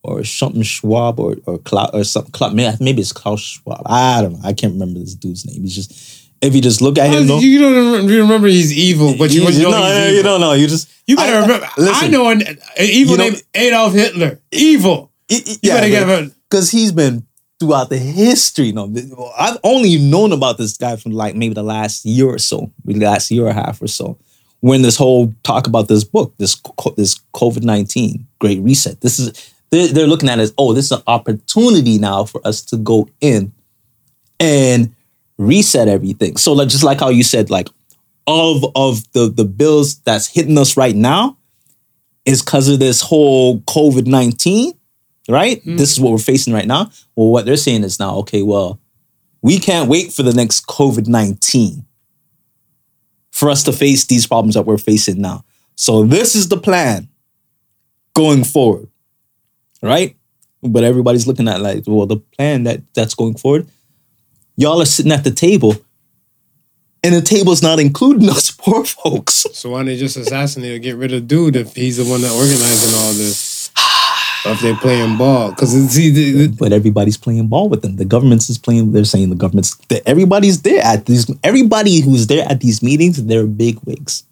Speaker 5: or something Schwab or or Cla- or something. Maybe maybe it's Klaus Schwab. I don't know. I can't remember this dude's name. He's just if you just look at him, no,
Speaker 4: you don't you remember he's evil, but you,
Speaker 5: you,
Speaker 4: you know
Speaker 5: no, no, you don't know. You just
Speaker 4: You better
Speaker 5: I-
Speaker 4: remember. I know an, an evil
Speaker 5: You know-
Speaker 4: named Adolf Hitler. Evil.
Speaker 5: Y- y-
Speaker 4: You better get him.
Speaker 5: because he's been throughout the history. No, I've only known about this guy from like maybe the last year or so, maybe the last year and a half or so, when this whole talk about this book, this this COVID nineteen Great Reset. This is they're, they're looking at it as oh, this is an opportunity now for us to go in and reset everything. So like just like how you said, like of, of the the bills that's hitting us right now is because of this whole COVID nineteen right? Mm-hmm. This is what we're facing right now. Well, what they're saying is now, okay, well, we can't wait for the next COVID 19 for us to face these problems that we're facing now. So, this is the plan going forward, right? But everybody's looking at like, well, the plan that that's going forward, y'all are sitting at the table, and the table's not including us poor folks.
Speaker 4: So why don't they just assassinate or get rid of dude if he's the one that organizing all this? If they're playing ball, because see, the, the,
Speaker 5: but everybody's playing ball with them. The government's is playing. They're saying the government's. that Everybody's there at these. Everybody who's there at these meetings, they're big wigs.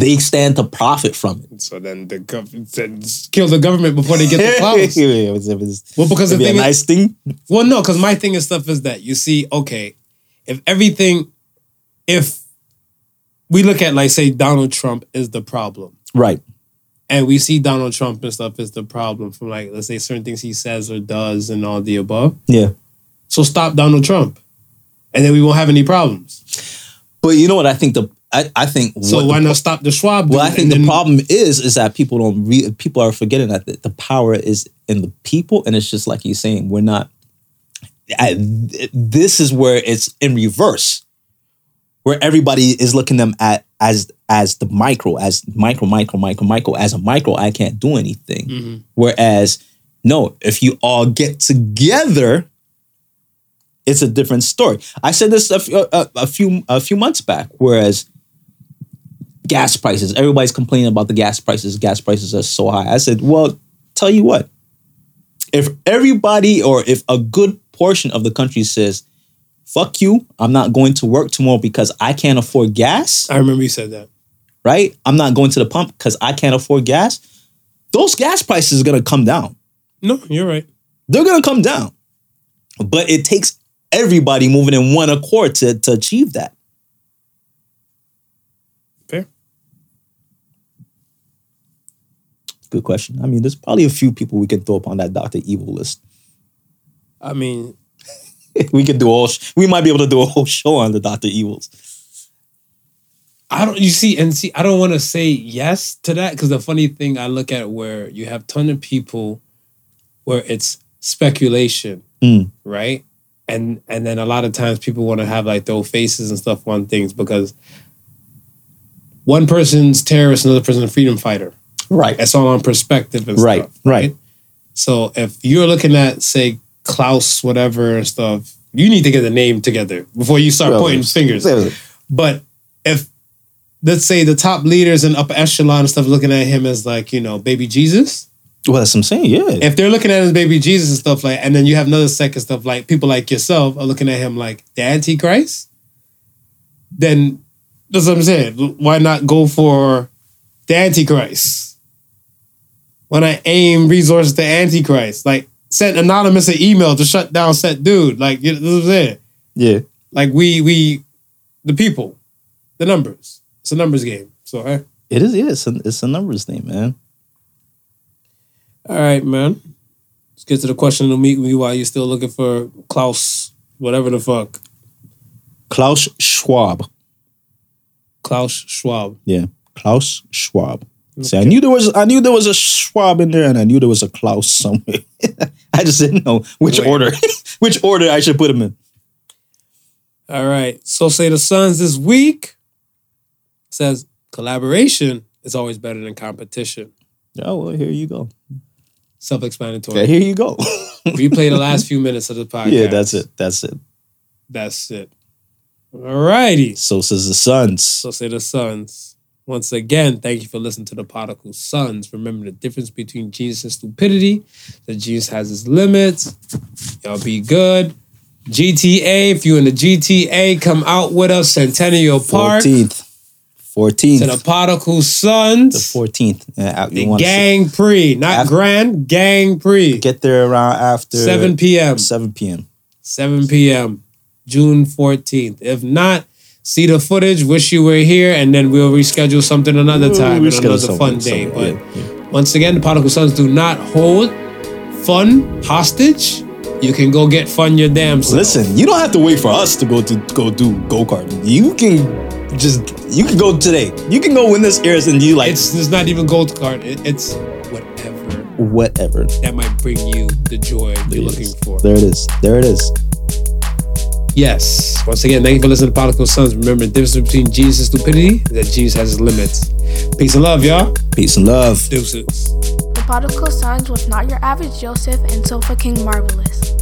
Speaker 5: They stand to profit from it.
Speaker 4: So then the government kill the government before they get the clouds.
Speaker 5: it was, it
Speaker 4: Well, because the
Speaker 5: it'd be a
Speaker 4: thing is-
Speaker 5: nice thing.
Speaker 4: Well, no, because my thing is stuff is that you see, okay, if everything, if we look at like say Donald Trump is the problem,
Speaker 5: Right.
Speaker 4: and we see Donald Trump and stuff is the problem from like let's say certain things he says or does and all the above.
Speaker 5: Yeah.
Speaker 4: So stop Donald Trump, and then we won't have any problems.
Speaker 5: But you know what? I think the I, I think
Speaker 4: So why
Speaker 5: the,
Speaker 4: not stop the Schwab?
Speaker 5: Well, I think the
Speaker 4: then-
Speaker 5: problem is is that people don't re- people are forgetting that the, the power is in the people, and it's just like you're saying, we're not. I, this is where it's in reverse, where everybody is looking them at as as the micro, as micro, micro, micro, micro. As a micro, I can't do anything.
Speaker 4: Mm-hmm.
Speaker 5: Whereas, no, if you all get together, it's a different story. I said this a, a- a few a few months back. Whereas gas prices, everybody's complaining about the gas prices. Gas prices are so high. I said, well, tell you what, if everybody or if a good portion of the country says, "Fuck you," I'm not going to work tomorrow because I can't afford gas.
Speaker 4: I remember you said that.
Speaker 5: Right? I'm not going to the pump because I can't afford gas. Those gas prices are gonna come down
Speaker 4: No, you're right.
Speaker 5: they're gonna come down. But it takes everybody moving in one accord to, to achieve that.
Speaker 4: Fair.
Speaker 5: Good question. I mean, there's probably a few people we can throw up on that Dr. Evil list.
Speaker 4: I mean,
Speaker 5: we could do all. sh- we might be able to do a whole show on the Dr. Evils.
Speaker 4: I don't. You see, and see, I don't want to say yes to that because the funny thing I look at where you have ton of people where it's speculation,
Speaker 5: Mm.
Speaker 4: right? And and then a lot of times people want to have like throw faces and stuff on things because one person's terrorist, another person's a freedom fighter.
Speaker 5: Right.
Speaker 4: It's all on perspective and
Speaker 5: Right,
Speaker 4: stuff.
Speaker 5: right. Right.
Speaker 4: So if you're looking at say Klaus whatever and stuff, you need to get the name together before you start
Speaker 5: Well,
Speaker 4: pointing fingers.
Speaker 5: well,
Speaker 4: But if let's say the top leaders and upper echelon and stuff looking at him as like, you know, baby Jesus.
Speaker 5: Well, that's what I'm saying. Yeah.
Speaker 4: If they're looking at him as baby Jesus and stuff like, and then you have another second stuff like people like yourself are looking at him like the Antichrist, then that's what I'm saying. Why not go for the Antichrist? Why I aim resources to Antichrist? Like send anonymous an email to shut down set dude. Like you know what I'm saying?
Speaker 5: yeah.
Speaker 4: Like we we the people, the numbers. It's a numbers game. So eh.
Speaker 5: It is, yeah, it's a, it's a numbers thing, man.
Speaker 4: all right, man. Let's get to the question of meet me while you're still looking for Klaus, whatever the fuck.
Speaker 5: Klaus Schwab.
Speaker 4: Klaus Schwab.
Speaker 5: Yeah. Klaus Schwab. See, I knew there was I knew there was a Schwab in there and I knew there was a Klaus somewhere. I just didn't know which
Speaker 4: Wait.
Speaker 5: order which order I should put them in.
Speaker 4: All right. So say the Sons this week says collaboration is always better than competition.
Speaker 5: Oh well, here you go.
Speaker 4: Self-explanatory.
Speaker 5: Yeah, here you go.
Speaker 4: Replay the last few minutes of the podcast.
Speaker 5: yeah, that's it. That's it.
Speaker 4: That's it. All righty.
Speaker 5: So says the Sons.
Speaker 4: So say the Sons. Once again, thank you for listening to the Particle Sons. Remember the difference between genius and stupidity. The genius has its limits. Y'all be good. GTA, if you in the GTA, come out with us, Centennial Park.
Speaker 5: Fourteenth.
Speaker 4: To
Speaker 5: Fourteenth.
Speaker 4: the Particle Sons.
Speaker 5: The fourteenth. Uh, yeah,
Speaker 4: The
Speaker 5: you want
Speaker 4: Gang Prix, not
Speaker 5: After-
Speaker 4: Grand, Gang pre.
Speaker 5: get there around after
Speaker 4: 7 p.m.
Speaker 5: Seven p.m.
Speaker 4: 7 p.m. June 14th. If not, see the footage, wish you were here, and then we'll reschedule something another time and another fun day. But
Speaker 5: yeah,
Speaker 4: once again, the Particle Sons do not hold fun hostage. You can go get fun your damn self.
Speaker 5: Listen, you don't have to wait for us to go to go do go kart. You can just you can go today. You can go win this airs and you like
Speaker 4: It's, it's not even gold card. It, it's whatever
Speaker 5: whatever.
Speaker 4: that might bring you the joy you're looking for.
Speaker 5: There it is. There it is.
Speaker 4: Yes. Once again, thank you for listening to Particle Sons. Remember, the difference between genius and stupidity is that genius has its limits. Peace and love, y'all.
Speaker 5: Peace and love.
Speaker 4: Deuces.
Speaker 2: The Particle Sons was not your average Joseph and Sofa King Marvelous.